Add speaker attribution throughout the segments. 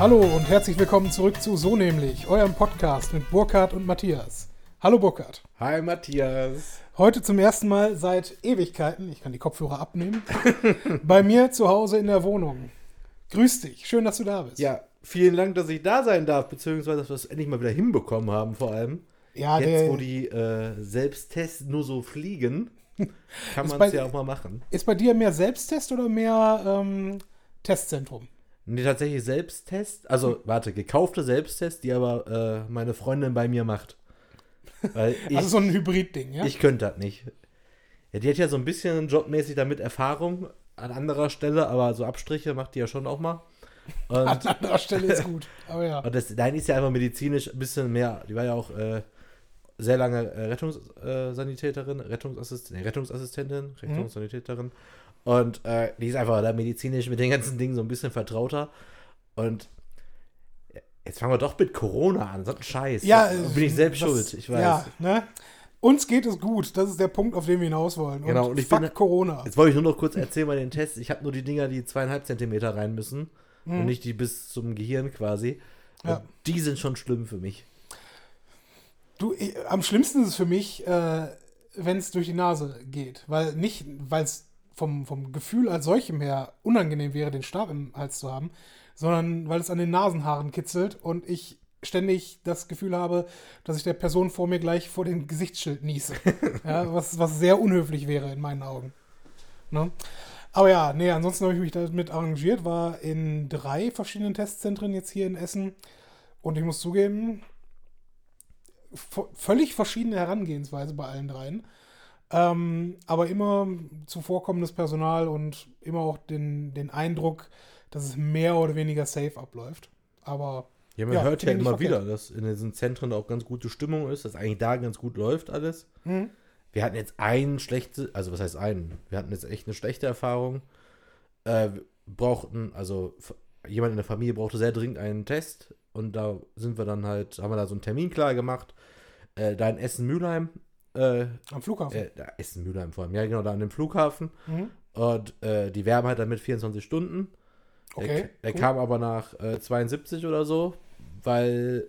Speaker 1: Hallo und herzlich willkommen zurück zu So nämlich, eurem Podcast mit Burkhard und Matthias. Hallo Burkhard.
Speaker 2: Hi Matthias.
Speaker 1: Heute zum ersten Mal seit Ewigkeiten, ich kann die Kopfhörer abnehmen, bei mir zu Hause in der Wohnung. Grüß dich, schön, dass du da bist.
Speaker 2: Ja, vielen Dank, dass ich da sein darf, beziehungsweise dass wir es endlich mal wieder hinbekommen haben, vor allem.
Speaker 1: Ja,
Speaker 2: Jetzt,
Speaker 1: der,
Speaker 2: wo die äh, Selbsttests nur so fliegen, kann man es ja auch mal machen.
Speaker 1: ist bei dir mehr Selbsttest oder mehr ähm, Testzentrum?
Speaker 2: Nee, tatsächlich Selbsttest, also warte, gekaufte Selbsttest, die aber äh, meine Freundin bei mir macht. Weil ich,
Speaker 1: also so ein Hybrid-Ding, ja?
Speaker 2: ich könnte das nicht. Ja, die hat ja so ein bisschen jobmäßig damit Erfahrung an anderer Stelle, aber so Abstriche macht die ja schon auch mal. Und
Speaker 1: An anderer Stelle ist gut. Aber ja.
Speaker 2: Und das, nein, ist ja einfach medizinisch ein bisschen mehr. Die war ja auch äh, sehr lange äh, Rettungssanitäterin, Rettungsassist nee, Rettungsassistentin, Rettungssanitäterin. Und äh, die ist einfach da medizinisch mit den ganzen Dingen so ein bisschen vertrauter. Und jetzt fangen wir doch mit Corona an. So ein Scheiß.
Speaker 1: Ja,
Speaker 2: Da bin ich selbst
Speaker 1: das-
Speaker 2: schuld, ich weiß.
Speaker 1: Ja, ne? Uns geht es gut. Das ist der Punkt, auf den wir hinaus wollen.
Speaker 2: Genau, und ich
Speaker 1: fuck
Speaker 2: bin-
Speaker 1: Corona.
Speaker 2: Jetzt wollte ich nur noch kurz erzählen bei den Tests. Ich habe nur die Dinger, die zweieinhalb Zentimeter rein müssen. Und nicht die bis zum Gehirn quasi. Und.
Speaker 1: Ja.
Speaker 2: Die sind schon schlimm für mich.
Speaker 1: Du, ich, am schlimmsten ist es für mich, äh, wenn es durch die Nase geht. Weil nicht, weil es vom, vom Gefühl als solchem her unangenehm wäre, den Stab im Hals zu haben, sondern weil es an den Nasenhaaren kitzelt und ich ständig das Gefühl habe, dass ich der Person vor mir gleich vor den Gesichtsschild niese. ja, was, was sehr unhöflich wäre in meinen Augen. Ne? Aber ja, nee, ansonsten habe ich mich damit arrangiert, war in drei verschiedenen Testzentren jetzt hier in Essen. Und ich muss zugeben, völlig verschiedene Herangehensweise bei allen dreien. Ähm, aber immer zuvorkommendes Personal und immer auch den, den Eindruck, dass es mehr oder weniger safe abläuft. Aber
Speaker 2: Ja, man
Speaker 1: Ja,
Speaker 2: hört ja immer
Speaker 1: nicht
Speaker 2: wieder,
Speaker 1: verkehrt.
Speaker 2: dass in diesen Zentren auch ganz gute Stimmung ist, dass eigentlich da ganz gut läuft alles.
Speaker 1: Mhm.
Speaker 2: Wir hatten jetzt einen schlechte, also was heißt einen? Wir hatten jetzt echt eine schlechte Erfahrung. Äh, brauchten, also jemand in der Familie brauchte sehr dringend einen Test und da sind wir dann halt, haben wir da so einen Termin klar gemacht. Äh, da in Essen-Mülheim, äh,
Speaker 1: am Flughafen.
Speaker 2: äh, da Essen-Mülheim vor allem, ja genau, da an dem Flughafen.
Speaker 1: Mhm.
Speaker 2: Und äh, die werben halt damit 24 Stunden.
Speaker 1: Okay,
Speaker 2: Der, der
Speaker 1: cool.
Speaker 2: kam aber nach äh, 72 oder so, weil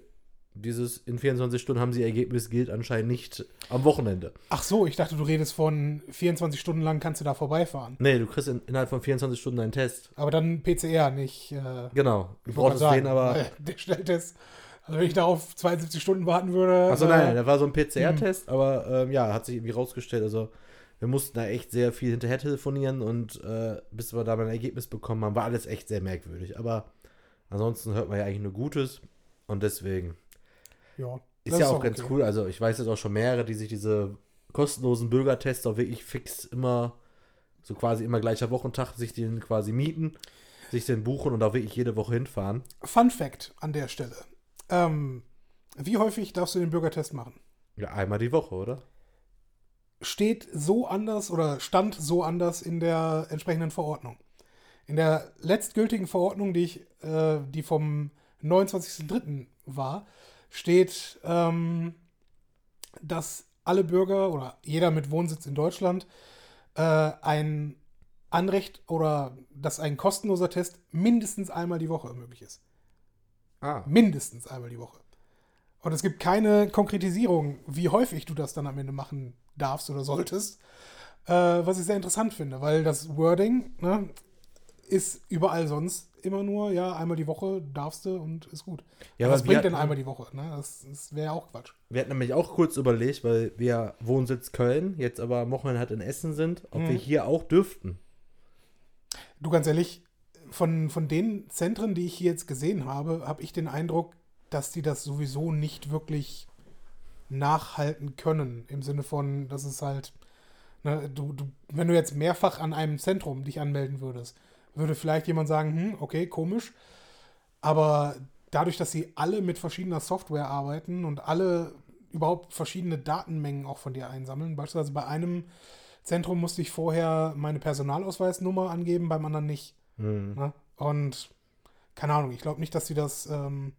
Speaker 2: dieses in 24 Stunden haben sie Ergebnis gilt anscheinend nicht am Wochenende.
Speaker 1: Ach so, ich dachte, du redest von 24 Stunden lang kannst du da vorbeifahren.
Speaker 2: Nee, du kriegst in, innerhalb von 24 Stunden einen Test.
Speaker 1: Aber dann PCR, nicht. Äh,
Speaker 2: Genau. Du brauchst den aber.
Speaker 1: äh, Der Schnelltest. Also wenn ich darauf 72 Stunden warten würde.
Speaker 2: Achso,
Speaker 1: äh,
Speaker 2: nein, da war so ein PCR-Test, aber ähm, ja, hat sich irgendwie rausgestellt. Also, wir mussten da echt sehr viel hinterher telefonieren und äh, bis wir da mal ein Ergebnis bekommen haben, war alles echt sehr merkwürdig. Aber ansonsten hört man ja eigentlich nur Gutes und deswegen.
Speaker 1: Ja,
Speaker 2: Ist ja auch ganz
Speaker 1: okay.
Speaker 2: cool. Also ich weiß jetzt auch schon mehrere, die sich diese kostenlosen Bürgertests auch wirklich fix immer, so quasi immer gleicher Wochentag, sich den quasi mieten, sich den buchen und auch wirklich jede Woche hinfahren.
Speaker 1: Fun Fact an der Stelle. Ähm, wie häufig darfst du den Bürgertest machen?
Speaker 2: Ja, einmal die Woche, oder?
Speaker 1: Steht so anders oder stand so anders in der entsprechenden Verordnung. In der letztgültigen Verordnung, die, ich, äh, die vom 29.03. war, steht, ähm, dass alle Bürger oder jeder mit Wohnsitz in Deutschland äh, ein Anrecht oder dass ein kostenloser Test mindestens einmal die Woche möglich ist.
Speaker 2: Ah.
Speaker 1: Mindestens einmal die Woche. Und es gibt keine Konkretisierung, wie häufig du das dann am Ende machen darfst oder solltest. Äh, was ich sehr interessant finde, weil das Wording ne, ist überall sonst immer nur, ja, einmal die Woche darfst du und ist gut.
Speaker 2: Ja,
Speaker 1: was bringt denn einmal die Woche? Ne? Das, das wäre ja auch Quatsch.
Speaker 2: Wir hatten nämlich auch kurz überlegt, weil wir Wohnsitz Köln, jetzt aber am Wochenende halt in Essen sind, ob
Speaker 1: Mhm.
Speaker 2: wir hier auch dürften.
Speaker 1: Du ganz ehrlich, von, von den Zentren, die ich hier jetzt gesehen habe, habe ich den Eindruck, dass die das sowieso nicht wirklich nachhalten können. Im Sinne von, dass es halt, ne, du, du, wenn du jetzt mehrfach an einem Zentrum dich anmelden würdest, würde vielleicht jemand sagen, hm, okay, komisch. Aber dadurch, dass sie alle mit verschiedener Software arbeiten und alle überhaupt verschiedene Datenmengen auch von dir einsammeln, beispielsweise bei einem Zentrum musste ich vorher meine Personalausweisnummer angeben, beim anderen nicht.
Speaker 2: Hm.
Speaker 1: Ne? Und keine Ahnung, ich glaube nicht, dass sie das, ähm,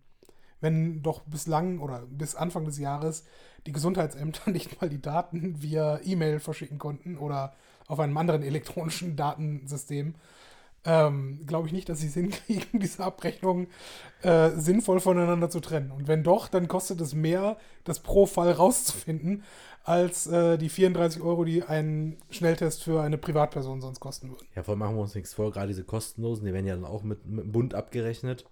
Speaker 1: wenn doch bislang oder bis Anfang des Jahres die Gesundheitsämter nicht mal die Daten via E-Mail verschicken konnten oder auf einem anderen elektronischen Datensystem, ähm, glaube ich nicht, dass sie es hinkriegen, diese Abrechnungen äh, sinnvoll voneinander zu trennen. Und wenn doch, dann kostet es mehr, das pro Fall rauszufinden, als äh, die 34 Euro, die ein Schnelltest für eine Privatperson sonst kosten würden.
Speaker 2: Ja, vor allem machen wir uns nichts vor, gerade diese kostenlosen, die werden ja dann auch mit, mit dem Bund abgerechnet.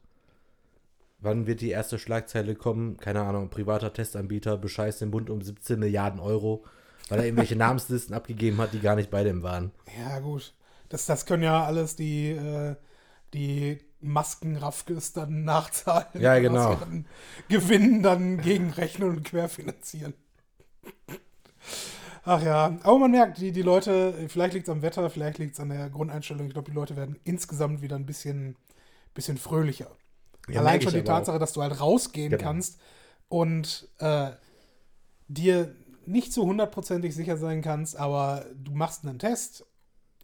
Speaker 2: Wann wird die erste Schlagzeile kommen? Keine Ahnung, privater Testanbieter bescheißt den Bund um 17 Milliarden Euro, weil er irgendwelche Namenslisten abgegeben hat, die gar nicht bei dem waren.
Speaker 1: Ja, gut. Das, das können ja alles die, äh, die Maskenraffkes dann nachzahlen.
Speaker 2: Ja, genau.
Speaker 1: Gewinnen dann gegenrechnen und querfinanzieren. Ach ja, aber man merkt, die, die Leute, vielleicht liegt es am Wetter, vielleicht liegt es an der Grundeinstellung. Ich glaube, die Leute werden insgesamt wieder ein bisschen, bisschen fröhlicher.
Speaker 2: Ja,
Speaker 1: Allein schon die
Speaker 2: aber auch.
Speaker 1: Tatsache, dass du halt rausgehen
Speaker 2: Genau.
Speaker 1: kannst und äh, dir nicht so hundertprozentig sicher sein kannst, aber du machst einen Test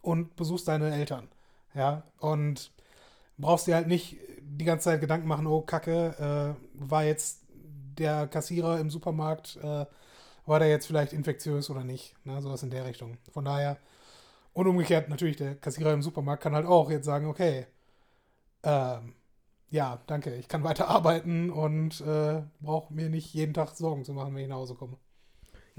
Speaker 1: und besuchst deine Eltern. Ja, und brauchst dir halt nicht die ganze Zeit Gedanken machen, oh Kacke, äh, war jetzt der Kassierer im Supermarkt, äh, war der jetzt vielleicht infektiös oder nicht? Ne, sowas in der Richtung. Von daher, und umgekehrt natürlich, der Kassierer im Supermarkt kann halt auch jetzt sagen, okay, ähm, ja, danke, ich kann weiter arbeiten und äh, brauche mir nicht jeden Tag Sorgen zu machen, wenn ich nach Hause komme.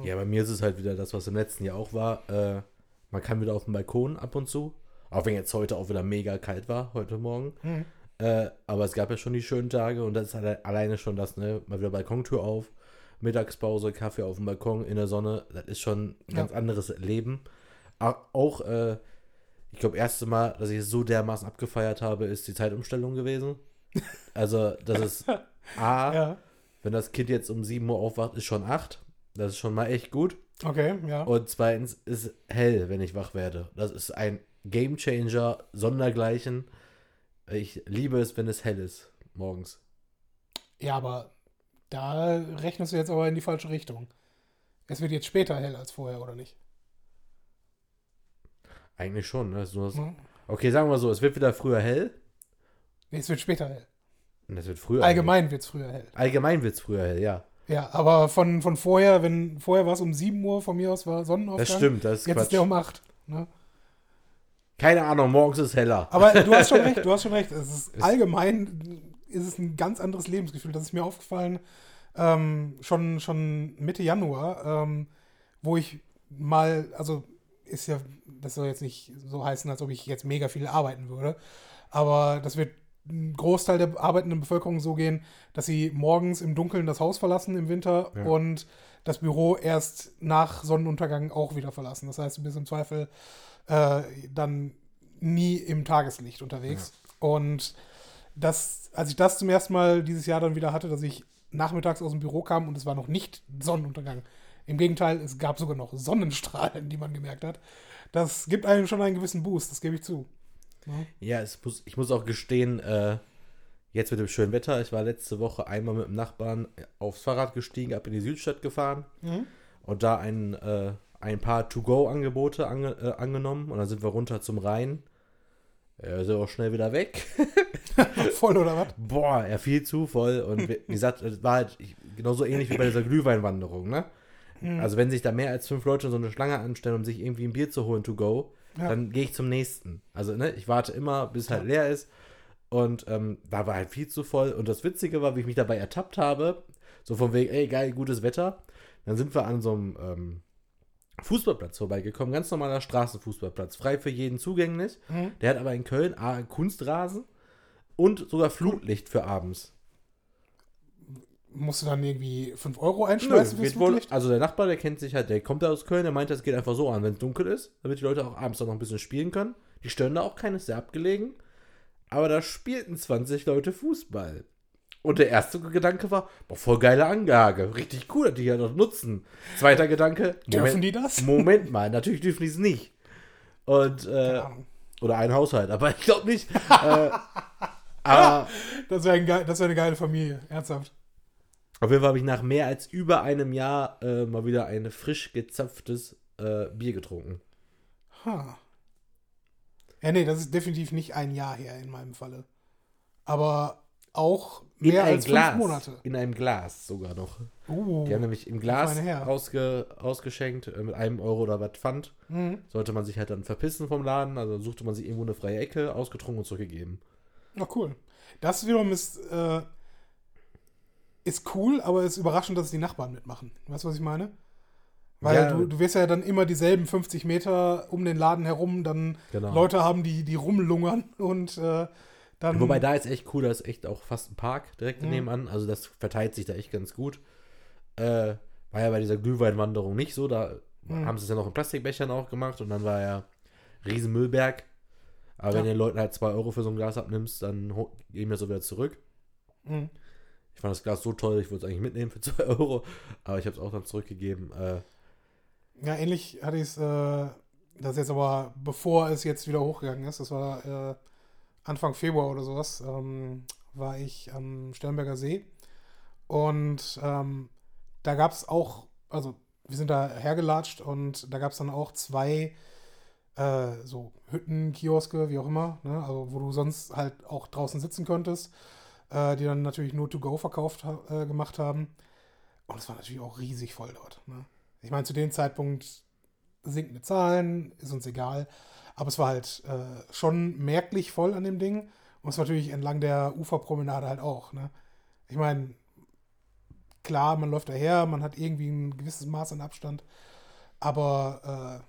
Speaker 2: Ja, bei mir ist es halt wieder das, was im letzten Jahr auch war. Äh, man kann wieder auf dem Balkon ab und zu. Auch wenn jetzt heute auch wieder mega kalt war, heute Morgen.
Speaker 1: Mhm.
Speaker 2: Äh, aber es gab ja schon die schönen Tage und das ist alle, alleine schon das, ne? Mal wieder Balkontür auf, Mittagspause, Kaffee auf dem Balkon in der Sonne. Das ist schon ein ganz anderes Leben. Auch, auch äh, ich glaube, erste Mal, dass ich es so dermaßen abgefeiert habe, ist die Zeitumstellung gewesen. Also, das ist A,
Speaker 1: Ja,
Speaker 2: wenn das Kind jetzt um 7 Uhr aufwacht, ist schon 8. Das ist schon mal echt gut.
Speaker 1: Okay, ja.
Speaker 2: Und zweitens ist hell, wenn ich wach werde. Das ist ein Gamechanger, sondergleichen. Ich liebe es, wenn es hell ist morgens.
Speaker 1: Ja, aber da rechnest du jetzt aber in die falsche Richtung. Es wird jetzt später hell als vorher, oder nicht?
Speaker 2: Eigentlich schon. Ne? So,
Speaker 1: Mhm.
Speaker 2: okay, sagen wir so, es wird wieder früher hell.
Speaker 1: Nee, es wird später hell.
Speaker 2: Und es wird früher
Speaker 1: Allgemein wird es früher. Hell.
Speaker 2: Allgemein wird es früher hell, ja.
Speaker 1: Ja, aber von, von vorher, wenn vorher war es um 7 Uhr, von mir aus war Sonnenaufgang.
Speaker 2: Das stimmt, das ist
Speaker 1: Jetzt ist
Speaker 2: Quatsch.
Speaker 1: der um 8. Ne?
Speaker 2: Keine Ahnung, morgens ist heller.
Speaker 1: Aber du hast schon recht, du hast schon recht. Es ist allgemein ist es ein ganz anderes Lebensgefühl. Das ist mir aufgefallen ähm, schon, schon Mitte Januar, ähm, wo ich mal, also ist ja, das soll jetzt nicht so heißen, als ob ich jetzt mega viel arbeiten würde, aber das wird ein Großteil der arbeitenden Bevölkerung so gehen, dass sie morgens im Dunkeln das Haus verlassen im Winter
Speaker 2: Ja.
Speaker 1: und das Büro erst nach Sonnenuntergang auch wieder verlassen. Das heißt, du bist im Zweifel äh, dann nie im Tageslicht unterwegs. Und das, als ich das zum ersten Mal dieses Jahr dann wieder hatte, dass ich nachmittags aus dem Büro kam und es war noch nicht Sonnenuntergang. Im Gegenteil, es gab sogar noch Sonnenstrahlen, die man gemerkt hat. Das gibt einem schon einen gewissen Boost, das gebe ich zu.
Speaker 2: Ja, es muss, ich muss auch gestehen, äh, jetzt mit dem schönen Wetter, ich war letzte Woche einmal mit dem Nachbarn aufs Fahrrad gestiegen, ab in die Südstadt gefahren und da ein, äh, ein paar To-Go-Angebote ange, äh, angenommen und dann sind wir runter zum Rhein. Er ist auch schnell wieder weg.
Speaker 1: Voll oder was?
Speaker 2: Boah, er fiel zu voll und wie gesagt, es war halt genauso ähnlich wie bei dieser Glühweinwanderung, ne? Also wenn sich da mehr als fünf Leute in so eine Schlange anstellen, um sich irgendwie ein Bier zu holen to go,
Speaker 1: Ja.
Speaker 2: dann gehe ich zum nächsten. Also ne, ich warte immer, bis halt leer ist und ähm, da war halt viel zu voll und das Witzige war, wie ich mich dabei ertappt habe, so von wegen, ey geil, gutes Wetter, dann sind wir an so einem ähm, Fußballplatz vorbeigekommen, ganz normaler Straßenfußballplatz, frei für jeden zugänglich.
Speaker 1: Mhm.
Speaker 2: Der hat aber in Köln A, Kunstrasen und sogar Flutlicht für abends.
Speaker 1: Musst du dann irgendwie 5 Euro
Speaker 2: Nö,
Speaker 1: einschmeißen fürs
Speaker 2: geht wohl, also der Nachbar, der kennt sich halt, der kommt da aus Köln, der meint, das geht einfach so an, wenn es dunkel ist, damit die Leute auch abends noch ein bisschen spielen können. Die stören da auch keines, sehr abgelegen. Aber da spielten 20 Leute Fußball. Und der erste Gedanke war, boah, voll geile Anlage, richtig cool, dass die ja noch nutzen. Zweiter Gedanke,
Speaker 1: Dürfen die das?
Speaker 2: Moment mal, natürlich dürfen die es nicht. Und, äh, oder ein Haushalt, aber ich glaube nicht. äh, aber
Speaker 1: Das wäre ein wär eine geile Familie, ernsthaft.
Speaker 2: Auf jeden Fall habe ich nach mehr als über einem Jahr äh, mal wieder ein frisch gezapftes äh, Bier getrunken.
Speaker 1: Ha. Ja, nee, das ist definitiv nicht ein Jahr her in meinem Falle. Aber auch mehr als
Speaker 2: Glas.
Speaker 1: fünf Monate.
Speaker 2: In einem Glas sogar noch.
Speaker 1: Uh,
Speaker 2: Die haben nämlich im Glas ausge, ausgeschenkt äh, mit einem Euro oder was Pfand.
Speaker 1: mhm.
Speaker 2: Sollte man sich halt dann verpissen vom Laden, also suchte man sich irgendwo eine freie Ecke, ausgetrunken und zurückgegeben.
Speaker 1: Na cool. Das wiederum ist, äh, ist cool, aber es ist überraschend, dass die Nachbarn mitmachen. Weißt du, was ich meine? Weil
Speaker 2: Ja.
Speaker 1: du, du wirst ja dann immer dieselben 50 Meter um den Laden herum, dann
Speaker 2: Genau.
Speaker 1: Leute haben, die, die rumlungern und äh, dann.
Speaker 2: Wobei da ist echt cool, da ist echt auch fast ein Park direkt
Speaker 1: Mhm.
Speaker 2: nebenan. Also das verteilt sich da echt ganz gut. Äh, war ja bei dieser Glühweinwanderung nicht so. Da
Speaker 1: Mhm.
Speaker 2: haben sie es ja noch in Plastikbechern auch gemacht und dann war ja Riesenmüllberg. Aber wenn
Speaker 1: Ja.
Speaker 2: du den Leuten halt 2 Euro für so ein Glas abnimmst, dann geben wir so wieder zurück.
Speaker 1: Mhm.
Speaker 2: Ich fand das Glas so toll, ich wollte es eigentlich mitnehmen für 2 Euro. Aber ich habe es auch dann zurückgegeben. Äh,
Speaker 1: Ja, ähnlich hatte ich es, äh, das jetzt aber bevor es jetzt wieder hochgegangen ist, das war äh, Anfang Februar oder sowas, ähm, war ich am Sternberger See. Und ähm, da gab es auch, also wir sind da hergelatscht und da gab es dann auch zwei äh, so Hütten, Kioske, wie auch immer, ne? also wo du sonst halt auch draußen sitzen könntest, äh, die dann natürlich nur to go verkauft äh, gemacht haben. Und es war natürlich auch riesig voll dort. Ne? Ich meine, zu dem Zeitpunkt sinkende Zahlen, ist uns egal. Aber es war halt äh, schon merklich voll an dem Ding. Und es war natürlich entlang der Uferpromenade halt auch. Ne? Ich meine, klar, man läuft daher, man hat irgendwie ein gewisses Maß an Abstand. Aber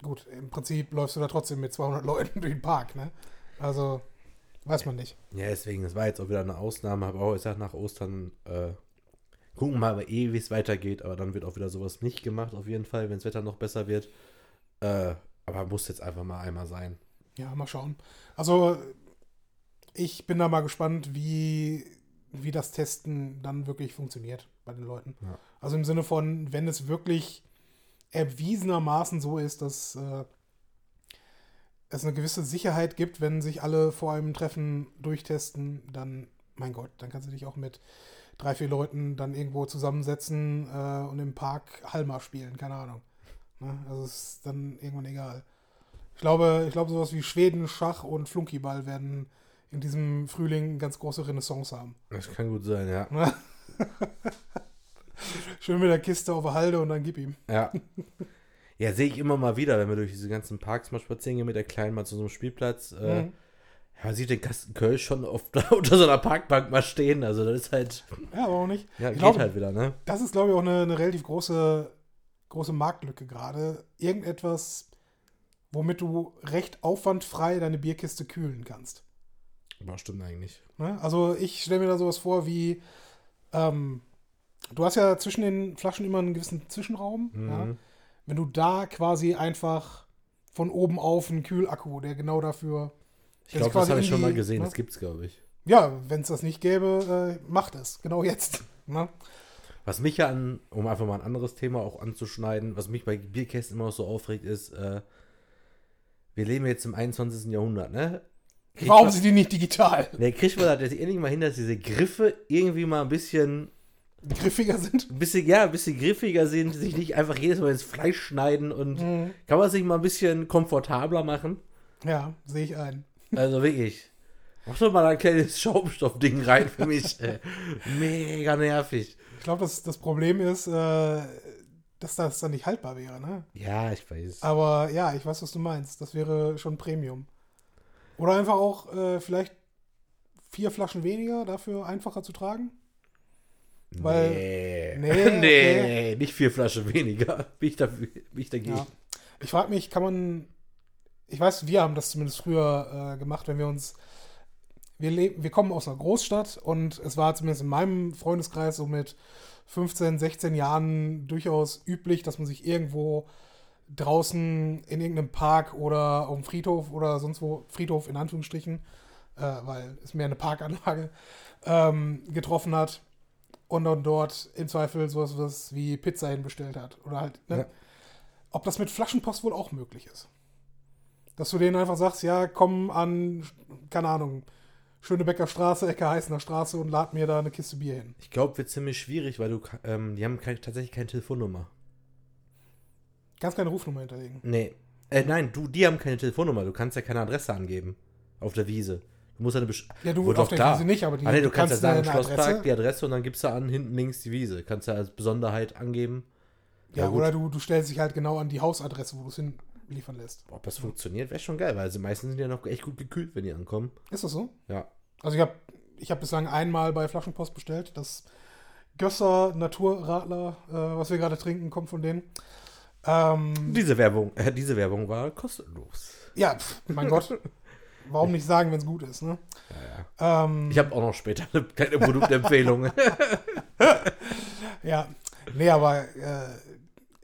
Speaker 1: äh, gut, im Prinzip läufst du da trotzdem mit 200 Leuten durch den Park. Ne? Also, weiß man nicht.
Speaker 2: ja, deswegen, das war jetzt auch wieder eine Ausnahme. Habe auch gesagt, nach Ostern äh, gucken wir mal aber eh, wie es weitergeht. Aber dann wird auch wieder sowas nicht gemacht, auf jeden Fall, wenn das Wetter noch besser wird. Äh, aber muss jetzt einfach mal einmal sein.
Speaker 1: Ja, mal schauen. Also, ich bin da mal gespannt, wie, wie das Testen dann wirklich funktioniert bei den Leuten.
Speaker 2: Ja.
Speaker 1: Also im Sinne von, wenn es wirklich erwiesenermaßen so ist, dass äh, es eine gewisse Sicherheit gibt, wenn sich alle vor einem Treffen durchtesten, dann, mein Gott, dann kannst du dich auch mit drei, vier Leuten dann irgendwo zusammensetzen äh, und im Park Halma spielen, keine Ahnung. Ne? Also es ist dann irgendwann egal. Ich glaube, ich glaube, sowas wie Schweden, Schach und Flunkyball werden in diesem Frühling eine ganz große Renaissance haben.
Speaker 2: Das kann gut sein, ja.
Speaker 1: Schön mit der Kiste auf der Halde und dann gib ihm.
Speaker 2: Ja. Ja, sehe ich immer mal wieder, wenn wir durch diese ganzen Parks mal spazieren gehen mit der Kleinen mal zu so einem Spielplatz. Äh,
Speaker 1: Mhm.
Speaker 2: ja, man sieht den Kasten Kölsch schon oft unter so einer Parkbank mal stehen. Also das ist halt,
Speaker 1: Ja, aber auch nicht.
Speaker 2: ja,
Speaker 1: Ich
Speaker 2: geht
Speaker 1: glaube-
Speaker 2: halt wieder, ne?
Speaker 1: Das ist, glaube ich, auch eine, eine relativ große, große Marktlücke gerade. Irgendetwas, womit du recht aufwandfrei deine Bierkiste kühlen kannst.
Speaker 2: War stimmt eigentlich.
Speaker 1: Ne? Also ich stelle mir da sowas vor wie, ähm, du hast ja zwischen den Flaschen immer einen gewissen Zwischenraum. Ja? Wenn du da quasi einfach von oben auf einen Kühlakku, der genau dafür.
Speaker 2: Ich glaube, das habe ich schon mal gesehen.
Speaker 1: ne?
Speaker 2: Das gibt's, glaube ich.
Speaker 1: Ja, wenn es das nicht gäbe, äh, macht es. Genau jetzt. Ne?
Speaker 2: Was mich ja an, um einfach mal ein anderes Thema auch anzuschneiden, was mich bei Bierkästen immer noch so aufregt, ist, äh, wir leben jetzt im 21. Jahrhundert, ne? Kriegt
Speaker 1: Warum
Speaker 2: man-
Speaker 1: sind die nicht digital?
Speaker 2: Ne, kriegt man das jetzt endlich mal hin, dass diese Griffe irgendwie mal ein bisschen,
Speaker 1: Griffiger sind?
Speaker 2: ein bisschen, ja, ein bisschen griffiger sind, sich nicht einfach jedes Mal ins Fleisch schneiden und
Speaker 1: Mhm.
Speaker 2: kann man sich mal ein bisschen komfortabler machen?
Speaker 1: Ja, sehe ich ein.
Speaker 2: Also wirklich. Mach doch mal ein kleines Schaumstoffding rein für mich. Mega nervig.
Speaker 1: Ich glaube, das, das Problem ist, äh, dass das dann nicht haltbar wäre. Ne?
Speaker 2: Ja, ich weiß.
Speaker 1: Aber ja, ich weiß, was du meinst. Das wäre schon Premium. Oder einfach auch äh, vielleicht vier Flaschen weniger, dafür einfacher zu tragen. Weil-
Speaker 2: nee.
Speaker 1: Nee,
Speaker 2: Nee, nicht vier Flaschen weniger. Bin ich, dafür, bin ich dagegen.
Speaker 1: Ja. Ich frage mich, kann man. Ich weiß, wir haben das zumindest früher äh, gemacht, wenn wir uns. Wir, leben, wir kommen aus einer Großstadt und es war zumindest in meinem Freundeskreis so mit 15, 16 Jahren durchaus üblich, dass man sich irgendwo draußen in irgendeinem Park oder auf dem Friedhof oder sonst wo, Friedhof in Anführungsstrichen, äh, weil es mehr eine Parkanlage, ähm, getroffen hat und dann dort im Zweifel sowas was wie Pizza hinbestellt hat. Oder halt, ne?
Speaker 2: Ja.
Speaker 1: ob das mit Flaschenpost wohl auch möglich ist. Dass du denen einfach sagst, ja, komm an, keine Ahnung, Schönebecker Straße, Ecke Heißener Straße und lad mir da eine Kiste Bier hin.
Speaker 2: Ich glaube, wird ziemlich schwierig, weil du, ähm, die haben kein, tatsächlich keine Telefonnummer.
Speaker 1: Kannst keine Rufnummer hinterlegen.
Speaker 2: Nee. Äh, nein, du, die haben keine Telefonnummer. Du kannst ja keine Adresse angeben. Auf der Wiese. Du musst eine Besch
Speaker 1: Ja, du auf der
Speaker 2: klar.
Speaker 1: Wiese nicht, aber die
Speaker 2: ah, nee, du
Speaker 1: du
Speaker 2: kannst, ja sagen, Schlosspark,
Speaker 1: Adresse-
Speaker 2: die Adresse und dann gibst du an, hinten links die Wiese. Kannst du als Besonderheit angeben.
Speaker 1: Ja,
Speaker 2: Ja,
Speaker 1: oder du, du stellst dich halt genau an die Hausadresse, wo du es hinliefern lässt.
Speaker 2: Ob das funktioniert, wäre schon geil, weil sie meistens sind ja noch echt gut gekühlt, wenn die ankommen.
Speaker 1: Ist das so?
Speaker 2: Ja.
Speaker 1: Also ich habe ich hab bislang einmal bei Flaschenpost bestellt. Das Gösser Naturradler, äh, was wir gerade trinken, kommt von denen. Ähm,
Speaker 2: Diese Werbung, äh, diese Werbung war kostenlos.
Speaker 1: ja, pf, mein Gott. Warum nicht sagen, wenn es gut ist, ne? Ähm,
Speaker 2: Ich habe auch noch später eine kleine Produktempfehlung.
Speaker 1: Ja, nee, aber äh,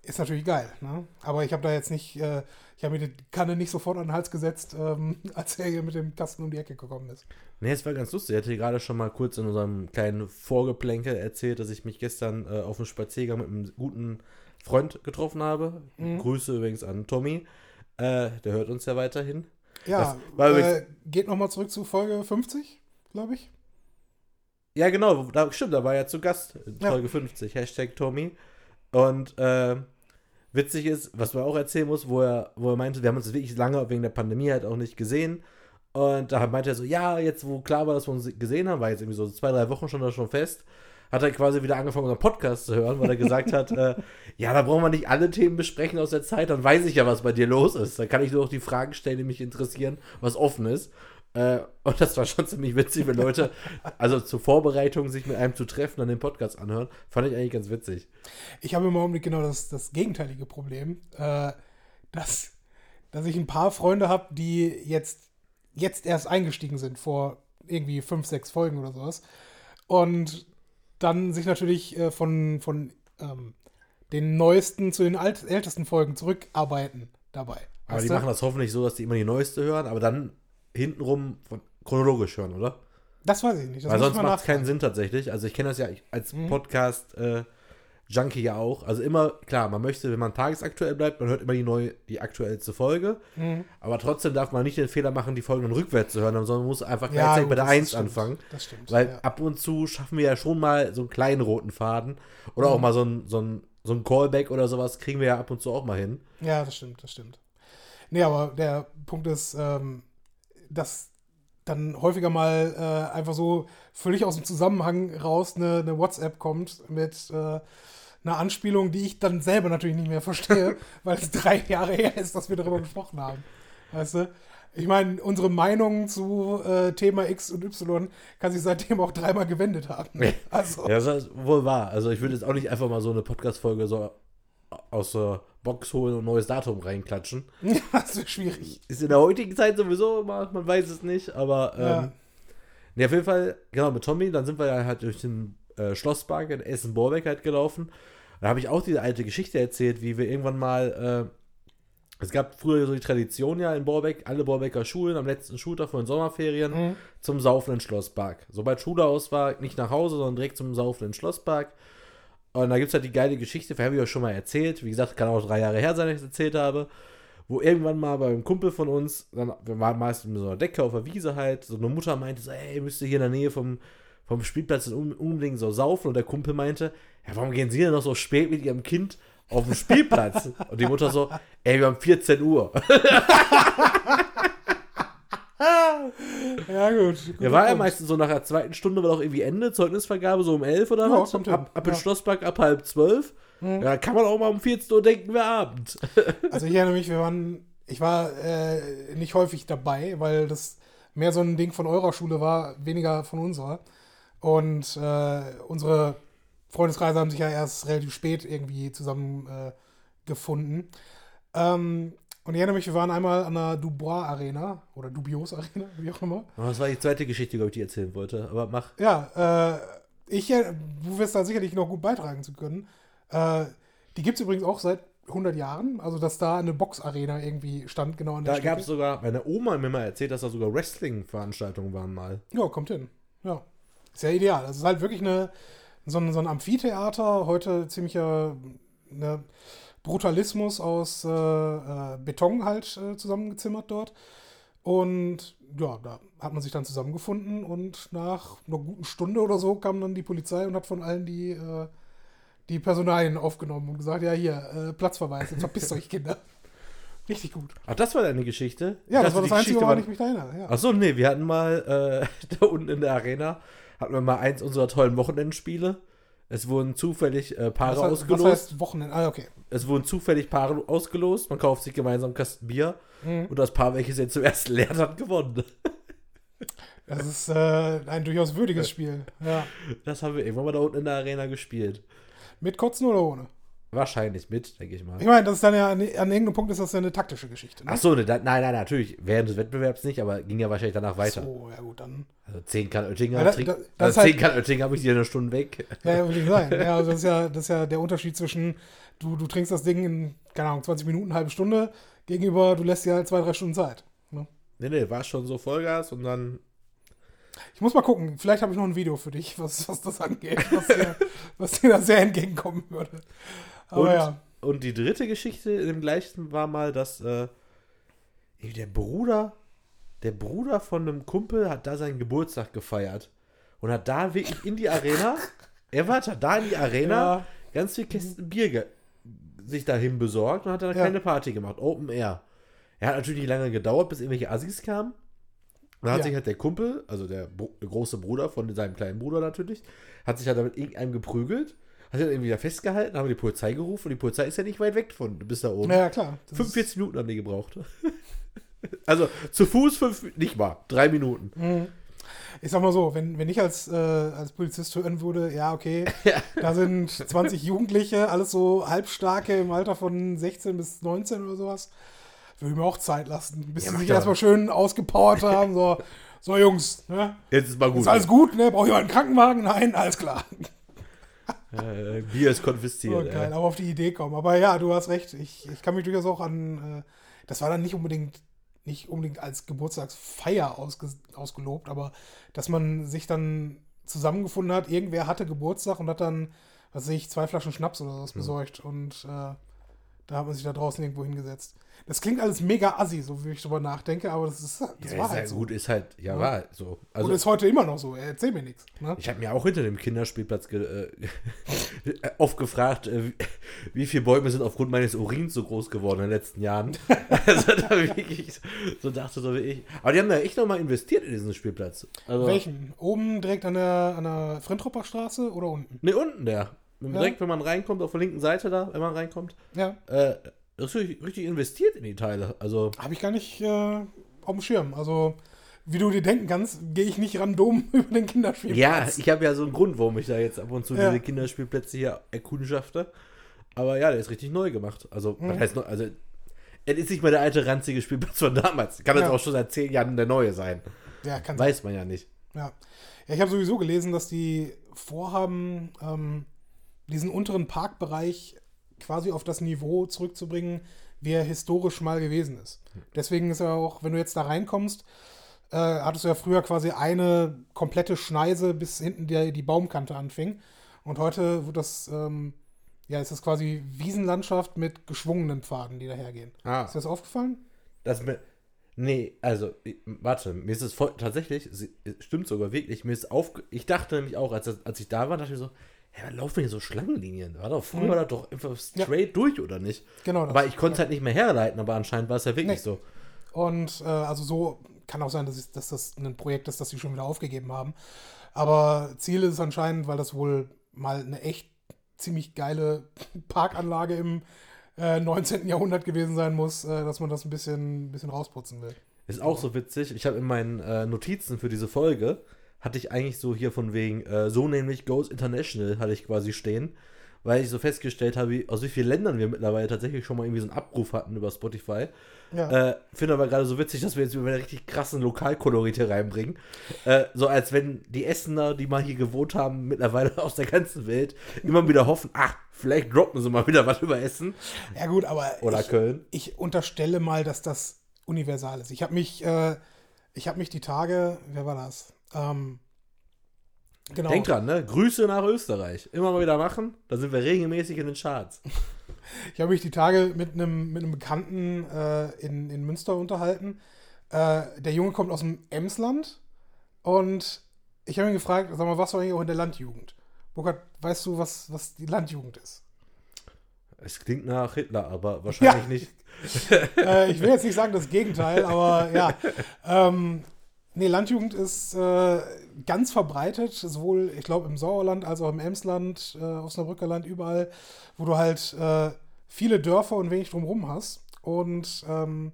Speaker 1: ist natürlich geil. Ne? Aber ich habe da jetzt nicht, äh, ich habe mir die Kanne nicht sofort an den Hals gesetzt, ähm, als er hier mit dem Kasten um die Ecke gekommen ist.
Speaker 2: nee, es war ganz lustig. Ich hatte gerade schon mal kurz in unserem kleinen Vorgeplänkel erzählt, dass ich mich gestern äh, auf einem Spaziergang mit einem guten Freund getroffen habe.
Speaker 1: Mhm.
Speaker 2: Grüße übrigens an Tommy. Äh, der hört uns ja weiterhin.
Speaker 1: Ja,
Speaker 2: Das
Speaker 1: äh, geht nochmal zurück zu Folge 50, glaube ich.
Speaker 2: Ja, genau, da, stimmt, da war er zu Gast in
Speaker 1: Ja.
Speaker 2: Folge 50, Hashtag Tommy. Und äh, witzig ist, was man auch erzählen muss, wo er, wo er meinte, wir haben uns wirklich lange wegen der Pandemie halt auch nicht gesehen. Und da meinte er so, ja, jetzt wo klar war, dass wir uns gesehen haben, war jetzt irgendwie so zwei, drei Wochen schon da schon fest, hat er quasi wieder angefangen, unseren Podcast zu hören, weil er gesagt hat, äh, ja, da brauchen wir nicht alle Themen besprechen aus der Zeit, dann weiß ich ja, was bei dir los ist. Dann kann ich nur noch die Fragen stellen, die mich interessieren, was offen ist. Äh, und das war schon ziemlich witzig, wenn Leute, also zur Vorbereitung, sich mit einem zu treffen, dann den Podcast anhören. Fand ich eigentlich ganz witzig.
Speaker 1: Ich habe im Augenblick genau das, das gegenteilige Problem, äh, dass, dass ich ein paar Freunde habe, die jetzt, jetzt erst eingestiegen sind, vor irgendwie fünf, sechs Folgen oder sowas. Und dann sich natürlich äh, von, von ähm, den neuesten zu den alt, ältesten Folgen zurückarbeiten dabei.
Speaker 2: Aber die
Speaker 1: du?
Speaker 2: machen das hoffentlich so, dass die immer die neueste hören, aber dann hintenrum von, chronologisch hören, oder?
Speaker 1: Das weiß ich nicht. Das
Speaker 2: Weil sonst macht es keinen. Sinn tatsächlich. Also ich kenne das ja als
Speaker 1: Mhm.
Speaker 2: Podcast äh, Junkie ja auch. Also immer, klar, man möchte, wenn man tagesaktuell bleibt, man hört immer die neue, die aktuellste Folge.
Speaker 1: Mhm.
Speaker 2: Aber trotzdem darf man nicht den Fehler machen, die Folgen dann rückwärts zu hören, sondern man muss einfach
Speaker 1: Ja,
Speaker 2: gleichzeitig
Speaker 1: gut,
Speaker 2: bei der
Speaker 1: das
Speaker 2: 1
Speaker 1: stimmt.
Speaker 2: anfangen.
Speaker 1: Das stimmt.
Speaker 2: Weil
Speaker 1: ja.
Speaker 2: ab und zu schaffen wir ja schon mal so einen kleinen roten Faden. Oder auch
Speaker 1: Mhm.
Speaker 2: mal so ein, so, ein, so ein Callback oder sowas kriegen wir ja ab und zu auch mal hin.
Speaker 1: ja, das stimmt, das stimmt. Nee, aber der Punkt ist, ähm, dass dann häufiger mal äh, einfach so völlig aus dem Zusammenhang raus eine, eine WhatsApp kommt mit äh, einer Anspielung, die ich dann selber natürlich nicht mehr verstehe, weil es drei Jahre her ist, dass wir darüber gesprochen haben. Weißt du? Ich meine, unsere Meinung zu äh, Thema X und Y kann sich seitdem auch dreimal gewendet haben. Also,
Speaker 2: Ja, das ist wohl wahr. Also ich würde jetzt auch nicht einfach mal so eine Podcast-Folge so aus der Box holen und ein neues Datum reinklatschen.
Speaker 1: das ist schwierig.
Speaker 2: Ist in der heutigen Zeit sowieso immer, man weiß es nicht, aber ähm,
Speaker 1: Ja.
Speaker 2: Nee, auf jeden Fall, genau, mit Tommy, dann sind wir ja halt durch den äh, Schlosspark in Essen-Borbeck halt gelaufen. Da habe ich auch diese alte Geschichte erzählt, wie wir irgendwann mal, äh, es gab früher so die Tradition ja in Borbeck, alle Borbecker Schulen am letzten Schultag vor den Sommerferien
Speaker 1: Mhm.
Speaker 2: zum Saufenden Schlosspark. Sobald Schule aus war, nicht nach Hause, sondern direkt zum Saufenden Schlosspark. Und da gibt es halt die geile Geschichte, habe ich euch schon mal erzählt. Wie gesagt, kann auch drei Jahre her sein, dass ich es erzählt habe. Wo irgendwann mal bei einem Kumpel von uns, dann, wir waren meist mit so einer Decke auf der Wiese halt, so eine Mutter meinte so, ey, müsst ihr hier in der Nähe vom, vom Spielplatz un- unbedingt so saufen. Und der Kumpel meinte, ja, warum gehen sie denn noch so spät mit ihrem Kind auf den Spielplatz? Und die Mutter so, ey, wir haben 14 Uhr.
Speaker 1: Ja, gut.
Speaker 2: Ja, war ja meistens so nach der zweiten Stunde, war doch irgendwie Ende, Zeugnisvergabe so um 11 oder
Speaker 1: Ja,
Speaker 2: was? Ab, ab in
Speaker 1: Ja.
Speaker 2: Schlosspark ab halb zwölf. Ja, kann man auch mal um 14 Uhr denken, wir Abend.
Speaker 1: Also ich erinnere mich, wir waren, ich war äh, nicht häufig dabei, weil das mehr so ein Ding von eurer Schule war, weniger von unserer. Und äh, unsere Freundeskreise haben sich ja erst relativ spät irgendwie zusammen äh. Ähm, und ich erinnere mich, wir waren einmal an der Dubois Arena oder Dubios Arena, wie auch immer.
Speaker 2: Oh, das war die zweite Geschichte, glaube ich, die ich erzählen wollte. Aber mach.
Speaker 1: Ja, äh, ich, äh, du wirst da sicherlich noch gut beitragen zu können. Äh, die gibt es übrigens auch seit 100 Jahren, also dass da eine Boxarena irgendwie stand, genau an der
Speaker 2: Da gab es sogar, meine Oma hat mir mal erzählt, dass da sogar Wrestling-Veranstaltungen waren mal.
Speaker 1: Ja, kommt hin. Ja. Ist ja ideal. Das ist halt wirklich eine, so, ein, so ein Amphitheater, heute ziemlicher ne, Brutalismus aus äh, äh, Beton halt äh, zusammengezimmert dort. Und ja, da hat man sich dann zusammengefunden und nach einer guten Stunde oder so kam dann die Polizei und hat von allen die, äh, die Personalien aufgenommen und gesagt, ja hier, äh, Platzverweis, jetzt verpisst euch Kinder. Richtig gut.
Speaker 2: Ach, das war deine Geschichte?
Speaker 1: Ja, das war das Einzige, woran ich mich da erinnere. Ja.
Speaker 2: Ach so, nee, wir hatten mal äh, da unten in der Arena, hatten wir mal eins unserer tollen Wochenendspiele. Es wurden zufällig äh, Paare
Speaker 1: was, heißt- was
Speaker 2: ausgelost.
Speaker 1: heißt Wochenende? Ah, okay.
Speaker 2: Es wurden zufällig Paare ausgelost. Man kauft sich gemeinsam einen Kasten Bier.
Speaker 1: Mhm.
Speaker 2: Und das Paar, welches jetzt zum ersten lernt, hat gewonnen.
Speaker 1: Das ist äh, ein durchaus würdiges Spiel. Ja.
Speaker 2: Das haben wir irgendwann mal da unten in der Arena gespielt.
Speaker 1: Mit Kotzen oder ohne?
Speaker 2: Wahrscheinlich mit, denke ich mal.
Speaker 1: Ich meine, das ist dann ja an, an irgendeinem Punkt ist das ja eine taktische Geschichte. Ne?
Speaker 2: Ach so, ne, da, nein, nein, natürlich. Während des Wettbewerbs nicht, aber ging ja wahrscheinlich danach weiter.
Speaker 1: So, ja gut, dann.
Speaker 2: Also 10 kann Oettinger,
Speaker 1: Ja, da- da- das
Speaker 2: also
Speaker 1: ist halt-
Speaker 2: 10 kann Oettinger habe ich dir eine Stunde weg.
Speaker 1: Ja, würde ich sagen. Ja, also das ist ja, das ist ja der Unterschied zwischen, du, du trinkst das Ding in, keine Ahnung, 20 Minuten, eine halbe Stunde, gegenüber, du lässt dir halt zwei, drei Stunden Zeit. Ne?
Speaker 2: Nee, nee, war schon so Vollgas und dann.
Speaker 1: Ich muss mal gucken, vielleicht habe ich noch ein Video für dich, was, was das angeht, was dir, was dir da sehr entgegenkommen würde. Aber
Speaker 2: und,
Speaker 1: ja.
Speaker 2: und die dritte Geschichte in dem gleichen war mal, dass äh, der Bruder, der Bruder von einem Kumpel hat da seinen Geburtstag gefeiert und hat da wirklich in die Arena, er war da in die Arena,
Speaker 1: Ja.
Speaker 2: ganz viel Kästen Bier sich dahin besorgt und hat dann
Speaker 1: Ja.
Speaker 2: keine Party gemacht, Open Air. Er hat natürlich nicht lange gedauert, bis irgendwelche Assis kamen. Dann hat
Speaker 1: Ja.
Speaker 2: sich halt der Kumpel, also der, große Bruder von seinem kleinen Bruder natürlich, hat sich halt damit irgendeinem geprügelt, hat sich dann irgendwie da festgehalten, haben die Polizei gerufen und die Polizei ist ja nicht weit weg von bis da oben.
Speaker 1: Ja, klar. Das
Speaker 2: 45 Minuten haben die gebraucht. also zu Fuß fünf, nicht mal, drei Minuten.
Speaker 1: Mhm. ich sag mal so, wenn, wenn ich als, äh, als Polizist hören würde, ja, okay, da sind 20 Jugendliche, alles so halbstarke im Alter von 16 bis 19 oder sowas, würde ich mir auch Zeit lassen, bis
Speaker 2: Ja,
Speaker 1: sie sich erstmal schön ausgepowert haben. So, so Jungs, ne?
Speaker 2: Jetzt ist mal gut.
Speaker 1: Ist alles gut, ne? Braucht jemand einen Krankenwagen? Nein, alles klar.
Speaker 2: äh, Bier ist
Speaker 1: So,
Speaker 2: konfisziert.
Speaker 1: geil,
Speaker 2: äh.
Speaker 1: aber auf die Idee kommen. Aber ja, du hast recht. Ich, ich kann mich durchaus auch an. Äh, das war dann nicht unbedingt, nicht unbedingt als Geburtstagsfeier ausge, ausgelobt, aber dass man sich dann zusammengefunden hat, irgendwer hatte Geburtstag und hat dann, was weiß ich, zwei Flaschen Schnaps oder sowas besorgt. Und äh, da hat man sich da draußen irgendwo hingesetzt. Das klingt alles mega assi, so wie ich drüber nachdenke, aber das, ist, das
Speaker 2: Ja,
Speaker 1: war
Speaker 2: ist
Speaker 1: halt
Speaker 2: halt
Speaker 1: so.
Speaker 2: gut, ist halt, ja, war halt so. Also,
Speaker 1: und ist heute immer noch so. Erzähl mir nichts. Ne?
Speaker 2: Ich habe mir auch hinter dem Kinderspielplatz ge äh, oft gefragt, äh, wie, wie viele Bäume sind aufgrund meines Urins so groß geworden in den letzten Jahren. also da wirklich so dachte so wie ich. Aber die haben da echt nochmal investiert in diesen Spielplatz. Also,
Speaker 1: Welchen? Oben direkt an der, an der Frentropper Straße oder unten?
Speaker 2: Ne, unten der.
Speaker 1: Ja.
Speaker 2: Direkt, wenn man reinkommt, auf der linken Seite da, wenn man reinkommt.
Speaker 1: Ja.
Speaker 2: Äh, richtig, richtig investiert in die Teile. Also,
Speaker 1: Habe ich gar nicht äh, auf dem Schirm. Also, wie du dir denken kannst, gehe ich nicht random über den Kinderspielplatz.
Speaker 2: ja, ich habe ja so einen Grund, warum ich da jetzt ab und zu
Speaker 1: Ja.
Speaker 2: diese Kinderspielplätze hier erkundschafte. Aber ja, der ist richtig neu gemacht. Also,
Speaker 1: Mhm.
Speaker 2: was heißt neu? Also, es ist nicht mehr der alte ranzige Spielplatz von damals. Kann jetzt
Speaker 1: Ja.
Speaker 2: auch schon seit zehn Jahren der neue sein.
Speaker 1: ja kann.
Speaker 2: Weiß man ja nicht.
Speaker 1: Ja. ja, ich habe sowieso gelesen, dass die vorhaben, ähm, diesen unteren Parkbereich quasi auf das Niveau zurückzubringen, wie er historisch mal gewesen ist. Deswegen ist ja auch, wenn du jetzt da reinkommst, äh, hattest du ja früher quasi eine komplette Schneise, bis hinten die, die Baumkante anfing. Und heute wird das, ähm, ja, ist das quasi Wiesenlandschaft mit geschwungenen Pfaden, die dahergehen.
Speaker 2: Ah.
Speaker 1: Ist dir das aufgefallen?
Speaker 2: Das mir. Nee, also, warte, mir ist es voll, tatsächlich, stimmt sogar wirklich, mir ist auf, ich dachte nämlich auch, als, als ich da war, dachte ich so, hä, laufen hier so Schlangenlinien? War doch, früher
Speaker 1: Mhm.
Speaker 2: war das doch einfach straight durch, oder nicht?
Speaker 1: Genau. das.
Speaker 2: Aber ich konnte es halt nicht mehr herleiten, aber anscheinend war es ja wirklich
Speaker 1: Nee.
Speaker 2: so.
Speaker 1: Und äh, also so kann auch sein, dass, ich, dass das ein Projekt ist, das sie schon wieder aufgegeben haben. Aber Ziel ist es anscheinend, weil das wohl mal eine echt ziemlich geile Parkanlage im äh, 19. Jahrhundert gewesen sein muss, äh, dass man das ein bisschen, ein bisschen rausputzen will.
Speaker 2: Ist auch so witzig. Ich habe in meinen äh, Notizen für diese Folge, hatte ich eigentlich so hier von wegen, äh, so nämlich Goes International, hatte ich quasi stehen, weil ich so festgestellt habe, wie- aus wie vielen Ländern wir mittlerweile tatsächlich schon mal irgendwie so einen Abruf hatten über Spotify.
Speaker 1: Ja.
Speaker 2: Äh, Finde aber gerade so witzig, dass wir jetzt über eine richtig krassen Lokalkolorite reinbringen. Äh, so als wenn die Essener, die mal hier gewohnt haben, mittlerweile aus der ganzen Welt, immer wieder hoffen, ach, vielleicht droppen sie mal wieder was über Essen
Speaker 1: ja gut, aber
Speaker 2: oder
Speaker 1: ich,
Speaker 2: Köln.
Speaker 1: ich unterstelle mal, dass das universal ist. Ich habe mich, äh, ich habe mich die Tage, wer war das? Ähm, genau.
Speaker 2: Denk dran, ne? Grüße nach Österreich. Immer mal wieder machen, da sind wir regelmäßig in den Charts.
Speaker 1: Ich habe mich die Tage mit einem, mit einem Bekannten äh, in, in Münster unterhalten. Äh, der Junge kommt aus dem Emsland und ich habe ihn gefragt, sag mal, was war eigentlich auch in der Landjugend? Burkhard, weißt du, was, was die Landjugend ist?
Speaker 2: Es klingt nach Hitler, aber wahrscheinlich
Speaker 1: Ja.
Speaker 2: nicht.
Speaker 1: äh, ich will jetzt nicht sagen das Gegenteil, aber ja. Ähm, nee, Landjugend ist äh, ganz verbreitet, sowohl, ich glaube, im Sauerland als auch im Emsland, äh, Osnabrücker Land, überall, wo du halt äh, viele Dörfer und wenig drumherum hast. Und ähm,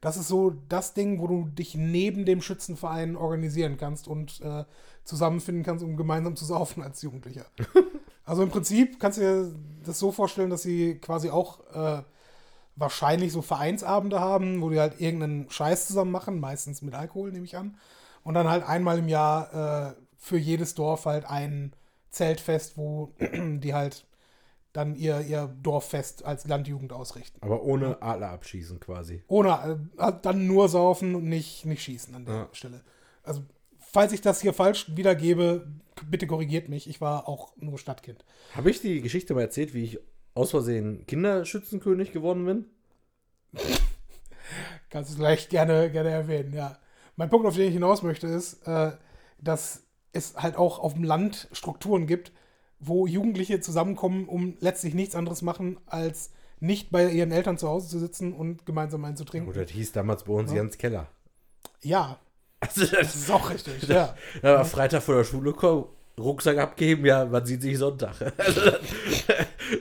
Speaker 1: das ist so das Ding, wo du dich neben dem Schützenverein organisieren kannst und äh, zusammenfinden kannst, um gemeinsam zu saufen als Jugendlicher. Also im Prinzip kannst du dir das so vorstellen, dass sie quasi auch äh, wahrscheinlich so Vereinsabende haben, wo die halt irgendeinen Scheiß zusammen machen, meistens mit Alkohol, nehme ich an. Und dann halt einmal im Jahr äh, für jedes Dorf halt ein Zeltfest, wo die halt dann ihr, ihr Dorffest als Landjugend ausrichten.
Speaker 2: Aber ohne Adler abschießen quasi.
Speaker 1: Ohne äh, dann nur saufen und nicht, nicht schießen an der
Speaker 2: Ja.
Speaker 1: Stelle. Also, falls ich das hier falsch wiedergebe, bitte korrigiert mich. Ich war auch nur Stadtkind.
Speaker 2: Habe ich die Geschichte mal erzählt, wie ich aus Versehen Kinderschützenkönig geworden bin?
Speaker 1: Kannst du gleich gerne, gerne erwähnen, ja. Mein Punkt, auf den ich hinaus möchte, ist, äh, dass es halt auch auf dem Land Strukturen gibt, wo Jugendliche zusammenkommen, um letztlich nichts anderes machen, als nicht bei ihren Eltern zu Hause zu sitzen und gemeinsam einzutrinken.
Speaker 2: Oder das hieß damals bei uns Jans Keller.
Speaker 1: Ja,
Speaker 2: Also
Speaker 1: das
Speaker 2: das
Speaker 1: ist auch richtig, ja.
Speaker 2: da war Freitag vor der Schule kommen, Rucksack abgeben, ja, man sieht sich Sonntag. Also, dann,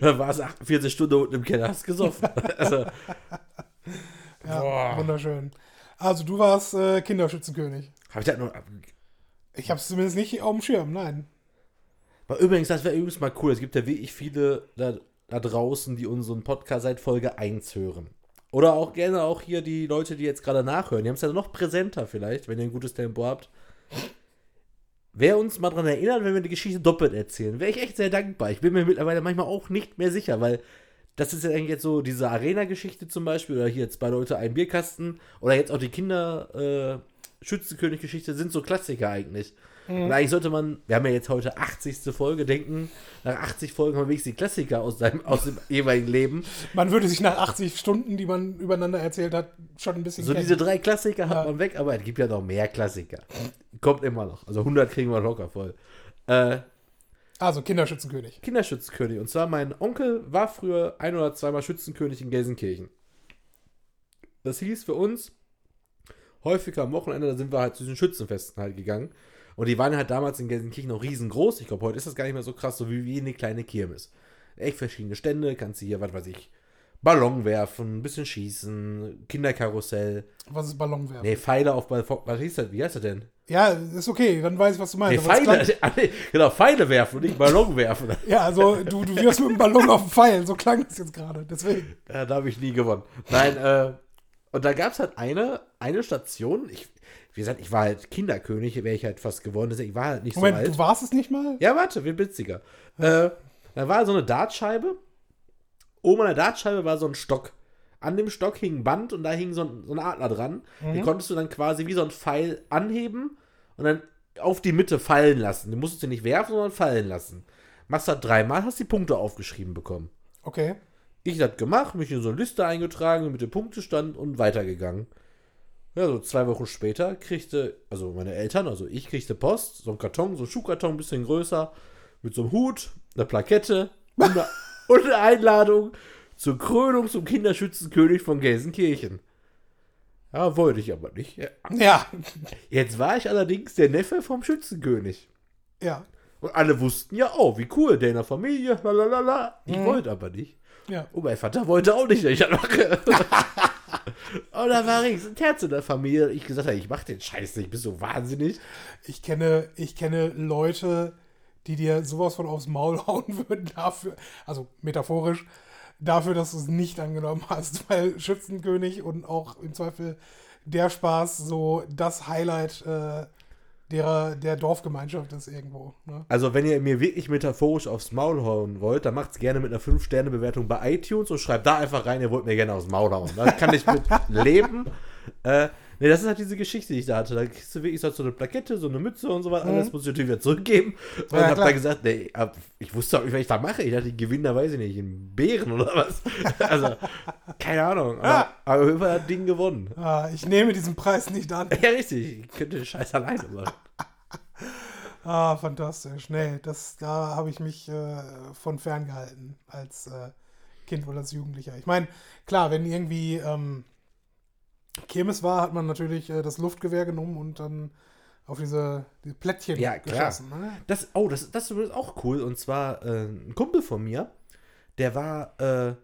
Speaker 2: dann war es 48 Stunden unten im Keller, hast gesoffen. Also,
Speaker 1: Ja,
Speaker 2: Boah.
Speaker 1: wunderschön. Also du warst äh, Kinderschützenkönig.
Speaker 2: habe ich das noch.
Speaker 1: Ich habe es zumindest nicht auf dem Schirm, nein.
Speaker 2: Aber übrigens, das wäre übrigens mal cool. Es gibt ja wirklich viele da, da draußen, die unseren Podcast seit Folge 1 hören. Oder auch gerne auch hier die Leute, die jetzt gerade nachhören. Die haben es ja noch präsenter vielleicht, wenn ihr ein gutes Tempo habt. Wer uns mal daran erinnert, wenn wir die Geschichte doppelt erzählen, wäre ich echt sehr dankbar. Ich bin mir mittlerweile manchmal auch nicht mehr sicher, weil das ist ja eigentlich jetzt so diese Arena-Geschichte zum Beispiel, oder hier bei Leute ein Bierkasten, oder jetzt auch die Kinder- äh, sind so Klassiker eigentlich. Und eigentlich sollte man, wir haben ja jetzt heute 80. Folge, denken, nach 80 Folgen haben wir wenigstens die Klassiker aus, deinem, aus dem jeweiligen Leben.
Speaker 1: Man würde sich nach 80 Stunden, die man übereinander erzählt hat, schon ein bisschen
Speaker 2: So
Speaker 1: kennen.
Speaker 2: diese drei Klassiker hat
Speaker 1: Ja.
Speaker 2: man weg, aber es gibt ja noch mehr Klassiker. Kommt immer noch. Also 100 kriegen wir locker voll. Äh,
Speaker 1: Also Kinderschützenkönig.
Speaker 2: Kinderschützenkönig. Und zwar mein Onkel war früher ein oder zweimal Schützenkönig in Gelsenkirchen. Das hieß für uns, häufiger am Wochenende, da sind wir halt zu diesen Schützenfesten halt gegangen. Und die waren halt damals in Gelsenkirchen noch riesengroß. Ich glaube, heute ist das gar nicht mehr so krass, so wie, wie eine kleine Kirmes. Echt verschiedene Stände, kannst du hier, was weiß ich, Ballon werfen, ein bisschen schießen, Kinderkarussell.
Speaker 1: Was ist Ballonwerfen?
Speaker 2: Nee, Pfeile auf Ballon. Was hieß das? Wie heißt das denn?
Speaker 1: Ja, ist okay, dann weiß ich, was du
Speaker 2: Nee,
Speaker 1: meinst. es
Speaker 2: Pfeile. Ah, nee, Genau, Pfeile werfen und nicht Ballon werfen.
Speaker 1: Ja, also du, du wirfst mit dem Ballon auf den Pfeil, so klang das jetzt gerade. Deswegen.
Speaker 2: Ja, da habe ich nie gewonnen. Nein, äh, und da gab es halt eine, eine Station. Ich, wie gesagt, ich war halt Kinderkönig, wäre ich halt fast geworden. Deswegen, ich war halt nicht
Speaker 1: Moment,
Speaker 2: so alt.
Speaker 1: du warst es nicht mal?
Speaker 2: Ja, warte, wird witziger. Äh, da war so eine Dartscheibe. Oben an der Dartscheibe war so ein Stock. An dem Stock hing ein Band und da hing so ein, so ein Adler dran. Den konntest du dann quasi wie so ein Pfeil anheben und dann auf die Mitte fallen lassen. Du musstest ihn nicht werfen, sondern fallen lassen. Machst das dreimal, hast die Punkte aufgeschrieben bekommen.
Speaker 1: Okay.
Speaker 2: Ich das gemacht, mich in so eine Liste eingetragen mit dem Punktestand und weitergegangen. Ja, so zwei Wochen später kriegte, also meine Eltern, also ich kriegte Post, so ein Karton, so ein Schuhkarton, ein bisschen größer, mit so einem Hut, einer Plakette und eine, und eine Einladung zur Krönung zum Kinderschützenkönig von Gelsenkirchen. Ja, wollte ich aber nicht. Ja.
Speaker 1: Ja,
Speaker 2: Jetzt war ich allerdings der Neffe vom Schützenkönig.
Speaker 1: ja,
Speaker 2: Und alle wussten ja, oh, wie cool, der in der Familie, lalalala. Ich wollte aber nicht.
Speaker 1: ja.
Speaker 2: Und mein Vater wollte auch nicht, dass ich das mache. und da war ich ein Herz in der Familie. Ich gesagt habe, ich mach den Scheiß nicht, bist du wahnsinnig?
Speaker 1: Ich kenne, ich kenne Leute, die dir sowas von aufs Maul hauen würden dafür, also metaphorisch, dafür, dass du es nicht angenommen hast, weil Schützenkönig und auch im Zweifel der Spaß so das Highlight äh, derer, der Dorfgemeinschaft ist irgendwo. Ne?
Speaker 2: Also, wenn ihr mir wirklich metaphorisch aufs Maul hauen wollt, dann macht's gerne mit einer 5-Sterne-Bewertung bei iTunes und schreibt da einfach rein, ihr wollt mir gerne aufs Maul hauen. Da kann ich mit leben. Äh, ne, das ist halt diese Geschichte, die ich da hatte. Da kriegst du wirklich so eine Plakette, so eine Mütze und so was. Alles muss ich natürlich wieder zurückgeben. Und
Speaker 1: Ja,
Speaker 2: hab
Speaker 1: klar.
Speaker 2: dann gesagt, nee, ab- ich wusste auch nicht, was ich da mache. Ich dachte, ich gewinne da, weiß ich nicht, in Bären oder was. Also, keine Ahnung. Aber, aber Fall hat das Ding gewonnen.
Speaker 1: Ah, ich nehme diesen Preis nicht an.
Speaker 2: Ja, richtig. Ich könnte den Scheiß alleine machen.
Speaker 1: Ah, fantastisch. Nee, das, da habe ich mich äh, von ferngehalten als äh, Kind oder als Jugendlicher. Ich meine, klar, wenn irgendwie ähm, Kirmes war, hat man natürlich äh, das Luftgewehr genommen und dann auf diese, diese Plättchen
Speaker 2: Ja,
Speaker 1: geschossen. Ne?
Speaker 2: Das, oh, das, das ist auch cool. Und zwar äh, ein Kumpel von mir, der war äh,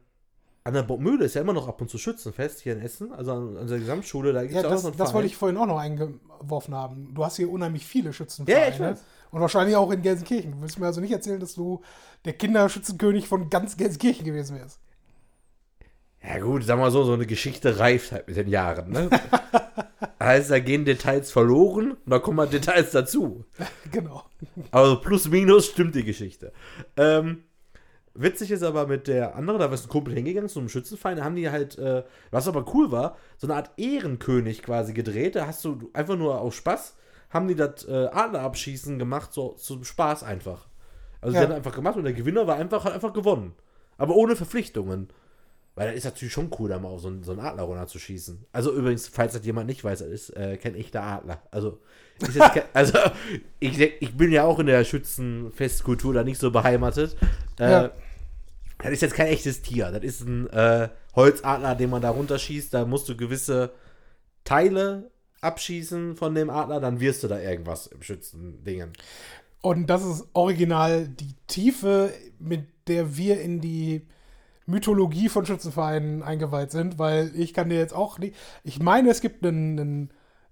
Speaker 2: an der Burgmühle, ist ja immer noch ab und zu Schützenfest hier in Essen, also an, an der Gesamtschule, da gibt
Speaker 1: Ja, das,
Speaker 2: auch einen
Speaker 1: das wollte ich vorhin auch noch eingeworfen haben. Du hast hier unheimlich viele
Speaker 2: Ja, ja,
Speaker 1: Schützenvereine.
Speaker 2: ich weiß.
Speaker 1: Und wahrscheinlich auch in Gelsenkirchen. Du willst mir also nicht erzählen, dass du der Kinderschützenkönig von ganz Gelsenkirchen gewesen wärst.
Speaker 2: Ja gut, sag mal so, so eine Geschichte reift halt mit den Jahren, ne? heißt, da gehen Details verloren und da kommen halt Details dazu.
Speaker 1: genau.
Speaker 2: Also plus minus stimmt die Geschichte. Ähm, witzig ist aber mit der anderen, da ist ein Kumpel hingegangen zu einem Schützenverein, da haben die halt, äh, was aber cool war, so eine Art Ehrenkönig quasi gedreht. Da hast du einfach nur aus Spaß, haben die das äh, Adlerabschießen gemacht, so zum Spaß einfach. Also
Speaker 1: Ja.
Speaker 2: die haben einfach gemacht und der Gewinner war einfach, hat einfach gewonnen. Aber ohne Verpflichtungen. Weil das ist natürlich schon cool, da mal auf so einen, so einen Adler runterzuschießen. Also übrigens, falls das jemand nicht weiß, das ist äh, kein echter Adler. Also, kein, also ich, ich bin ja auch in der Schützenfestkultur da nicht so beheimatet. Äh,
Speaker 1: Ja.
Speaker 2: Das ist jetzt kein echtes Tier. Das ist ein äh, Holzadler, den man da runterschießt. Da musst du gewisse Teile abschießen von dem Adler, dann wirst du da irgendwas im Schützendingen.
Speaker 1: Und das ist original die Tiefe, mit der wir in die Mythologie von Schützenvereinen eingeweiht sind, weil ich kann dir jetzt auch nicht. Ich meine, es gibt einen, einen,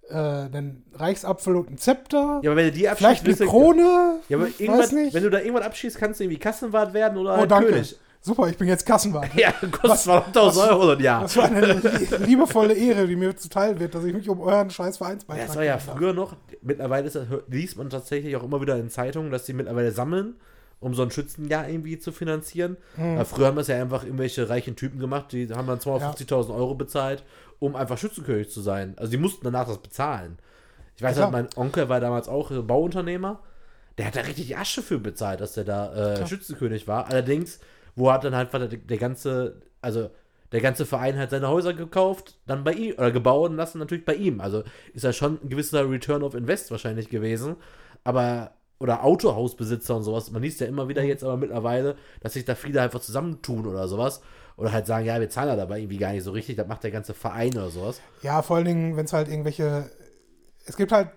Speaker 1: äh, einen Reichsapfel und ein Zepter.
Speaker 2: Ja, aber wenn du die
Speaker 1: vielleicht
Speaker 2: abschießt,
Speaker 1: eine
Speaker 2: bist du-
Speaker 1: Krone.
Speaker 2: Ja, aber
Speaker 1: ich
Speaker 2: irgendwann,
Speaker 1: weiß nicht.
Speaker 2: wenn du da irgendwann abschießt, kannst du irgendwie Kassenwart werden oder
Speaker 1: oh, danke.
Speaker 2: König.
Speaker 1: Super, ich bin jetzt Kassenwart.
Speaker 2: Ja, kostet 200.000 Euro im Jahr.
Speaker 1: Das war eine lie- liebevolle Ehre, die mir zuteil wird, dass ich mich um euren scheiß Vereinsbeitrag
Speaker 2: Ja, das war ja früher noch, mittlerweile ist liest man tatsächlich auch immer wieder in Zeitungen, dass die mittlerweile sammeln, um so ein Schützenjahr irgendwie zu finanzieren.
Speaker 1: Hm.
Speaker 2: Aber früher haben das ja einfach irgendwelche reichen Typen gemacht, die haben dann 250.000 Euro bezahlt, um einfach Schützenkönig zu sein. Also die mussten danach das bezahlen. Ich weiß
Speaker 1: Ja,
Speaker 2: halt, mein Onkel war damals auch Bauunternehmer. Der hat da richtig Asche für bezahlt, dass der da äh. Schützenkönig war. Allerdings, wo hat dann halt der, der ganze, also der ganze Verein hat seine Häuser gekauft, dann bei ihm, oder gebaut und lassen natürlich bei ihm. Also ist ja schon ein gewisser Return of Invest wahrscheinlich gewesen. Aber, oder Autohausbesitzer und sowas, man liest ja immer wieder jetzt aber mittlerweile, dass sich da viele einfach zusammentun oder sowas. Oder halt sagen, ja, wir zahlen ja dabei irgendwie gar nicht so richtig, das macht der ganze Verein oder sowas.
Speaker 1: Ja, vor allen Dingen, wenn es halt irgendwelche. Es gibt halt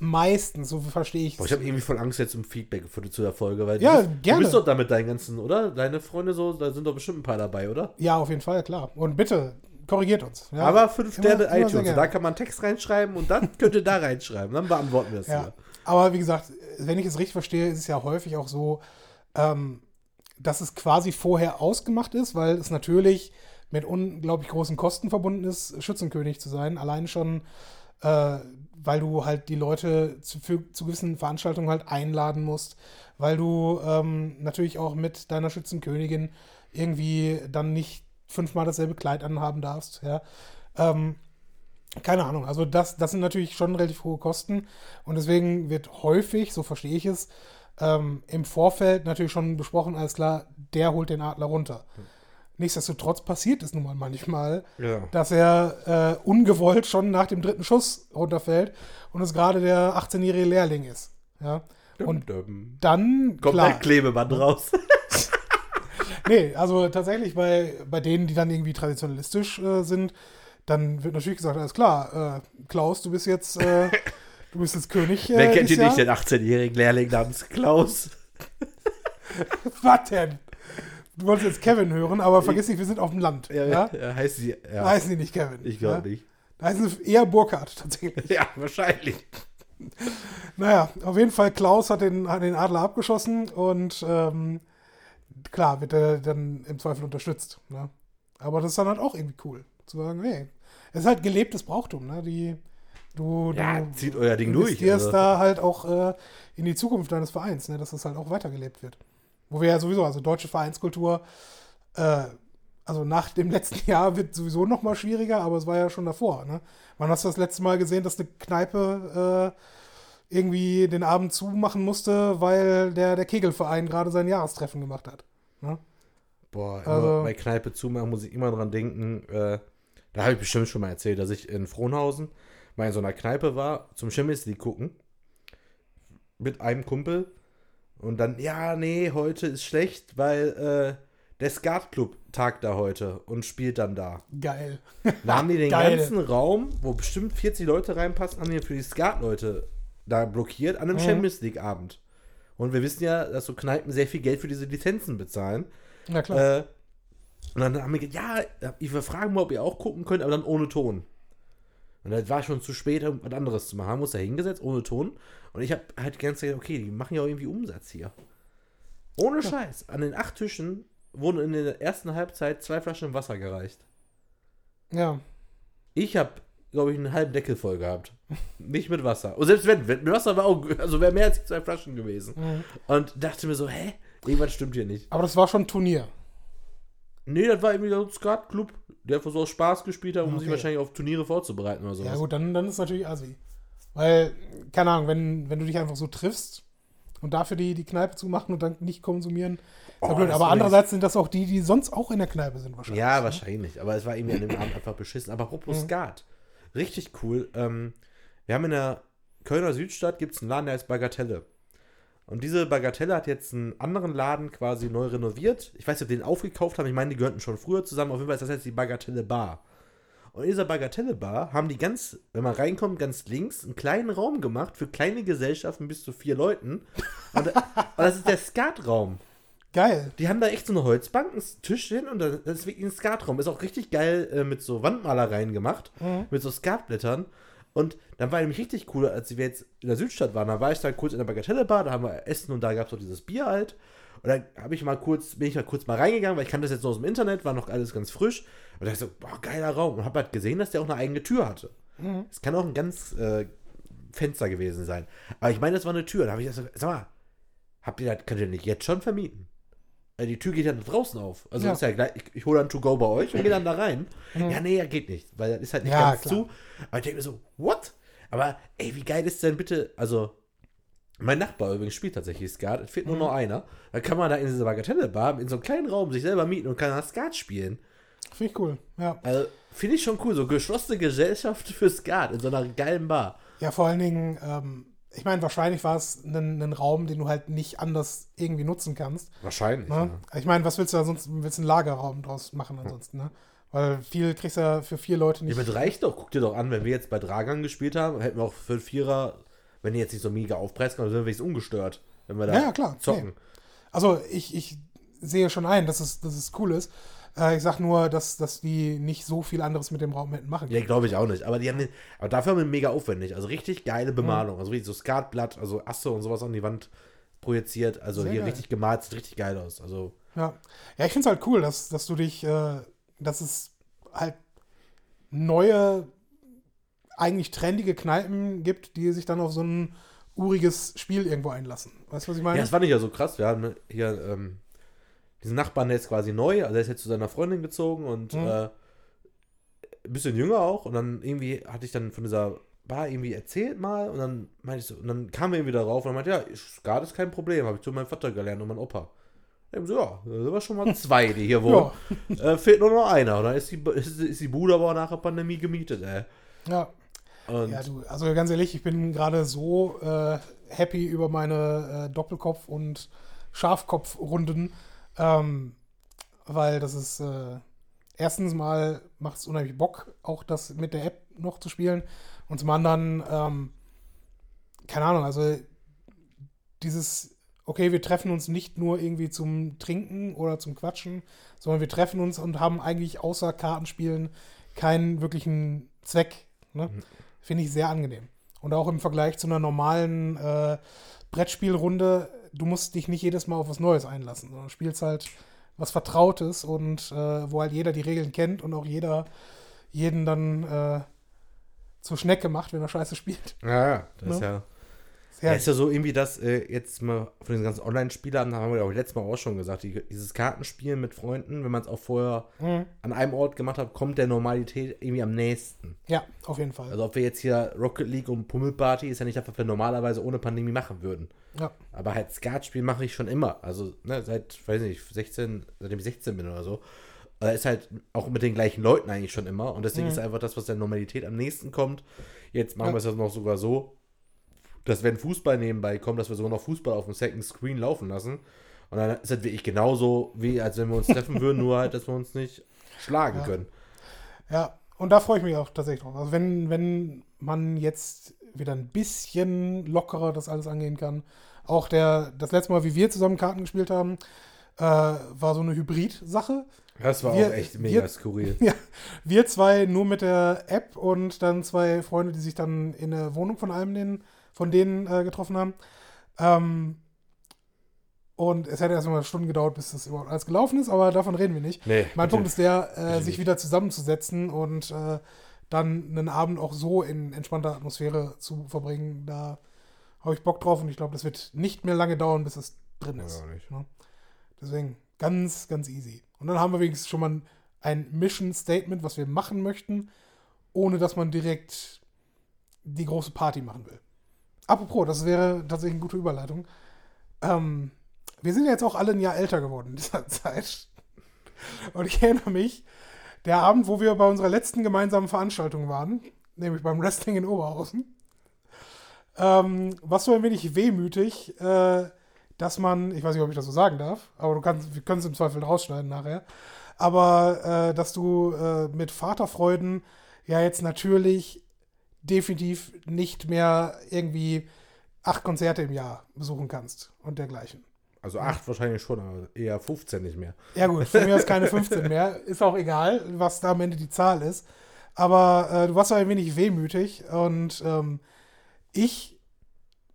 Speaker 1: meistens, so verstehe ich
Speaker 2: ich habe irgendwie voll Angst jetzt im Feedback für, zu der Folge, weil
Speaker 1: Ja,
Speaker 2: du, bist,
Speaker 1: gerne.
Speaker 2: du bist doch da mit deinen ganzen, oder? Deine Freunde so, da sind doch bestimmt ein paar dabei, oder?
Speaker 1: Ja, auf jeden Fall, klar. Und bitte, korrigiert uns. Ja,
Speaker 2: Aber fünf Sterne
Speaker 1: immer
Speaker 2: iTunes, da kann man Text reinschreiben und dann könnt ihr da reinschreiben, dann beantworten wir es
Speaker 1: Ja.
Speaker 2: hier.
Speaker 1: Aber wie gesagt, wenn ich es richtig verstehe, ist es ja häufig auch so, ähm, dass es quasi vorher ausgemacht ist, weil es natürlich mit unglaublich großen Kosten verbunden ist, Schützenkönig zu sein. Allein schon, äh, weil du halt die Leute zu, für, zu gewissen Veranstaltungen halt einladen musst, weil du ähm, natürlich auch mit deiner Schützenkönigin irgendwie dann nicht fünfmal dasselbe Kleid anhaben darfst. Ja. Ähm, keine Ahnung, also das, das sind natürlich schon relativ hohe Kosten und deswegen wird häufig, so verstehe ich es, ähm, im Vorfeld natürlich schon besprochen, alles klar, der holt den Adler runter. Nichtsdestotrotz passiert es nun mal manchmal,
Speaker 2: Ja.
Speaker 1: dass er äh, ungewollt schon nach dem dritten Schuss runterfällt und es gerade der 18-jährige Lehrling ist. Ja? Und
Speaker 2: Dum.
Speaker 1: dann,
Speaker 2: kommt
Speaker 1: klar,
Speaker 2: ein Klebeband raus.
Speaker 1: Nee, also tatsächlich bei, bei denen, die dann irgendwie traditionalistisch äh, sind, dann wird natürlich gesagt, alles klar, äh, Klaus, du bist jetzt, äh, du bist jetzt König. Äh,
Speaker 2: Wer kennt hier nicht den 18-jährigen Lehrling namens Klaus?
Speaker 1: Was denn? Du wolltest jetzt Kevin hören, aber vergiss nicht, wir sind auf dem Land. Ja,
Speaker 2: ja, heißt sie.
Speaker 1: Da
Speaker 2: Ja,
Speaker 1: heißen die nicht Kevin.
Speaker 2: ich
Speaker 1: ja?
Speaker 2: glaube nicht.
Speaker 1: Da heißen sie eher Burkhardt tatsächlich.
Speaker 2: Ja, wahrscheinlich.
Speaker 1: Naja, auf jeden Fall, Klaus hat den, hat den Adler abgeschossen und ähm, klar, wird er dann im Zweifel unterstützt. Ne? Aber das ist dann halt auch irgendwie cool, zu sagen, hey, es ist halt gelebtes Brauchtum, ne? Die, du,
Speaker 2: Ja,
Speaker 1: du
Speaker 2: zieht euer Ding durch.
Speaker 1: investierst
Speaker 2: Also.
Speaker 1: da halt auch äh, in die Zukunft deines Vereins, ne? dass das halt auch weitergelebt wird. Wo wir ja sowieso, also deutsche Vereinskultur, äh, also nach dem letzten Jahr wird sowieso noch mal schwieriger, aber es war ja schon davor. Ne? Wann hast du das letzte Mal gesehen, dass eine Kneipe äh, irgendwie den Abend zumachen musste, weil der, der Kegelverein gerade sein Jahrestreffen gemacht hat? Ne?
Speaker 2: Boah,
Speaker 1: Also-
Speaker 2: bei Kneipe zumachen muss ich immer dran denken. Äh, da habe ich bestimmt schon mal erzählt, dass ich in Frohnhausen mal in so einer Kneipe war, zum Champions League gucken. Mit einem Kumpel. Und dann, ja, nee, heute ist schlecht, weil äh, der Skatclub tagt da heute und spielt dann da.
Speaker 1: Geil.
Speaker 2: Da haben die den
Speaker 1: Geil.
Speaker 2: ganzen Raum, wo bestimmt 40 Leute reinpassen, haben die für die Skat-Leute da blockiert an einem
Speaker 1: Mhm.
Speaker 2: Champions League-Abend. Und wir wissen ja, dass so Kneipen sehr viel Geld für diese Lizenzen bezahlen.
Speaker 1: Na klar.
Speaker 2: Äh, und dann haben wir gesagt, ja, ich will fragen mal, ob ihr auch gucken könnt, aber dann ohne Ton. Und dann war schon zu spät, irgendwas anderes zu machen. Haben uns da hingesetzt, ohne Ton. Und ich habe halt die ganze Zeit gedacht, okay, die machen ja auch irgendwie Umsatz hier. Ohne Scheiß. An den acht Tischen wurden in der ersten Halbzeit zwei Flaschen Wasser gereicht.
Speaker 1: ja.
Speaker 2: Ich habe, glaube ich, einen halben Deckel voll gehabt. Nicht mit Wasser. Und selbst wenn, mit Wasser war auch, also wäre mehr als zwei Flaschen gewesen.
Speaker 1: Mhm.
Speaker 2: Und dachte mir so, hä? Irgendwas stimmt hier nicht.
Speaker 1: Aber das war schon ein Turnier.
Speaker 2: Nee, das war irgendwie so ein Skat-Club, der einfach so aus Spaß gespielt hat, um sich
Speaker 1: Okay.
Speaker 2: wahrscheinlich auf Turniere vorzubereiten oder sowas.
Speaker 1: Ja gut, dann, dann ist es natürlich assi. Weil, keine Ahnung, wenn, wenn du dich einfach so triffst und dafür die, die Kneipe zumachen und dann nicht konsumieren,
Speaker 2: Oh,
Speaker 1: blöd. Aber andererseits sind das auch die, die sonst auch in der Kneipe sind wahrscheinlich.
Speaker 2: Ja, wahrscheinlich. Aber es war irgendwie an dem Abend einfach beschissen. Aber apropos
Speaker 1: Mhm.
Speaker 2: Skat. Richtig cool. Ähm, wir haben in der Kölner Südstadt gibt es einen Laden, der heißt Bagatelle. Und diese Bagatelle hat jetzt einen anderen Laden quasi neu renoviert. Ich weiß nicht, ob die den aufgekauft haben. Ich meine, die gehörten schon früher zusammen. Auf jeden Fall ist das jetzt die Bagatelle Bar. Und in dieser Bagatelle Bar haben die ganz, wenn man reinkommt, ganz links einen kleinen Raum gemacht für kleine Gesellschaften bis zu vier Leuten. Und, das ist der Skatraum.
Speaker 1: Geil.
Speaker 2: Die haben da echt so eine Holzbank, einen Tisch hin und das ist wirklich ein Skatraum. Ist auch richtig geil äh, mit so Wandmalereien gemacht,
Speaker 1: Mhm.
Speaker 2: mit so Skatblättern. Und dann war nämlich richtig cool, als wir jetzt in der Südstadt waren, da war ich dann kurz in der Bagatelle-Bar, da haben wir Essen und da gab es auch dieses Bier halt. Und dann habe ich mal kurz, bin ich mal kurz mal reingegangen, weil ich kannte das jetzt nur aus dem Internet, war noch alles ganz frisch. Und da ich so, boah, geiler Raum. Und habe halt gesehen, dass der auch eine eigene Tür hatte.
Speaker 1: Mhm.
Speaker 2: Es kann auch ein ganz äh, Fenster gewesen sein. Aber ich meine, das war eine Tür. Da habe ich gesagt, sag mal, habt ihr das, könnt ihr nicht jetzt schon vermieten? Äh, Die Tür geht ja nach draußen auf. Also
Speaker 1: Ja.
Speaker 2: ist ja gleich, ich, ich hole dann To-Go bei euch und gehe dann da rein. Ja, nee, ja, geht nicht, weil das ist halt nicht
Speaker 1: Mhm. Ja,
Speaker 2: ganz
Speaker 1: klar.
Speaker 2: zu. Aber ich denke mir so, what? Aber ey, wie geil ist denn bitte, also mein Nachbar übrigens spielt tatsächlich Skat, es fehlt nur
Speaker 1: Mhm.
Speaker 2: noch einer. Dann kann man da in dieser Bagatelle-Bar in so einem kleinen Raum sich selber mieten und kann da Skat spielen.
Speaker 1: Finde ich cool. Ja.
Speaker 2: Also finde ich schon cool, so geschlossene Gesellschaft für Skat in so einer geilen Bar.
Speaker 1: Ja, vor allen Dingen, ähm, ich meine, wahrscheinlich war es ein, ein Raum, den du halt nicht anders irgendwie nutzen kannst.
Speaker 2: Wahrscheinlich.
Speaker 1: Ne? Ich meine, was willst du da sonst? Willst du einen Lagerraum draus machen ansonsten, ne? Weil viel kriegst du ja für vier Leute
Speaker 2: Ja,
Speaker 1: nicht.
Speaker 2: mit reicht doch. Guck dir doch an, wenn wir jetzt bei Dragan gespielt haben, hätten wir auch für Vierer, wenn die jetzt nicht so mega aufpreisen, dann sind wir wenigstens ungestört, wenn wir da
Speaker 1: Ja, ja, klar.
Speaker 2: zocken.
Speaker 1: Nee. Also ich, ich sehe schon ein, dass es, dass es cool ist. Äh, ich sag nur, dass, dass die nicht so viel anderes mit dem Raum hätten machen
Speaker 2: Ja, glaube ich auch nicht. Aber die haben den, aber dafür haben wir mega aufwendig. Also richtig
Speaker 1: Mhm.
Speaker 2: geile Bemalung. Also richtig so Skatblatt, also Asse und sowas an die Wand projiziert. Also
Speaker 1: Sehr
Speaker 2: hier
Speaker 1: geil.
Speaker 2: richtig gemalt, sieht richtig geil aus. Also
Speaker 1: Ja, ja ich finde es halt cool, dass, dass du dich, äh, dass es halt neue, eigentlich trendige Kneipen gibt, die sich dann auf so ein uriges Spiel irgendwo einlassen. Weißt du, was ich meine?
Speaker 2: Ja, das fand ich ja so krass. Wir haben hier ähm, diesen Nachbarn, der ist quasi neu, also er ist jetzt zu seiner Freundin gezogen und
Speaker 1: Mhm.
Speaker 2: äh, ein bisschen jünger auch. Und dann irgendwie hatte ich dann von dieser Bar irgendwie erzählt mal und dann meinte ich so, und dann kam er irgendwie darauf und meinte, ja, Skat ist kein Problem, habe ich zu meinem Vater gelernt und meinem Opa. Eben so, ja, da sind wir schon mal zwei, die hier wohnen. Äh, fehlt nur noch einer. Und dann ist die, ist, ist die Bude aber nach der Pandemie gemietet, ey.
Speaker 1: ja.
Speaker 2: Und
Speaker 1: Ja, du, also ganz ehrlich, ich bin gerade so äh, happy über meine äh, Doppelkopf- und Schafkopf-Runden, ähm, weil das ist, äh, erstens mal macht es unheimlich Bock, auch das mit der App noch zu spielen und zum anderen, ähm, keine Ahnung, also dieses, okay, wir treffen uns nicht nur irgendwie zum Trinken oder zum Quatschen, sondern wir treffen uns und haben eigentlich außer Kartenspielen keinen wirklichen Zweck. Ne? Finde ich sehr angenehm. Und auch im Vergleich zu einer normalen äh, Brettspielrunde, du musst dich nicht jedes Mal auf was Neues einlassen, sondern spielst halt was Vertrautes und äh, wo halt jeder die Regeln kennt und auch jeder jeden dann äh, zur Schnecke macht, wenn er Scheiße spielt.
Speaker 2: ja, ja, das ist
Speaker 1: Ne?
Speaker 2: ja. Ja, ist ja so irgendwie das, äh, jetzt mal von den ganzen Online-Spielern, haben wir ja auch letztes Mal auch schon gesagt, die, dieses Kartenspielen mit Freunden, wenn man es auch vorher
Speaker 1: Mhm.
Speaker 2: an einem Ort gemacht hat, kommt der Normalität irgendwie am nächsten.
Speaker 1: Ja, auf jeden Fall.
Speaker 2: Also ob wir jetzt hier Rocket League und Pummelparty ist ja nicht das, was wir normalerweise ohne Pandemie machen würden.
Speaker 1: ja.
Speaker 2: Aber halt Skatspiel mache ich schon immer. Also ne, seit, weiß nicht, 16, seitdem ich 16 bin oder so. Äh, ist halt auch mit den gleichen Leuten eigentlich schon immer. Und deswegen
Speaker 1: Mhm.
Speaker 2: ist einfach das, was der Normalität am nächsten kommt. Jetzt machen
Speaker 1: Ja.
Speaker 2: wir es ja noch sogar so, dass wenn Fußball nebenbei kommt, dass wir sogar noch Fußball auf dem Second Screen laufen lassen. Und dann ist das wirklich genauso, wie als wenn wir uns treffen würden, nur halt, dass wir uns nicht schlagen
Speaker 1: Ja.
Speaker 2: können.
Speaker 1: Ja, und da freue ich mich auch tatsächlich drauf. Also wenn, wenn man jetzt wieder ein bisschen lockerer das alles angehen kann. Auch der, das letzte Mal, wie wir zusammen Karten gespielt haben, äh, war so eine Hybrid-Sache.
Speaker 2: Das war
Speaker 1: Wir-
Speaker 2: auch echt mega
Speaker 1: wir-
Speaker 2: skurril.
Speaker 1: Ja, wir zwei nur mit der App und dann zwei Freunde, die sich dann in der Wohnung von einem den, von denen äh, getroffen haben. Ähm, und es hätte erstmal Stunden gedauert, bis das überhaupt alles gelaufen ist, aber davon reden wir nicht.
Speaker 2: Nee,
Speaker 1: Mein Punkt ist der, äh, sich wieder zusammenzusetzen und äh, dann einen Abend auch so in entspannter Atmosphäre zu verbringen. Da habe ich Bock drauf und ich glaube, das wird nicht mehr lange dauern, bis es drin ist.
Speaker 2: Ja.
Speaker 1: Ne? Deswegen ganz, ganz easy. Und dann haben wir wenigstens schon mal ein, ein Mission Statement, was wir machen möchten, ohne dass man direkt die große Party machen will. Apropos, das wäre tatsächlich eine gute Überleitung. Ähm, wir sind jetzt auch alle ein Jahr älter geworden in dieser Zeit. Und ich erinnere mich, der Abend, wo wir bei unserer letzten gemeinsamen Veranstaltung waren, nämlich beim Wrestling in Oberhausen, ähm, war so ein wenig wehmütig, äh, dass man, ich weiß nicht, ob ich das so sagen darf, aber du kannst, wir können es im Zweifel rausschneiden nachher, aber äh, dass du äh, mit Vaterfreuden ja jetzt natürlich definitiv nicht mehr irgendwie acht Konzerte im Jahr besuchen kannst und dergleichen.
Speaker 2: Also acht wahrscheinlich schon, aber eher 15 nicht mehr.
Speaker 1: Ja gut, von mir ist keine 15 mehr. Ist auch egal, was da am Ende die Zahl ist. Aber äh, du warst ja ein wenig wehmütig und ähm, ich,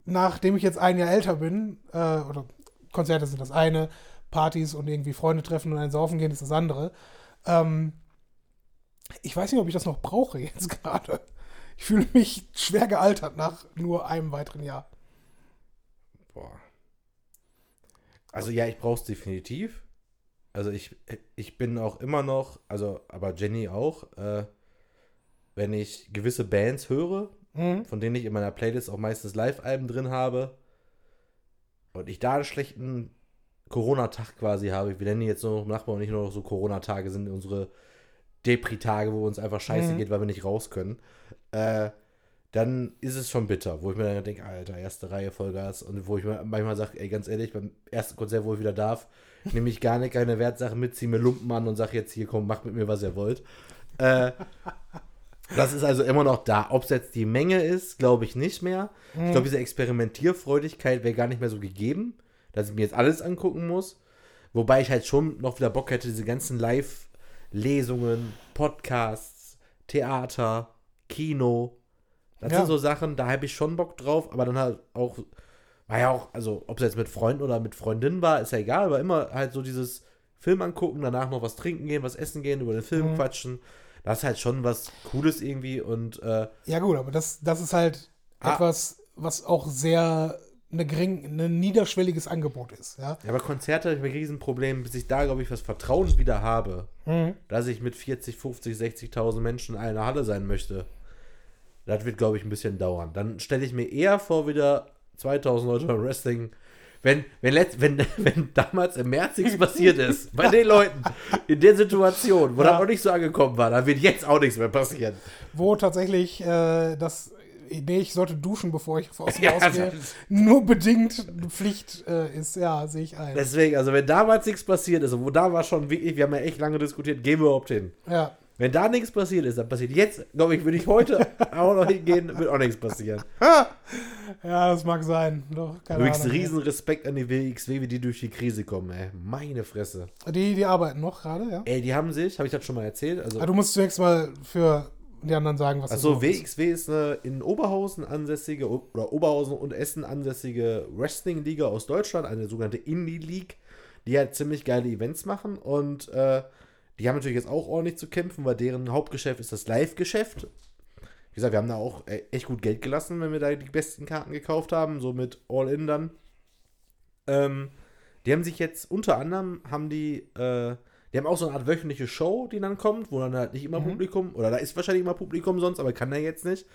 Speaker 1: nachdem ich jetzt ein Jahr älter bin, äh, oder Konzerte sind das eine, Partys und irgendwie Freunde treffen und ein Saufen gehen ist das andere. Ähm, ich weiß nicht, ob ich das noch brauche jetzt gerade. Ich fühle mich schwer gealtert nach nur einem weiteren Jahr.
Speaker 2: Boah. Also ja, ich brauch's definitiv. Also ich, ich bin auch immer noch, also aber Jenny auch, äh, wenn ich gewisse Bands höre,
Speaker 1: Mhm.
Speaker 2: von denen ich in meiner Playlist auch meistens Live-Alben drin habe und ich da einen schlechten Corona-Tag quasi habe, wir nennen die jetzt nur noch im Nachbar und nicht nur noch so Corona-Tage sind unsere Depri-Tage, wo uns einfach scheiße
Speaker 1: Mhm.
Speaker 2: geht, weil wir nicht raus können, äh, dann ist es schon bitter, wo ich mir dann denke, Alter, erste Reihe Vollgas und wo ich mir manchmal sage, ey, ganz ehrlich, beim ersten Konzert, wo ich wieder darf, nehme ich gar nicht keine Wertsache mit, ziehe mir Lumpen an und sage jetzt hier, komm, macht mit mir, was ihr wollt. Äh, das ist also immer noch da. Ob es jetzt die Menge ist, glaube ich nicht mehr. Ich glaube, diese Experimentierfreudigkeit wäre gar nicht mehr so gegeben, dass ich mir jetzt alles angucken muss. Wobei ich halt schon noch wieder Bock hätte, diese ganzen Live-Lesungen, Podcasts, Theater, Kino. Das
Speaker 1: Ja.
Speaker 2: sind so Sachen, da habe ich schon Bock drauf, aber dann halt auch, war ja auch, also ob es jetzt mit Freunden oder mit Freundinnen war, ist ja egal, aber immer halt so dieses Film angucken, danach noch was trinken gehen, was essen gehen, über den Film
Speaker 1: Mhm.
Speaker 2: quatschen. Das ist halt schon was Cooles irgendwie und äh,
Speaker 1: Ja, gut, aber das, das ist halt
Speaker 2: Ah.
Speaker 1: etwas, was auch sehr eine gering, ein niederschwelliges Angebot ist. Ja?
Speaker 2: Ja, aber Konzerte habe ich ein Riesenproblem, bis ich da, glaube ich, das Vertrauen wieder habe,
Speaker 1: Mhm.
Speaker 2: dass ich mit 40, 50, 60.000 Menschen in einer Halle sein möchte. Das wird, glaube ich, ein bisschen dauern. Dann stelle ich mir eher vor, wieder 2000 Leute beim Wrestling. Wenn, wenn, letzt, wenn, wenn damals im März nichts passiert ist, bei den Leuten, in der Situation, wo
Speaker 1: Ja.
Speaker 2: das noch nicht so angekommen war, dann wird jetzt auch nichts mehr passieren.
Speaker 1: Wo tatsächlich äh, das, nee, ich sollte duschen, bevor ich aus dem
Speaker 2: Ja,
Speaker 1: Haus gehe, nur bedingt Pflicht äh, ist. Ja, sehe ich ein.
Speaker 2: Deswegen, also wenn damals nichts passiert ist, und wo da war schon wirklich, wir haben ja echt lange diskutiert, gehen wir überhaupt hin.
Speaker 1: ja.
Speaker 2: Wenn da nichts passiert ist, dann passiert jetzt, glaube ich, würde ich heute auch noch hingehen, wird auch nichts passieren.
Speaker 1: ja, das mag sein. Doch, keine
Speaker 2: Übrigens,
Speaker 1: Ahnung.
Speaker 2: riesen Respekt an die WXW, wie die durch die Krise kommen, ey. Meine Fresse.
Speaker 1: Die, die arbeiten noch gerade, ja.
Speaker 2: Ey, die haben sich, habe ich das schon mal erzählt? Also,
Speaker 1: Aber du musst zunächst mal für die anderen sagen, was
Speaker 2: achso,
Speaker 1: überhaupt ist.
Speaker 2: WXW ist eine in Oberhausen ansässige, oder Oberhausen und Essen ansässige Wrestling-Liga aus Deutschland, eine sogenannte Indie-League, die halt ziemlich geile Events machen und äh, die haben natürlich jetzt auch ordentlich zu kämpfen, weil deren Hauptgeschäft ist das Live-Geschäft. Wie gesagt, wir haben da auch äh, echt gut Geld gelassen, wenn wir da die besten Karten gekauft haben, so mit All-In dann. Ähm, die haben sich jetzt unter anderem, haben die, äh, die haben auch so eine Art wöchentliche Show, die dann kommt, wo dann halt nicht immer
Speaker 1: Mhm.
Speaker 2: Publikum, oder da ist wahrscheinlich immer Publikum sonst, aber kann er jetzt nicht.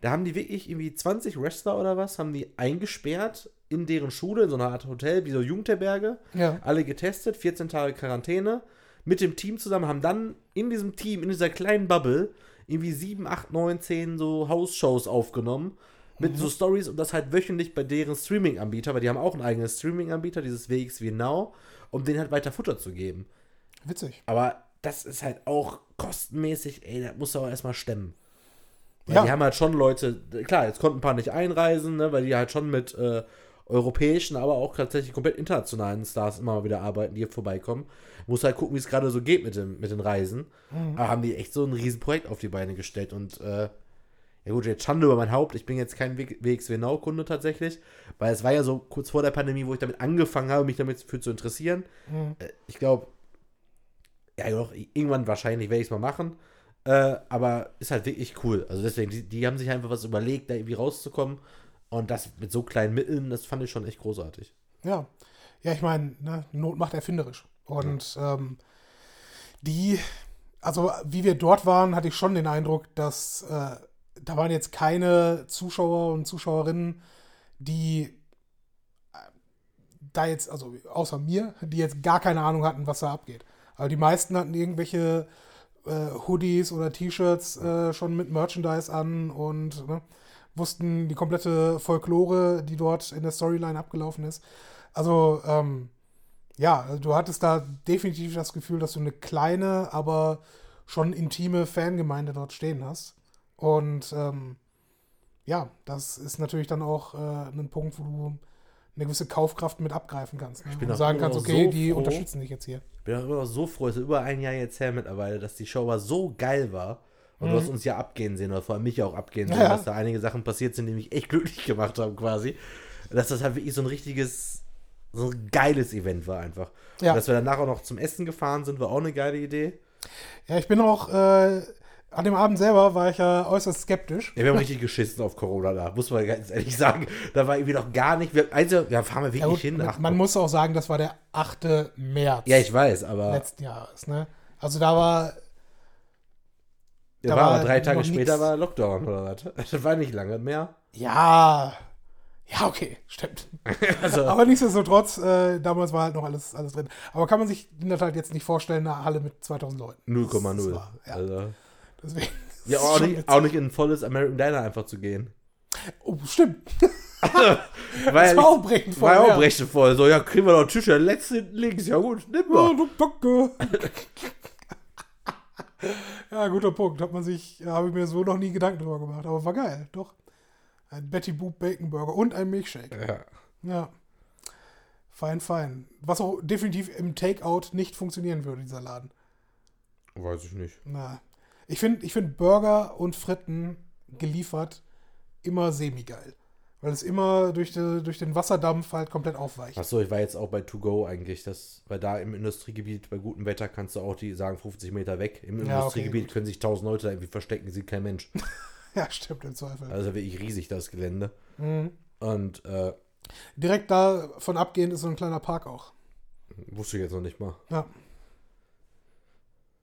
Speaker 2: Da haben die wirklich irgendwie 20 Wrestler oder was, haben die eingesperrt in deren Schule, in so einer Art Hotel, wie so Jugendherberge
Speaker 1: Ja.
Speaker 2: alle getestet, 14 Tage Quarantäne, mit dem Team zusammen, haben dann in diesem Team, in dieser kleinen Bubble, irgendwie 7, 8, 9, 10 so Hausshows aufgenommen. mit so Stories und das halt wöchentlich bei deren Streaming-Anbieter, weil die haben auch einen eigenen Streaming-Anbieter, dieses WXW Now, um denen halt weiter Futter zu geben.
Speaker 1: Witzig.
Speaker 2: Aber das ist halt auch kostenmäßig, ey, das musst du auch erstmal stemmen. Weil
Speaker 1: Ja.
Speaker 2: die haben halt schon Leute, klar, jetzt konnten ein paar nicht einreisen, ne, weil die halt schon mit äh, europäischen, aber auch tatsächlich komplett internationalen Stars immer mal wieder arbeiten, die hier vorbeikommen. Muss halt gucken, wie es gerade so geht mit, dem, mit den Reisen. Aber haben die echt so ein Riesenprojekt auf die Beine gestellt und äh, ja gut, jetzt Schande über mein Haupt. Ich bin jetzt kein W- WXW Now-Kunde tatsächlich, weil es war ja so kurz vor der Pandemie, wo ich damit angefangen habe, mich damit für zu interessieren. Äh, ich glaube, ja doch, irgendwann wahrscheinlich werde ich es mal machen. Äh, aber ist halt wirklich cool. Also deswegen, die, die haben sich einfach was überlegt, da irgendwie rauszukommen. Und das mit so kleinen Mitteln, das fand ich schon echt großartig.
Speaker 1: Ja. Ja, ich meine, ne, Not macht erfinderisch. Und ähm, die, also wie wir dort waren, hatte ich schon den Eindruck, dass äh, da waren jetzt keine Zuschauer und Zuschauerinnen, die äh, da jetzt, also außer mir, die jetzt gar keine Ahnung hatten, was da abgeht. Aber die meisten hatten irgendwelche äh, Hoodies oder T-Shirts äh, schon mit Merchandise an und ne, wussten die komplette Folklore, die dort in der Storyline abgelaufen ist. Also, ähm, ja, also du hattest da definitiv das Gefühl, dass du eine kleine, aber schon intime Fangemeinde dort stehen hast. Und ähm, ja, das ist natürlich dann auch äh, ein Punkt, wo du eine gewisse Kaufkraft mit abgreifen kannst. Ne?
Speaker 2: bin
Speaker 1: Und sagen kannst, okay,
Speaker 2: so
Speaker 1: die
Speaker 2: froh.
Speaker 1: unterstützen dich jetzt hier.
Speaker 2: Ich bin auch immer noch so froh, es ist über ein Jahr jetzt her mittlerweile, dass die Show aber so geil war. Und du hast uns ja abgehen sehen, oder vor allem mich auch abgehen sehen,
Speaker 1: Mhm. Ja, ja.
Speaker 2: dass da einige Sachen passiert sind, die mich echt glücklich gemacht haben, quasi. Dass das halt wirklich so ein richtiges, so ein geiles Event war einfach.
Speaker 1: Ja.
Speaker 2: Und dass wir danach auch noch zum Essen gefahren sind, war auch eine geile Idee.
Speaker 1: Ja, ich bin auch, äh, an dem Abend selber war ich ja äußerst skeptisch.
Speaker 2: Ja, wir haben richtig geschissen auf Corona da, muss man ganz ehrlich sagen. Da war irgendwie noch gar nicht. Wir, also, ja, fahren wir wirklich
Speaker 1: Ja, gut,
Speaker 2: hin. Ach,
Speaker 1: man muss auch sagen, das war der 8. März
Speaker 2: ja, ich weiß, aber
Speaker 1: letzten Jahres. Ne? Also da war,
Speaker 2: ja,
Speaker 1: da
Speaker 2: war
Speaker 1: war
Speaker 2: aber drei Tage später
Speaker 1: nix.
Speaker 2: war Lockdown oder was. Das war nicht lange mehr.
Speaker 1: ja, ja, okay, stimmt.
Speaker 2: Also,
Speaker 1: Aber nichtsdestotrotz, äh, damals war halt noch alles, alles drin. Aber kann man sich in der Tat jetzt nicht vorstellen, eine Halle mit 2000 Leuten. Das
Speaker 2: 0,0.
Speaker 1: war- Ja,
Speaker 2: Also,
Speaker 1: deswegen.
Speaker 2: ja, auch nicht, auch nicht in ein volles American Diner einfach zu gehen.
Speaker 1: Oh, stimmt.
Speaker 2: War ja
Speaker 1: Das war auch brechend
Speaker 2: war
Speaker 1: voll,
Speaker 2: auch
Speaker 1: ja.
Speaker 2: brechend voll. So, ja, kriegen wir noch Tisch, der letzte links. Ja gut, nimm
Speaker 1: Ja,
Speaker 2: mal.
Speaker 1: ja, guter Punkt. Hat man sich, habe ich mir so noch nie Gedanken drüber gemacht. Aber war geil, doch. Ein Betty Boop Bacon Burger und ein Milkshake.
Speaker 2: Ja.
Speaker 1: Ja. Fein, fein. Was auch definitiv im Takeout nicht funktionieren würde, dieser Laden.
Speaker 2: Weiß ich nicht.
Speaker 1: Na. Ich finde ich find Burger und Fritten geliefert immer semi-geil. Weil es immer durch, de, durch den Wasserdampf halt komplett aufweicht.
Speaker 2: Achso, ich war jetzt auch bei To Go eigentlich. Das, weil da im Industriegebiet bei gutem Wetter kannst du auch die sagen 50 Meter weg. Im
Speaker 1: Ja, okay,
Speaker 2: Industriegebiet
Speaker 1: gut.
Speaker 2: können sich 1000 Leute da irgendwie verstecken, sieht kein Mensch.
Speaker 1: Ja, stimmt, im Zweifel.
Speaker 2: Also wirklich riesig das Gelände.
Speaker 1: Mhm.
Speaker 2: Und äh,
Speaker 1: Direkt davon abgehend ist so ein kleiner Park auch.
Speaker 2: wusste ich jetzt noch nicht mal.
Speaker 1: Ja.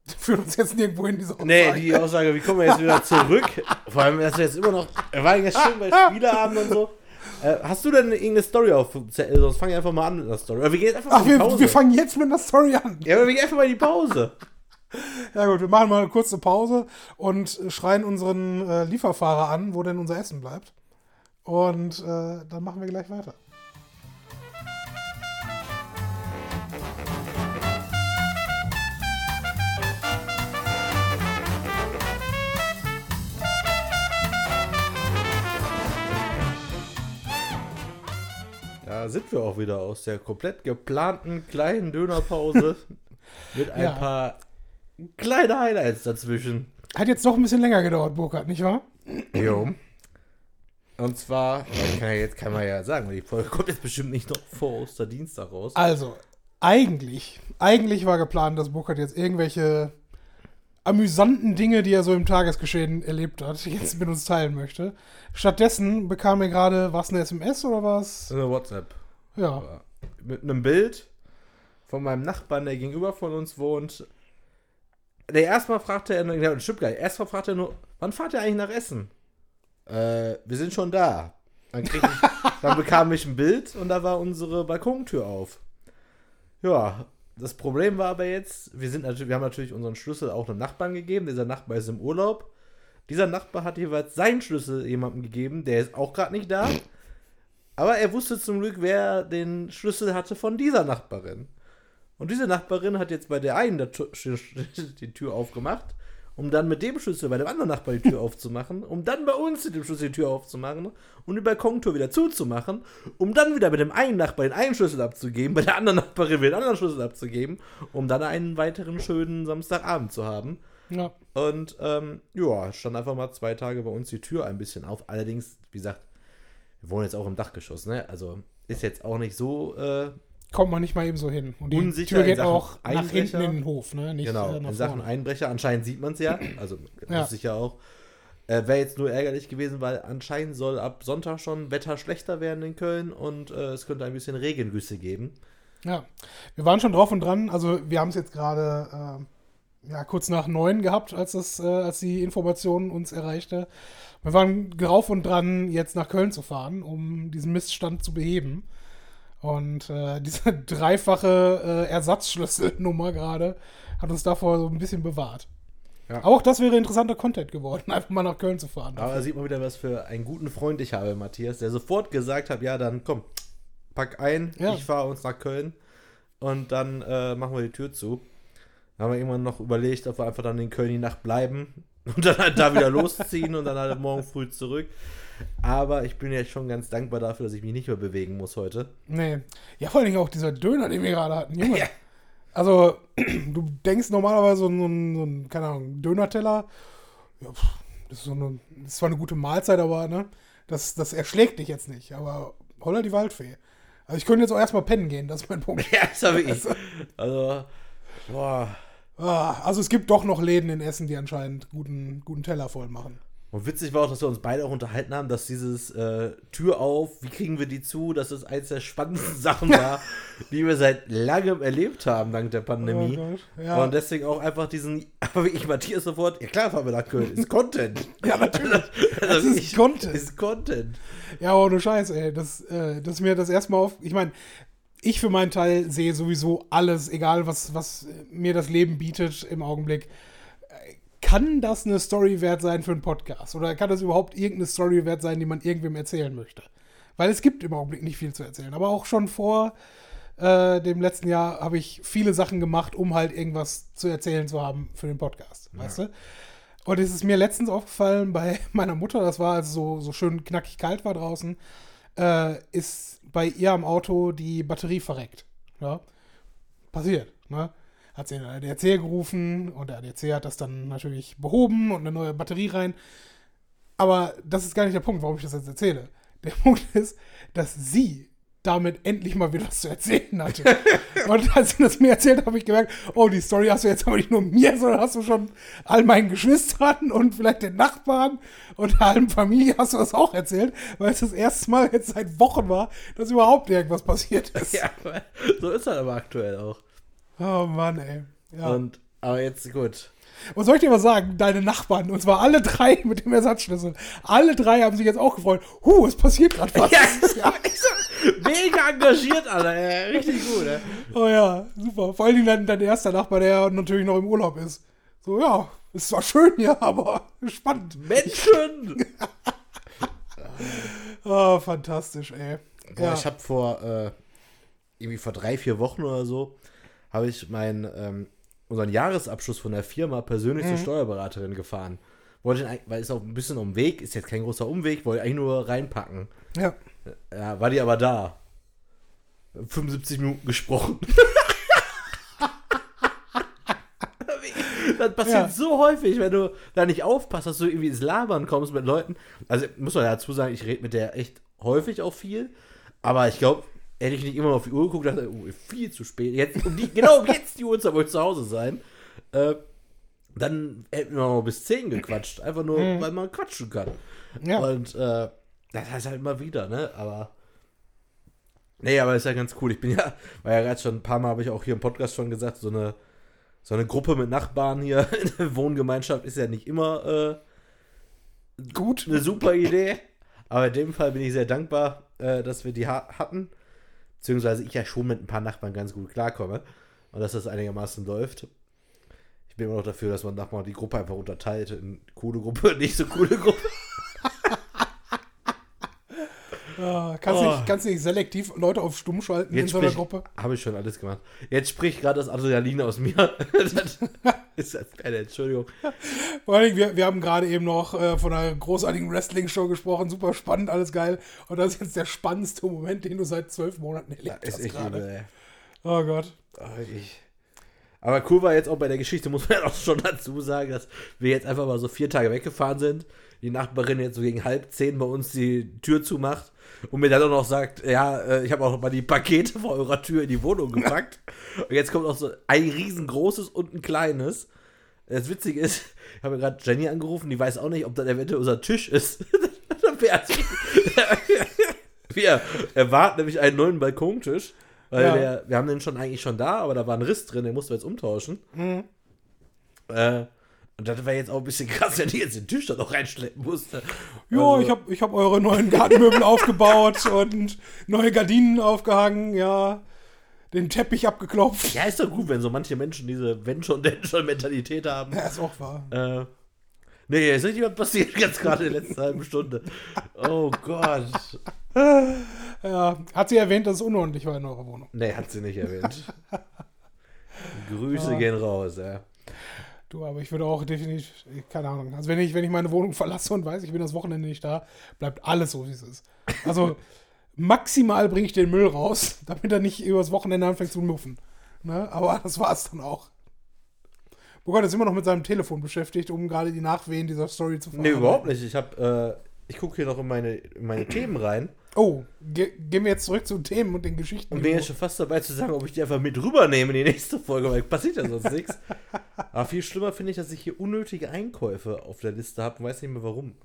Speaker 1: Führt uns jetzt nirgendwo hin, diese
Speaker 2: Nee,
Speaker 1: Aussage.
Speaker 2: die Aussage, wie kommen wir jetzt wieder zurück? Vor allem, dass wir jetzt immer noch. Wir waren jetzt schon bei Spieleabend und so. Äh, hast du denn irgendeine Story auf Zettel? Sonst fang ich einfach mal an mit einer Story. Oder wir gehen einfach mal
Speaker 1: Ach,
Speaker 2: in die
Speaker 1: wir,
Speaker 2: Pause.
Speaker 1: wir fangen jetzt mit einer Story an.
Speaker 2: ja, aber wir gehen einfach mal in die Pause.
Speaker 1: Ja gut, wir machen mal eine kurze Pause und schreien unseren äh, Lieferfahrer an, wo denn unser Essen bleibt. Und äh, dann machen wir gleich weiter.
Speaker 2: Da sind wir auch wieder aus der komplett geplanten kleinen Dönerpause mit ein
Speaker 1: Ja.
Speaker 2: paar kleine Highlights dazwischen.
Speaker 1: Hat jetzt doch ein bisschen länger gedauert, Burkhard, nicht wahr?
Speaker 2: Jo. Und zwar, kann ja jetzt kann man ja sagen, die Folge kommt jetzt bestimmt nicht noch vor Osterdienstag raus.
Speaker 1: Also, eigentlich, eigentlich war geplant, dass Burkhard jetzt irgendwelche amüsanten Dinge, die er so im Tagesgeschehen erlebt hat, jetzt mit uns teilen möchte. Stattdessen bekam er gerade, was eine SMS oder was?
Speaker 2: Eine WhatsApp.
Speaker 1: Ja.
Speaker 2: Mit einem Bild von meinem Nachbarn, der gegenüber von uns wohnt. Der erstmal fragte er, ja, stimmt gar nicht. Erstmal fragte er nur, wann fahrt ihr eigentlich nach Essen? Äh, wir sind schon da. Dann, ich, dann bekam ich ein Bild und da war unsere Balkontür auf. Ja, das Problem war aber jetzt, wir sind natürlich, wir haben natürlich unseren Schlüssel auch einem Nachbarn gegeben. Dieser Nachbar ist im Urlaub. Dieser Nachbar hat jeweils seinen Schlüssel jemandem gegeben, der ist auch gerade nicht da. Aber er wusste zum Glück, wer den Schlüssel hatte von dieser Nachbarin. Und diese Nachbarin hat jetzt bei der einen die Tür aufgemacht, um dann mit dem Schlüssel bei dem anderen Nachbar die Tür aufzumachen, um dann bei uns mit dem Schlüssel die Tür aufzumachen und die Balkontür wieder zuzumachen, um dann wieder mit dem einen Nachbar den einen Schlüssel abzugeben, bei der anderen Nachbarin wieder den anderen Schlüssel abzugeben, um dann einen weiteren schönen Samstagabend zu haben.
Speaker 1: Ja.
Speaker 2: Und ähm, ja, stand einfach mal zwei Tage bei uns die Tür ein bisschen auf. Allerdings, wie gesagt, wir wohnen jetzt auch im Dachgeschoss, ne? Also ist jetzt auch nicht so, äh,
Speaker 1: Kommt man nicht mal eben so hin. Und die
Speaker 2: Unsicher
Speaker 1: Tür geht auch nach hinten in den Hof, ne? Nicht
Speaker 2: genau,
Speaker 1: äh,
Speaker 2: in Sachen
Speaker 1: vorne.
Speaker 2: Einbrecher. Anscheinend sieht man es ja. Also
Speaker 1: Ja.
Speaker 2: ja auch. Äh, Wäre jetzt nur ärgerlich gewesen, weil anscheinend soll ab Sonntag schon Wetter schlechter werden in Köln und äh, es könnte ein bisschen Regengüsse geben.
Speaker 1: Ja, wir waren schon drauf und dran. Also wir haben es jetzt gerade äh, ja, kurz nach neun gehabt, als, das, äh, als die Information uns erreichte. Wir waren drauf und dran, jetzt nach Köln zu fahren, um diesen Missstand zu beheben. Und äh, diese dreifache äh, Ersatzschlüsselnummer gerade hat uns davor so ein bisschen bewahrt.
Speaker 2: Ja.
Speaker 1: Auch das wäre interessanter Content geworden, einfach mal nach Köln zu fahren.
Speaker 2: Aber da sieht man wieder, was für einen guten Freund ich habe, Matthias, der sofort gesagt hat, ja, dann komm, pack ein,
Speaker 1: Ja.
Speaker 2: ich fahre uns nach Köln und dann äh, machen wir die Tür zu. Dann haben wir irgendwann noch überlegt, ob wir einfach dann in Köln die Nacht bleiben und dann halt da wieder losziehen und dann halt morgen früh zurück. Aber ich bin jetzt schon ganz dankbar dafür, dass ich mich nicht mehr bewegen muss heute.
Speaker 1: Nee. Ja, vor allen Dingen auch dieser Döner, den wir gerade hatten. Junge.
Speaker 2: Ja.
Speaker 1: Also, du denkst normalerweise so ein, so ein keine Ahnung, Dönerteller, ja, das ist so eine, das ist zwar eine gute Mahlzeit, aber ne, das, das erschlägt dich jetzt nicht. Aber holla die Waldfee. Also ich könnte jetzt auch erstmal pennen gehen, das ist mein Punkt.
Speaker 2: Ja, das habe ich. Also, boah.
Speaker 1: Ah, also es gibt doch noch Läden in Essen, die anscheinend guten, guten Teller voll machen.
Speaker 2: Und witzig war auch, dass wir uns beide auch unterhalten haben, dass dieses äh, Tür auf, wie kriegen wir die zu, dass das eins der spannendsten Sachen war, die wir seit langem erlebt haben, dank der Pandemie.
Speaker 1: Oh ja.
Speaker 2: Und deswegen auch einfach diesen, aber ich Matthias sofort, ja klar fahren wir nach Köln, ist Content.
Speaker 1: Ja, natürlich.
Speaker 2: Das
Speaker 1: Das ist Content.
Speaker 2: Ist Content.
Speaker 1: Ja, ohne Scheiß, ey. Das, äh, das ist mir das erste Mal auf. Ich meine, ich für meinen Teil sehe sowieso alles, egal was, was mir das Leben bietet im Augenblick. Kann das eine Story wert sein für einen Podcast? Oder kann das überhaupt irgendeine Story wert sein, die man irgendwem erzählen möchte? Weil es gibt im Augenblick nicht viel zu erzählen. Aber auch schon vor äh, dem letzten Jahr habe ich viele Sachen gemacht, um halt irgendwas zu erzählen zu haben für den Podcast. Weißt du? Und es ist mir letztens aufgefallen bei meiner Mutter, das war, als es so, so schön knackig kalt war draußen, äh, ist bei ihr am Auto die Batterie verreckt. Ja? Passiert. Ne? Hat sie den ADAC gerufen und der ADAC hat das dann natürlich behoben und eine neue Batterie rein. Aber das ist gar nicht der Punkt, warum ich das jetzt erzähle. Der Punkt ist, dass sie damit endlich mal wieder was zu erzählen hatte. und als sie das mir erzählt hat, habe ich gemerkt, oh, die Story hast du jetzt aber nicht nur mir, sondern hast du schon all meinen Geschwistern und vielleicht den Nachbarn und der halben Familie hast du das auch erzählt, weil es das erste Mal jetzt seit Wochen war, dass überhaupt irgendwas passiert ist.
Speaker 2: Ja, so ist das aber aktuell auch.
Speaker 1: Oh Mann, ey. Ja. Und,
Speaker 2: aber jetzt gut.
Speaker 1: soll ich dir was sagen? Deine Nachbarn, und zwar alle drei mit dem Ersatzschlüssel, alle drei haben sich jetzt auch gefreut. Huh, es passiert gerade was.
Speaker 2: Ja, mega engagiert, Alter. ey. Richtig gut, ey.
Speaker 1: Oh ja, super. Vor allen Dingen dein, dein erster Nachbar, der natürlich noch im Urlaub ist. So, ja, ist zwar schön hier, aber spannend.
Speaker 2: Menschen!
Speaker 1: Oh, fantastisch, ey.
Speaker 2: Boah,
Speaker 1: ja.
Speaker 2: ich habe vor, äh, irgendwie vor drei, vier Wochen oder so, habe ich meinen, ähm, unseren Jahresabschluss von der Firma persönlich zur Steuerberaterin gefahren. Wollte, eigentlich- weil es auch ein bisschen um Weg, ist jetzt kein großer Umweg, wollte eigentlich nur reinpacken.
Speaker 1: ja.
Speaker 2: Ja, war die aber da. 75 Minuten gesprochen. das passiert
Speaker 1: Ja.
Speaker 2: so häufig, wenn du da nicht aufpasst, dass du irgendwie ins Labern kommst mit Leuten. Also muss man dazu sagen, ich rede mit der echt häufig auch viel. Aber ich glaube, hätte ich nicht immer auf die Uhr geguckt, dachte, oh, viel zu spät. Jetzt, um die, genau um jetzt die Uhrzeit wollte ich zu Hause sein. Äh, dann hätten wir noch bis 10 gequatscht. Einfach nur, weil man quatschen kann.
Speaker 1: Ja.
Speaker 2: Und äh, das heißt halt immer wieder, ne? Aber. Nee, aber ist ja ganz cool. Ich bin ja, war ja gerade schon ein paar Mal, habe ich auch hier im Podcast schon gesagt, so eine, so eine Gruppe mit Nachbarn hier in der Wohngemeinschaft ist ja nicht immer äh,
Speaker 1: Gut.
Speaker 2: eine super Idee. Aber in dem Fall bin ich sehr dankbar, äh, dass wir die ha hatten. Beziehungsweise ich ja schon mit ein paar Nachbarn ganz gut klarkomme. Und dass das einigermaßen läuft. Ich bin immer noch dafür, dass man nachher die Gruppe einfach unterteilt in coole Gruppe, nicht so coole Gruppe.
Speaker 1: Ja, kannst,
Speaker 2: Oh.
Speaker 1: nicht, kannst nicht selektiv Leute auf stumm schalten in so einer Gruppe.
Speaker 2: Habe ich schon alles gemacht. Jetzt spricht gerade das Adrenalin aus mir. das ist das eine Entschuldigung.
Speaker 1: Vor allem, wir, wir haben gerade eben noch äh, von einer großartigen Wrestling-Show gesprochen. Super spannend, alles geil. Und das ist jetzt der spannendste Moment, den du seit zwölf Monaten erlebt
Speaker 2: Ist
Speaker 1: hast
Speaker 2: echt
Speaker 1: gerade.
Speaker 2: übel, ey.
Speaker 1: Oh Gott.
Speaker 2: Ah, wirklich. Aber cool war jetzt auch bei der Geschichte, muss man ja auch schon dazu sagen, dass wir jetzt einfach mal so vier Tage weggefahren sind. Die Nachbarin jetzt so gegen halb zehn bei uns die Tür zumacht und mir dann auch noch sagt, ja, äh, ich habe auch noch mal die Pakete vor eurer Tür in die Wohnung gepackt. und jetzt kommt auch so ein riesengroßes und ein kleines. Das Witzige ist, ich habe gerade Jenny angerufen, die weiß auch nicht, ob das eventuell unser Tisch ist. wir erwarten nämlich einen neuen Balkontisch. Weil
Speaker 1: Ja.
Speaker 2: der, wir haben den schon eigentlich schon da, aber da war ein Riss drin, den mussten wir jetzt umtauschen. Äh, und das wäre jetzt auch ein bisschen krass, wenn die jetzt den Tisch da noch reinschleppen musste.
Speaker 1: Jo,
Speaker 2: Also,
Speaker 1: ich habe ich hab eure neuen Gartenmöbel aufgebaut und neue Gardinen aufgehangen, ja. Den Teppich abgeklopft.
Speaker 2: Ja, ist doch gut, wenn so manche Menschen diese wenn schon, denn schon Mentalität haben.
Speaker 1: Ja, ist auch wahr.
Speaker 2: Äh, nee, ist richtig was passiert jetzt gerade in der letzten halben Stunde. Oh Gott.
Speaker 1: Ja, hat sie erwähnt, dass es unordentlich war in eurer Wohnung.
Speaker 2: Nee, hat sie nicht erwähnt. Grüße
Speaker 1: Ja.
Speaker 2: gehen raus, ja.
Speaker 1: Du, aber ich würde auch definitiv, keine Ahnung. Also wenn ich, wenn ich meine Wohnung verlasse und weiß, ich bin das Wochenende nicht da, bleibt alles so, wie es ist. Also maximal bringe ich den Müll raus, damit er nicht übers Wochenende anfängt zu muffen. Ne? Aber das war's dann auch. Bogart ist immer noch mit seinem Telefon beschäftigt, um gerade die Nachwehen dieser Story zu
Speaker 2: Nee,
Speaker 1: verarbeiten.
Speaker 2: überhaupt nicht. Ich hab, äh, ich gucke hier noch in meine, in meine Themen rein
Speaker 1: Oh, ge gehen wir jetzt zurück zu den Themen und den Geschichten.
Speaker 2: und bin jetzt schon fast dabei zu sagen, ob ich die einfach mit rübernehme in die nächste Folge, weil passiert ja sonst nichts. Aber viel schlimmer finde ich, dass ich hier unnötige Einkäufe auf der Liste habe und weiß nicht mehr warum.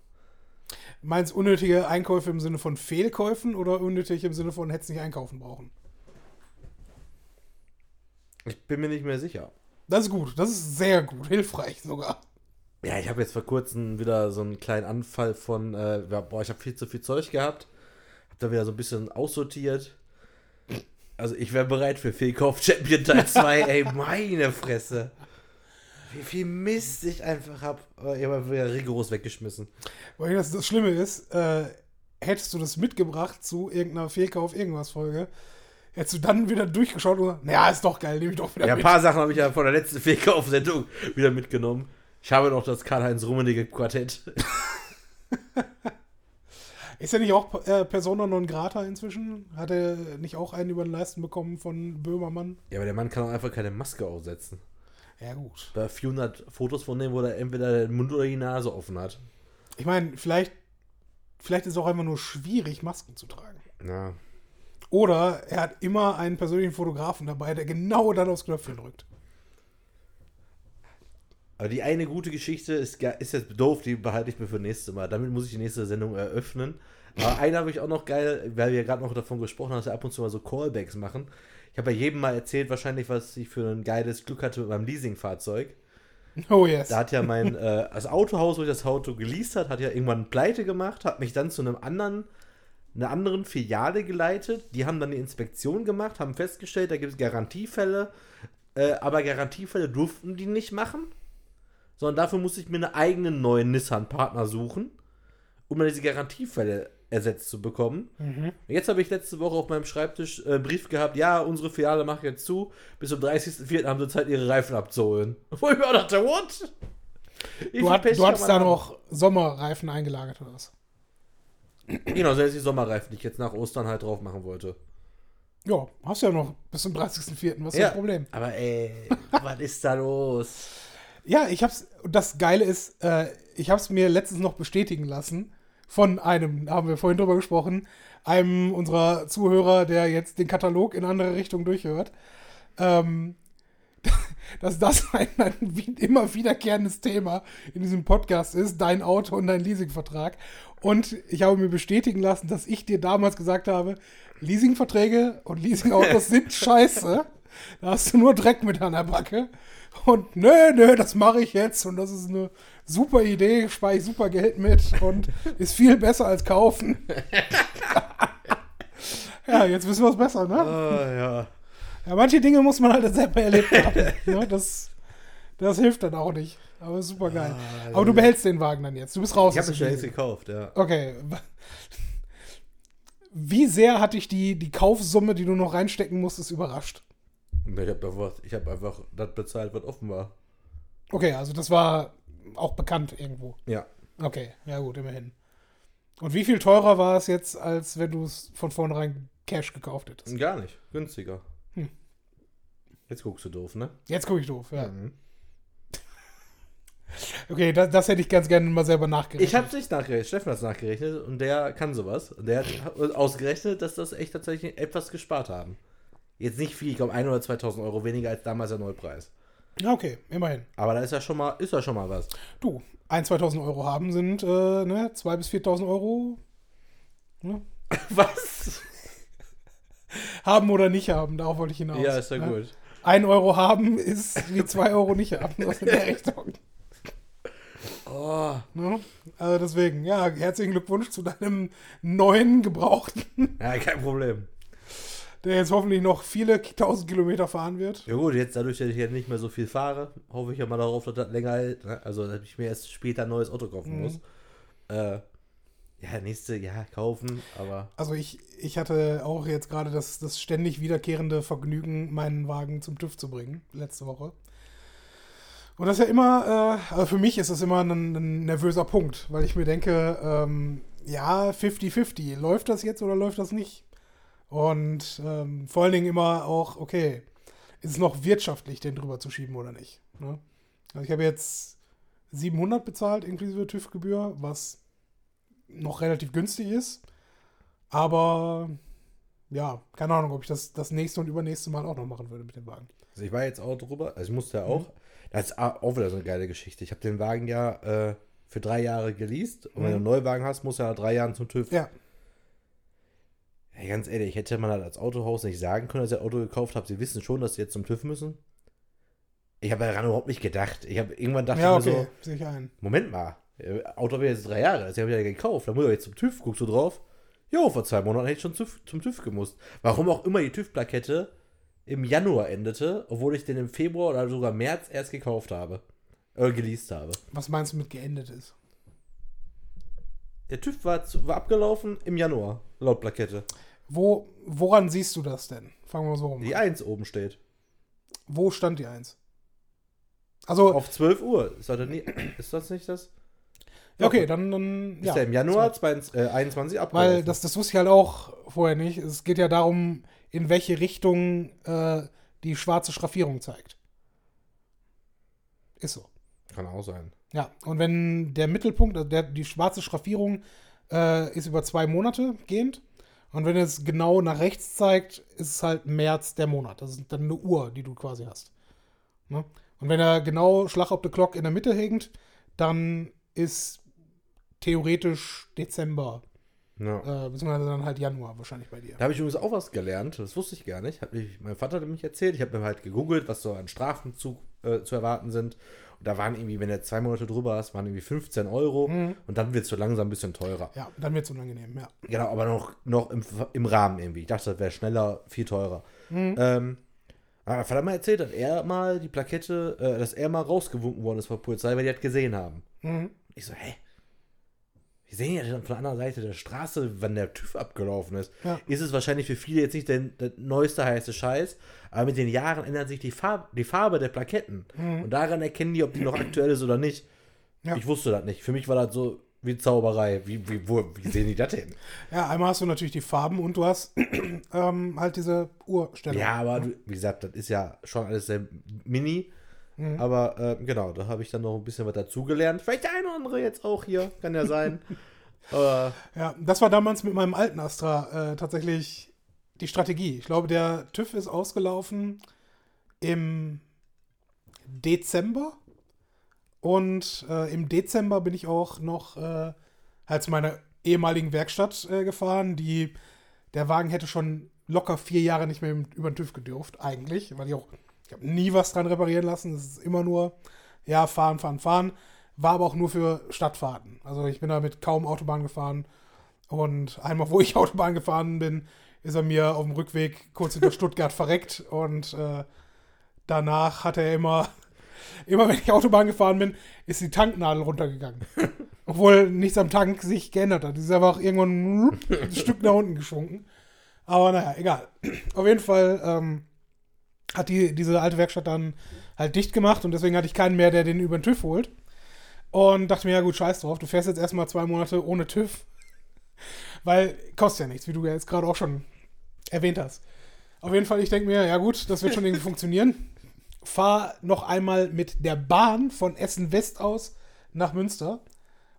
Speaker 1: Meinst du unnötige Einkäufe im Sinne von Fehlkäufen oder unnötig im Sinne von hättest nicht einkaufen brauchen?
Speaker 2: Ich bin mir nicht mehr sicher.
Speaker 1: Das ist gut, das ist sehr gut, hilfreich sogar.
Speaker 2: Ja, ich habe jetzt vor kurzem wieder so einen kleinen Anfall von, äh, boah, ich habe viel zu viel Zeug gehabt. Hab da wieder so ein bisschen aussortiert. Also ich wäre bereit für Fehlkauf Champion Teil 2, ey, meine Fresse. Wie viel Mist ich einfach hab. Aber ich habe wieder rigoros weggeschmissen.
Speaker 1: Weil das, das Schlimme ist, äh, hättest du das mitgebracht zu irgendeiner Fehlkauf-Irgendwas-Folge, hättest du dann wieder durchgeschaut und gesagt, naja, ist doch geil, nehme ich doch wieder
Speaker 2: Ja, ein paar Sachen habe ich ja von der letzten Fehlkauf-Sendung wieder mitgenommen. Ich habe noch das Karl-Heinz Rummenigge Quartett.
Speaker 1: Ist er nicht auch äh, Persona non grata inzwischen? Hat er nicht auch einen über den Leisten bekommen von Böhmermann?
Speaker 2: Ja, aber der Mann kann auch einfach keine Maske aufsetzen.
Speaker 1: Ja, gut.
Speaker 2: Da 400 Fotos von dem, wo er entweder den Mund oder die Nase offen hat.
Speaker 1: Ich meine, vielleicht, vielleicht ist es auch einfach nur schwierig, Masken zu tragen.
Speaker 2: Ja.
Speaker 1: Oder er hat immer einen persönlichen Fotografen dabei, der genau dann aufs Knöpfchen drückt.
Speaker 2: Aber die eine gute Geschichte ist, ist jetzt doof, die behalte ich mir für nächste Mal. Damit muss ich die nächste Sendung eröffnen. Aber eine habe ich auch noch geil, weil wir gerade noch davon gesprochen haben, dass wir ab und zu mal so Callbacks machen. Ich habe ja jedem mal erzählt, wahrscheinlich, was ich für ein geiles Glück hatte mit meinem Leasingfahrzeug.
Speaker 1: Oh yes.
Speaker 2: Da hat ja mein, äh, das Autohaus, wo ich das Auto geleast hat, hat ja irgendwann pleite gemacht, hat mich dann zu einem anderen, einer anderen Filiale geleitet. Die haben dann die Inspektion gemacht, haben festgestellt, da gibt es Garantiefälle, äh, aber Garantiefälle durften die nicht machen, sondern dafür musste ich mir einen eigenen neuen Nissan-Partner suchen, um dann diese Garantiefälle ersetzt zu bekommen. Und Jetzt habe ich letzte Woche auf meinem Schreibtisch äh, einen Brief gehabt, ja, unsere Filiale macht jetzt zu, bis zum 30.04. haben sie Zeit, ihre Reifen abzuholen. Wo ich mir auch dachte, what? Wie
Speaker 1: du, hat, du
Speaker 2: man
Speaker 1: da noch Sommerreifen eingelagert oder was?
Speaker 2: Genau, sind die Sommerreifen, die ich jetzt nach Ostern halt drauf machen wollte.
Speaker 1: Ja, hast ja noch bis zum 30.04. Was ist das Problem?
Speaker 2: Aber ey, was ist da los?
Speaker 1: Ja, ich hab's, das Geile ist, äh, ich hab's mir letztens noch bestätigen lassen von einem, da haben wir vorhin drüber gesprochen, einem unserer Zuhörer, der jetzt den Katalog in andere Richtungen durchhört, ähm, dass das ein, ein immer wiederkehrendes Thema in diesem Podcast ist, dein Auto und dein Leasingvertrag. Und ich habe mir bestätigen lassen, dass ich dir damals gesagt habe, Leasingverträge und Leasingautos sind scheiße. Da hast du nur Dreck mit an der Backe. Und nö, nö, das mache ich jetzt. Und das ist eine super Idee, spare ich super Geld mit und ist viel besser als kaufen. ja, jetzt wissen wir es besser, ne?
Speaker 2: Oh, ja.
Speaker 1: Ja, manche Dinge muss man halt selber erlebt haben. ne? Das, Das hilft dann auch nicht. Aber super geil.
Speaker 2: Ah,
Speaker 1: Aber du behältst den Wagen dann jetzt. Du bist raus.
Speaker 2: Ich habe schon längst
Speaker 1: Spiel.
Speaker 2: gekauft, ja.
Speaker 1: Okay. Wie sehr hat dich die, die Kaufsumme, die du noch reinstecken musstest, überrascht?
Speaker 2: Ich habe einfach, ich hab einfach das bezahlt, was offen war.
Speaker 1: Okay, also das war auch bekannt irgendwo.
Speaker 2: Ja.
Speaker 1: Okay, ja gut, immerhin. Und wie viel teurer war es jetzt, als wenn du es von vornherein Cash gekauft hättest?
Speaker 2: Gar nicht. Günstiger.
Speaker 1: Hm.
Speaker 2: Jetzt guckst du doof, ne?
Speaker 1: Jetzt gucke ich doof, ja.
Speaker 2: Mhm.
Speaker 1: Okay, das, das hätte ich ganz gerne mal selber nachgerechnet.
Speaker 2: Ich habe nicht nachgerechnet. Steffen hat es nachgerechnet und der kann sowas. Und der hat ausgerechnet, dass das echt tatsächlich etwas gespart haben. Jetzt nicht viel, ich glaube 1 oder 2000 Euro weniger als damals der Neupreis.
Speaker 1: Ja, okay, immerhin.
Speaker 2: Aber da ist ja schon mal, ist ja schon mal was.
Speaker 1: Du, 1.000, 2.000 Euro haben sind äh, ne, 2.000 bis 4.000 Euro. Ne?
Speaker 2: Was?
Speaker 1: Haben oder nicht haben, darauf wollte ich hinaus.
Speaker 2: Ja, ist ja
Speaker 1: ne?
Speaker 2: gut.
Speaker 1: 1 Euro haben ist wie 2 Euro nicht haben. Das in der Richtung.
Speaker 2: Oh.
Speaker 1: Ne? Also deswegen, ja, herzlichen Glückwunsch zu deinem neuen Gebrauchten,
Speaker 2: Ja, kein Problem.
Speaker 1: Der jetzt hoffentlich noch viele tausend Kilometer fahren wird.
Speaker 2: Ja gut, jetzt dadurch, dass ich jetzt nicht mehr so viel fahre, hoffe ich ja mal darauf, dass das länger hält. Ne? Also, dass ich mir erst später ein neues Auto kaufen
Speaker 1: Mhm.
Speaker 2: muss. Äh, ja, nächste, ja, kaufen, aber
Speaker 1: Also ich, ich hatte auch jetzt gerade das, das ständig wiederkehrende Vergnügen, meinen Wagen zum TÜV zu bringen, letzte Woche. Und das ist ja immer, äh, also für mich ist das immer ein, ein nervöser Punkt, weil ich mir denke, ähm, ja, 50-50, läuft das jetzt oder läuft das nicht? Und ähm, vor allen Dingen immer auch, okay, ist es noch wirtschaftlich, den drüber zu schieben oder nicht? Ne? Also ich habe jetzt 700 bezahlt, inklusive TÜV-Gebühr, was noch relativ günstig ist. Aber ja, keine Ahnung, ob ich das das nächste und übernächste Mal auch noch machen würde mit dem Wagen.
Speaker 2: also ich war jetzt auch drüber, also ich musste ja
Speaker 1: Mhm.
Speaker 2: auch, das ist auch wieder so eine geile Geschichte. Ich habe den Wagen ja äh, für drei Jahre geleast und wenn du einen Neuwagen hast, musst du ja nach drei Jahren zum TÜV.
Speaker 1: Mhm. Ja,
Speaker 2: Hey, ganz ehrlich, hätte man halt als Autohaus nicht sagen können, dass ihr Auto gekauft habt, sie wissen schon, dass sie jetzt zum TÜV müssen. Ich habe daran überhaupt nicht gedacht. Ich habe irgendwann dachte
Speaker 1: ja
Speaker 2: ich mir
Speaker 1: okay,
Speaker 2: so,
Speaker 1: sehe ich ein.
Speaker 2: Moment mal, äh, Auto habe ich jetzt drei Jahre, das habe ich ja gekauft, da muss ich jetzt zum TÜV, guckst du drauf. Jo, vor zwei Monaten hätte ich schon zu, zum TÜV gemusst. Warum auch immer die TÜV-Plakette im Januar endete, obwohl ich den im Februar oder sogar März erst gekauft habe. Äh, geleast habe.
Speaker 1: Was meinst du mit geendet ist?
Speaker 2: Der TÜV war, zu, war abgelaufen im Januar, laut Plakette.
Speaker 1: Wo, woran siehst du das denn? Fangen wir mal so rum.
Speaker 2: Die
Speaker 1: an.
Speaker 2: 1 oben steht.
Speaker 1: Wo stand die 1? Also,
Speaker 2: Auf 12 Uhr. Ist das, nie, ist das nicht das?
Speaker 1: okay, dann, dann
Speaker 2: Ist
Speaker 1: ja.
Speaker 2: ja im Januar 22, äh, 21 abgelaufen.
Speaker 1: Weil das, das wusste ich halt auch vorher nicht. Es geht ja darum, in welche Richtung äh, die schwarze Schraffierung zeigt. Ist so.
Speaker 2: Kann auch sein.
Speaker 1: Ja, und wenn der Mittelpunkt, also der, die schwarze Schraffierung äh, ist über zwei Monate gehend. Und wenn es genau nach rechts zeigt, ist es halt März der Monat. Das ist dann eine Uhr, die du quasi hast. Ne? Und wenn er genau Schlag auf the Clock in der Mitte hängt, dann ist theoretisch Dezember,
Speaker 2: Ja.
Speaker 1: äh, beziehungsweise dann halt Januar wahrscheinlich bei dir.
Speaker 2: Da habe ich übrigens auch was gelernt, das wusste ich gar nicht. Hat mich, mein Vater hat mich erzählt, ich habe mir halt gegoogelt, was so an Strafen zu, äh, zu erwarten sind. Und da waren irgendwie, wenn du zwei Monate drüber hast, waren irgendwie 15 Euro und dann wird es so langsam ein bisschen teurer.
Speaker 1: Ja, dann wird es unangenehm, ja.
Speaker 2: Genau, aber noch, noch im, im Rahmen irgendwie. Ich dachte, das wäre schneller, viel teurer. Ähm, aber mein Vater hat mal erzählt, dass er mal die Plakette, äh, dass er mal rausgewunken worden ist von der Polizei, weil die das gesehen haben.
Speaker 1: Mhm.
Speaker 2: Ich so, hä? Wir sehen ja dann von der anderen Seite der Straße, wann der TÜV abgelaufen ist.
Speaker 1: Ja.
Speaker 2: Ist es wahrscheinlich für viele jetzt nicht der, der neueste heiße Scheiß, aber mit den Jahren ändert sich die, Farb, die Farbe der Plaketten. Und daran erkennen die, ob die noch aktuell ist oder nicht.
Speaker 1: Ja.
Speaker 2: Ich wusste das nicht. Für mich war das so wie Zauberei. Wie, wie, wo, wie sehen die das hin?
Speaker 1: Ja, einmal hast du natürlich die Farben und du hast ähm, halt diese Uhrstellung.
Speaker 2: Ja, aber du, wie gesagt, das ist ja schon alles sehr mini. Aber äh, genau, da habe ich dann noch ein bisschen was dazugelernt. Vielleicht der eine oder andere jetzt auch hier, kann ja sein. aber
Speaker 1: Ja, das war damals mit meinem alten Astra äh, tatsächlich die Strategie. Ich glaube, der TÜV ist ausgelaufen im Dezember. Und äh, im Dezember bin ich auch noch äh, halt zu meiner ehemaligen Werkstatt äh, gefahren. Die, der Wagen hätte schon locker vier Jahre nicht mehr über den TÜV gedurft, eigentlich, weil ich auch, ich habe nie was dran reparieren lassen. Es ist immer nur, ja, fahren, fahren, fahren. War aber auch nur für Stadtfahrten. Also ich bin damit kaum Autobahn gefahren. Und einmal, wo ich Autobahn gefahren bin, ist er mir auf dem Rückweg kurz hinter Stuttgart verreckt. Und äh, danach hat er immer immer wenn ich Autobahn gefahren bin, ist die Tanknadel runtergegangen. Obwohl nichts am Tank sich geändert hat. Die ist einfach irgendwann ein Stück nach unten geschwungen. Aber naja, egal. Auf jeden Fall ähm, hat die, diese alte Werkstatt dann halt dicht gemacht und deswegen hatte ich keinen mehr, der den über den TÜV holt. Und dachte mir, ja gut, scheiß drauf, du fährst jetzt erstmal zwei Monate ohne TÜV. Weil kostet ja nichts, wie du ja jetzt gerade auch schon erwähnt hast. Auf jeden Fall, ich denke mir, ja gut, das wird schon irgendwie funktionieren. Fahr noch einmal mit der Bahn von Essen West aus nach Münster.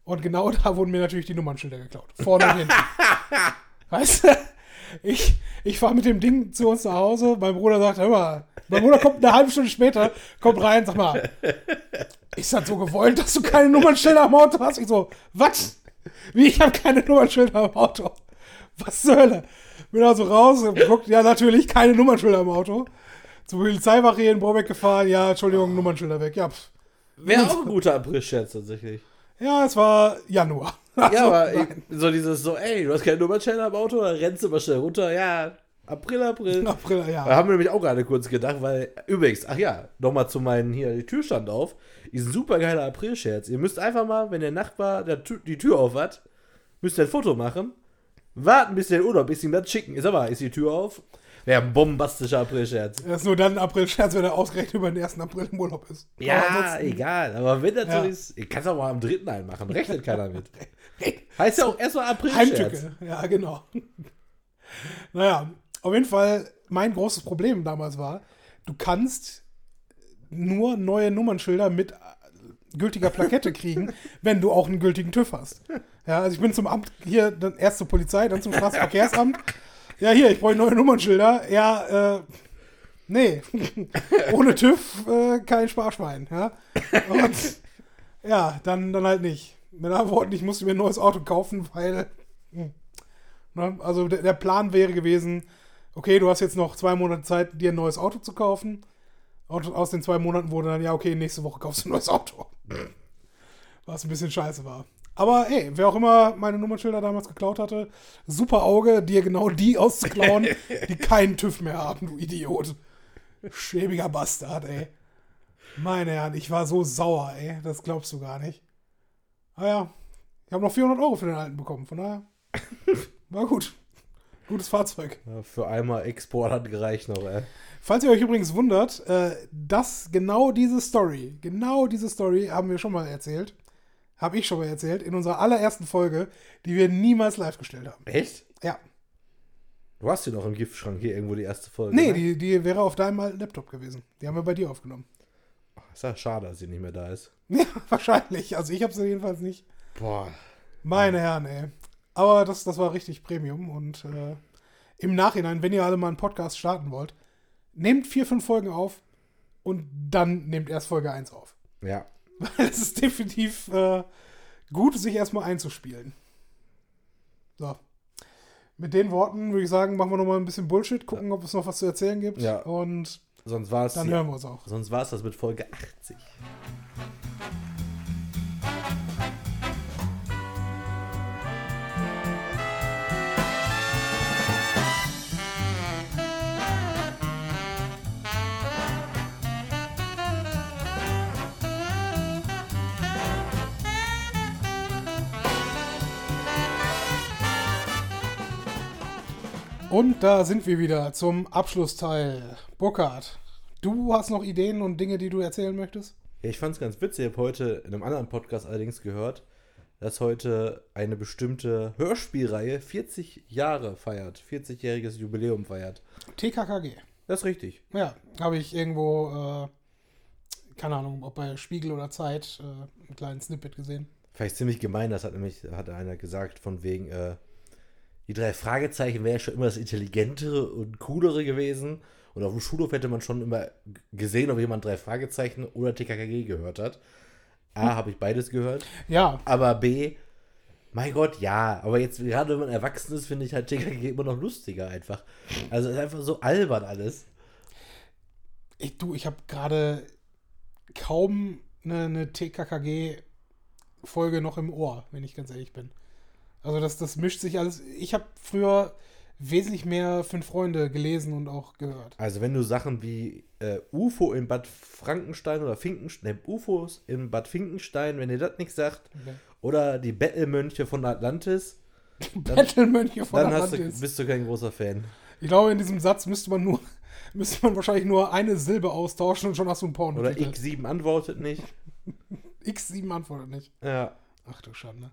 Speaker 1: Und genau da wurden mir natürlich die Nummernschilder geklaut. Vorne und hinten. weißt du? Ich, ich fahre mit dem Ding zu uns nach Hause. Mein Bruder sagt, hör mal, mein Bruder kommt eine halbe Stunde später, kommt rein, sag mal, ist das so gewollt, dass du keine Nummernschilder am Auto hast? Ich so, was? Wie, ich habe keine Nummernschilder am Auto? Was zur Hölle? Bin also raus guckt, ja, natürlich keine Nummernschilder am Auto. Zur Polizeiwache hier in Borbeck gefahren, ja, Entschuldigung, Nummernschilder weg. Ja.
Speaker 2: Wäre auch ein guter April-Scherz tatsächlich.
Speaker 1: Ja es war Januar.
Speaker 2: Ja,
Speaker 1: Also,
Speaker 2: aber ich,
Speaker 1: nein.
Speaker 2: so dieses so, ey, du hast keine Nummernschilder am Auto, dann rennst du mal schnell runter. Ja, April, April.
Speaker 1: April,
Speaker 2: Da
Speaker 1: ja.
Speaker 2: haben wir nämlich auch gerade kurz gedacht, weil, übrigens, ach ja, nochmal zu meinen, hier, die Tür stand auf. Ist ein super geiler April-Scherz. Ihr müsst einfach mal, wenn der Nachbar der Tür, die Tür auf hat, müsst ihr ein Foto machen, warten, bis der Urlaub ist, ihm das schicken. Ist aber, ist die Tür auf? Wäre ein bombastischer April-Scherz.
Speaker 1: Das ist nur dann ein April-Scherz, wenn er ausgerechnet über den 1. April im Urlaub ist. Aber
Speaker 2: Ja,
Speaker 1: ansonsten-
Speaker 2: egal. Aber wenn das
Speaker 1: Ja.
Speaker 2: so ist, ich kann es auch mal am dritten einmachen. Rechnet keiner mit. Heißt ja auch erstmal April-Scherz.
Speaker 1: Heimtücke, ja, genau. naja, auf jeden Fall, mein großes Problem damals war, du kannst nur neue Nummernschilder mit äh, gültiger Plakette kriegen, wenn du auch einen gültigen TÜV hast. Ja, also ich bin zum Amt hier, dann erst zur Polizei, dann zum Straßenverkehrsamt. Ja, hier, ich brauche neue Nummernschilder. Ja, äh, nee. Ohne TÜV äh, kein Sparschwein. Ja, und ja dann, dann halt nicht. Mit anderen Worten, ich musste mir ein neues Auto kaufen, weil. hm, Ne, also der, der Plan wäre gewesen, okay, du hast jetzt noch zwei Monate Zeit, dir ein neues Auto zu kaufen. Und aus den zwei Monaten wurde dann, ja, okay, nächste Woche kaufst du ein neues Auto. Was ein bisschen scheiße war. Aber ey, wer auch immer meine Nummernschilder damals geklaut hatte, super Auge, dir genau die auszuklauen, die keinen TÜV mehr haben, du Idiot. Schäbiger Bastard, ey. Meine Herren, ich war so sauer, ey. Das glaubst du gar nicht. Ah ja, ich habe noch 400 Euro für den alten bekommen, von daher war gut. Gutes Fahrzeug.
Speaker 2: Ja, für einmal Export hat gereicht noch, ey.
Speaker 1: Falls ihr euch übrigens wundert, äh, dass genau diese Story, genau diese Story haben wir schon mal erzählt, habe ich schon mal erzählt, in unserer allerersten Folge, die wir niemals live gestellt haben.
Speaker 2: Echt?
Speaker 1: Ja.
Speaker 2: Du hast hier noch im Giftschrank hier irgendwo die erste Folge.
Speaker 1: Nee,
Speaker 2: ne?
Speaker 1: die, die wäre auf deinem alten Laptop gewesen. Die haben wir bei dir aufgenommen.
Speaker 2: Ist ja schade, dass sie nicht mehr da ist.
Speaker 1: Ja, wahrscheinlich. Also ich habe sie jedenfalls nicht.
Speaker 2: Boah.
Speaker 1: Meine Herren, ey. Aber das, das war richtig Premium. Und äh, im Nachhinein, wenn ihr alle mal einen Podcast starten wollt, nehmt vier, fünf Folgen auf und dann nehmt erst Folge 1 auf.
Speaker 2: Ja.
Speaker 1: Weil es ist definitiv äh, gut, sich erstmal einzuspielen. So. Mit den Worten würde ich sagen, machen wir nochmal ein bisschen Bullshit, gucken, ob es noch was zu erzählen gibt.
Speaker 2: Ja.
Speaker 1: Und
Speaker 2: Sonst war es
Speaker 1: dann hören wir uns auch.
Speaker 2: sonst war es das mit Folge 80.
Speaker 1: Und da sind wir wieder zum Abschlussteil. Burkhard, du hast noch Ideen und Dinge, die du erzählen möchtest?
Speaker 2: Ja, ich fand es ganz witzig. Ich habe heute in einem anderen Podcast allerdings gehört, dass heute eine bestimmte Hörspielreihe 40 Jahre feiert. 40-jähriges Jubiläum feiert.
Speaker 1: TKKG.
Speaker 2: Das ist richtig.
Speaker 1: Ja, habe ich irgendwo, äh, keine Ahnung, ob bei Spiegel oder Zeit, äh, einen kleinen Snippet gesehen.
Speaker 2: Vielleicht ziemlich gemein, das hat nämlich hat einer gesagt, von wegen, äh, die drei Fragezeichen wäre schon immer das intelligentere und coolere gewesen. Und auf dem Schulhof hätte man schon immer gesehen, ob jemand drei Fragezeichen oder TKKG gehört hat. A, habe ich beides gehört.
Speaker 1: Ja,
Speaker 2: Aber B, mein Gott, ja. Aber jetzt, gerade wenn man erwachsen ist, finde ich halt TKKG immer noch lustiger einfach. Also es ist einfach so albern alles.
Speaker 1: ich, du, ich habe gerade kaum eine, eine TKKG-Folge noch im Ohr, wenn ich ganz ehrlich bin. Also das, das mischt sich alles. Ich habe früher wesentlich mehr Fünf Freunde gelesen und auch gehört.
Speaker 2: Also wenn du Sachen wie äh, UFO in Bad Frankenstein oder Finkenstein, UFOs in Bad Finkenstein, wenn dir das nichts sagt,
Speaker 1: Okay.
Speaker 2: oder die Bettelmönche von Atlantis,
Speaker 1: Bettelmönche von
Speaker 2: dann hast du,
Speaker 1: Atlantis.
Speaker 2: bist du kein großer Fan.
Speaker 1: Ich glaube, in diesem Satz müsste man nur, müsste man wahrscheinlich nur eine Silbe austauschen und schon hast du einen Porno.
Speaker 2: Oder X7 antwortet nicht.
Speaker 1: X7 antwortet nicht.
Speaker 2: Ja.
Speaker 1: Ach du Schande.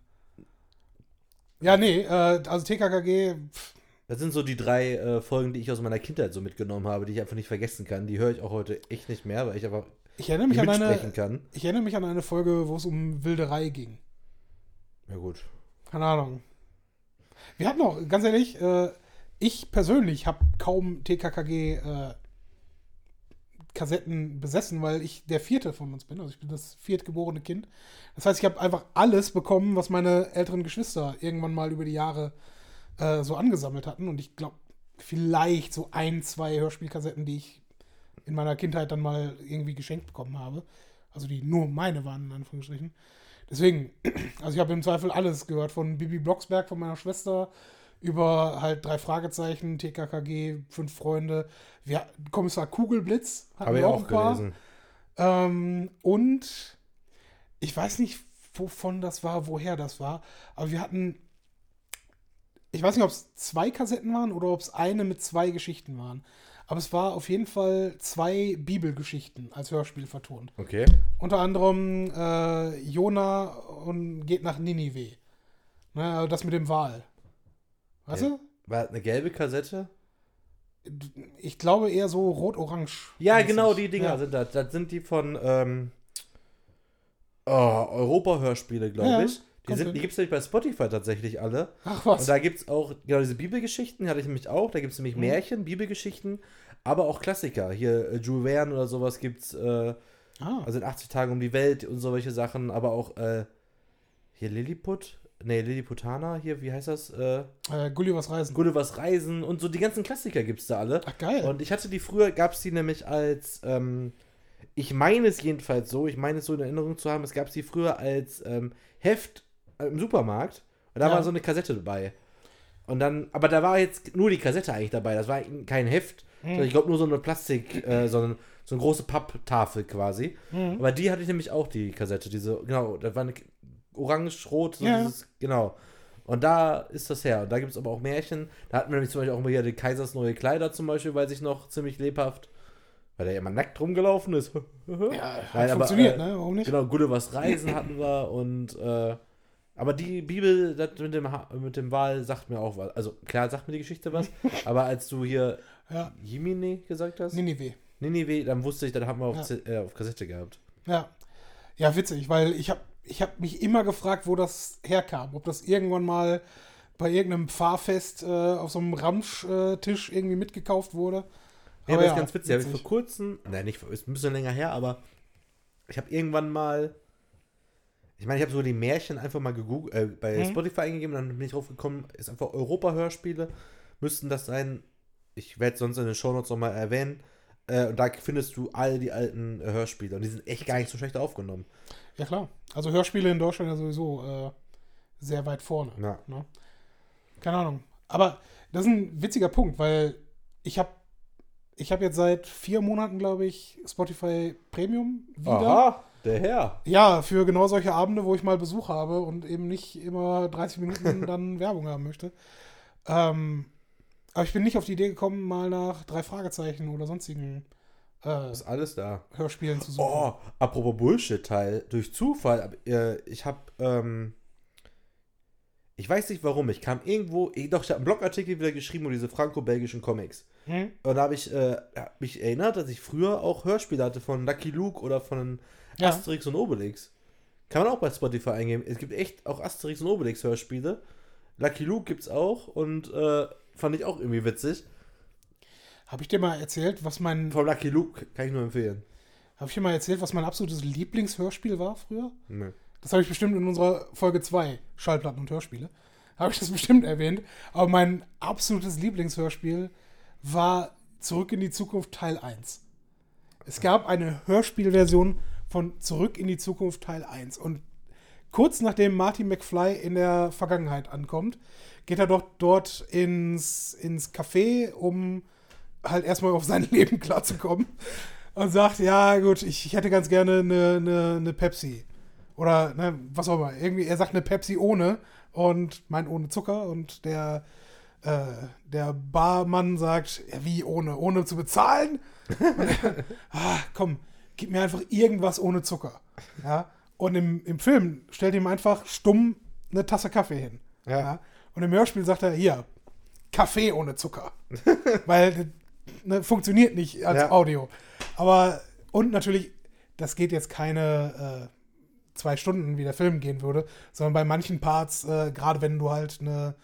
Speaker 1: Ja, nee, äh, also TKKG, pff,
Speaker 2: Das sind so die drei äh, Folgen, die ich aus meiner Kindheit so mitgenommen habe, die ich einfach nicht vergessen kann. Die höre ich auch heute echt nicht mehr, weil ich einfach
Speaker 1: ich erinnere mich
Speaker 2: nicht
Speaker 1: an eine,
Speaker 2: kann.
Speaker 1: ich erinnere mich an eine Folge, wo es um Wilderei ging.
Speaker 2: Ja gut.
Speaker 1: Keine Ahnung. Wir hatten auch, ganz ehrlich, äh, ich persönlich habe kaum TKKG äh, Kassetten besessen, weil ich der vierte von uns bin. Also ich bin das viertgeborene Kind. Das heißt, ich habe einfach alles bekommen, was meine älteren Geschwister irgendwann mal über die Jahre äh, so angesammelt hatten. Und ich glaube, vielleicht so ein, zwei Hörspielkassetten, die ich in meiner Kindheit dann mal irgendwie geschenkt bekommen habe. Also die nur meine waren, in Anführungsstrichen. Deswegen, also ich habe im Zweifel alles gehört, von Bibi Blocksberg, von meiner Schwester, über halt drei Fragezeichen, TKKG, fünf Freunde, wir, Kommissar Kugelblitz hatten
Speaker 2: Habe ich
Speaker 1: wir
Speaker 2: auch
Speaker 1: ein paar.
Speaker 2: gelesen.
Speaker 1: Ähm, und ich weiß nicht, wovon das war, woher das war, aber wir hatten, ich weiß nicht, ob es zwei Kassetten waren oder ob es eine mit zwei Geschichten waren. Aber es war auf jeden Fall zwei Bibelgeschichten als Hörspiel vertont.
Speaker 2: Okay.
Speaker 1: Unter anderem äh, Jona und geht nach Ninive. Ne, das mit dem Wal. Weißt
Speaker 2: Ja. War eine gelbe Kassette?
Speaker 1: Ich glaube eher so rot-orange.
Speaker 2: Ja, genau, die Dinger
Speaker 1: Ja.
Speaker 2: sind das. Das sind die von ähm, oh, Europa-Hörspiele, glaube
Speaker 1: Ja,
Speaker 2: ich. Die, sind, die gibt es nämlich bei Spotify tatsächlich alle.
Speaker 1: Ach
Speaker 2: Und
Speaker 1: was.
Speaker 2: da gibt es auch, genau, diese Bibelgeschichten hatte ich nämlich auch. Da gibt es
Speaker 1: Mhm.
Speaker 2: nämlich Märchen, Bibelgeschichten, aber auch Klassiker. Hier äh, Jules Verne oder sowas gibt es, äh,
Speaker 1: ah,
Speaker 2: also in 80 Tagen um die Welt und solche Sachen, aber auch äh, hier Lilliput, nee, Lilliputana, hier, wie heißt das? Äh,
Speaker 1: äh, Gullivers Reisen.
Speaker 2: Gullivers Reisen und so die ganzen Klassiker gibt es da alle.
Speaker 1: Ach geil.
Speaker 2: Und ich hatte die früher, gab es die nämlich als, ähm, ich meine es jedenfalls so, ich meine es so in Erinnerung zu haben, es gab sie früher als ähm, Heft äh, im Supermarkt. Und da
Speaker 1: Ja.
Speaker 2: war so eine Kassette dabei. Und dann, aber da war jetzt nur die Kassette eigentlich dabei. Das war kein Heft,
Speaker 1: Hm.
Speaker 2: sondern ich glaube nur so eine Plastik, äh, so, eine, so eine große Papptafel quasi.
Speaker 1: Mhm.
Speaker 2: Aber die hatte ich nämlich auch, die Kassette. Diese, genau, da war eine orange-rot, so
Speaker 1: Ja.
Speaker 2: dieses, genau. Und da ist das her. Und da gibt es aber auch Märchen. Da hatten wir nämlich zum Beispiel auch immer hier die Kaisers neue Kleider zum Beispiel, weiß ich noch, ziemlich lebhaft. Weil der ja immer nackt rumgelaufen ist.
Speaker 1: Ja, hat
Speaker 2: Nein, aber,
Speaker 1: funktioniert,
Speaker 2: äh,
Speaker 1: ne? Warum nicht?
Speaker 2: Genau, Gullivers Reisen hatten wir und äh, aber die Bibel das mit dem Ha- mit dem Wal sagt mir auch was. Also klar sagt mir die Geschichte was, aber als du hier
Speaker 1: Ja.
Speaker 2: Jimini gesagt hast,
Speaker 1: Ninive.
Speaker 2: Ninive, dann wusste ich, das haben wir auf,
Speaker 1: Ja.
Speaker 2: Äh, auf Kassette gehabt.
Speaker 1: Ja. Ja, witzig, weil ich habe ich hab mich immer gefragt, wo das herkam. Ob das irgendwann mal bei irgendeinem Pfarrfest äh, auf so einem Ramschtisch irgendwie mitgekauft wurde.
Speaker 2: Ja,
Speaker 1: Aber
Speaker 2: aber
Speaker 1: ja,
Speaker 2: ist ganz witzig. Habe ich vor kurzem, nein, nicht, vor- ist ein bisschen länger her, aber ich habe irgendwann mal, ich meine, ich habe so die Märchen einfach mal gegoogelt, äh, bei
Speaker 1: Mhm.
Speaker 2: Spotify eingegeben, dann bin ich drauf gekommen, ist einfach Europa-Hörspiele, müssten das sein. Ich werde sonst in den Shownotes nochmal erwähnen. Äh, und da findest du all die alten äh, Hörspiele und die sind echt gar nicht so schlecht aufgenommen.
Speaker 1: Ja, klar. Also Hörspiele in Deutschland ja sowieso äh, sehr weit vorne.
Speaker 2: Ja.
Speaker 1: Ne? Keine Ahnung. Aber das ist ein witziger Punkt, weil ich habe ich hab jetzt seit vier Monaten, glaube ich, Spotify Premium wieder.
Speaker 2: der Herr.
Speaker 1: Ja, für genau solche Abende, wo ich mal Besuch habe und eben nicht immer 30 Minuten dann Werbung haben möchte. Ähm, aber ich bin nicht auf die Idee gekommen, mal nach drei Fragezeichen oder sonstigen äh,
Speaker 2: Ist alles da.
Speaker 1: Hörspielen zu suchen.
Speaker 2: Oh, apropos Bullshit-Teil, durch Zufall, äh, ich habe, ähm, ich weiß nicht warum, ich kam irgendwo, ich, doch, ich habe einen Blogartikel wieder geschrieben über diese franco-belgischen Comics.
Speaker 1: Hm?
Speaker 2: Und da habe ich äh, hab mich erinnert, dass ich früher auch Hörspiele hatte von Lucky Luke oder von
Speaker 1: Ja.
Speaker 2: Asterix und Obelix. Kann man auch bei Spotify eingeben. Es gibt echt auch Asterix und Obelix Hörspiele. Lucky Luke gibt's auch und äh, fand ich auch irgendwie witzig.
Speaker 1: Habe ich dir mal erzählt, was mein
Speaker 2: Von Lucky Luke kann ich nur empfehlen.
Speaker 1: habe ich dir mal erzählt, was mein absolutes Lieblingshörspiel war früher?
Speaker 2: Nee.
Speaker 1: Das habe ich bestimmt in unserer Folge 2, Schallplatten und Hörspiele. Habe ich das bestimmt erwähnt. Aber mein absolutes Lieblingshörspiel war Zurück in die Zukunft Teil 1. Es gab eine Hörspielversion von Zurück in die Zukunft Teil 1. Und kurz nachdem Marty McFly in der Vergangenheit ankommt, geht er doch dort ins, ins Café, um halt erstmal auf sein Leben klarzukommen. Und sagt, ja gut, ich, ich hätte ganz gerne eine, eine, eine Pepsi. Oder ne, was auch immer. Irgendwie, er sagt eine Pepsi ohne und meint ohne Zucker. Und der, äh, der Barmann sagt, ja wie ohne? Ohne zu bezahlen? ah, komm, gib mir einfach irgendwas ohne Zucker. Ja. Und im, im Film stellt ihm einfach stumm eine Tasse Kaffee hin.
Speaker 2: Ja.
Speaker 1: Ja. Und im Hörspiel sagt er, hier, Kaffee ohne Zucker. Weil ne, funktioniert nicht als
Speaker 2: Ja.
Speaker 1: Audio. Aber, und natürlich, das geht jetzt keine äh, zwei Stunden, wie der Film gehen würde, sondern bei manchen Parts, äh, gerade wenn du halt eine,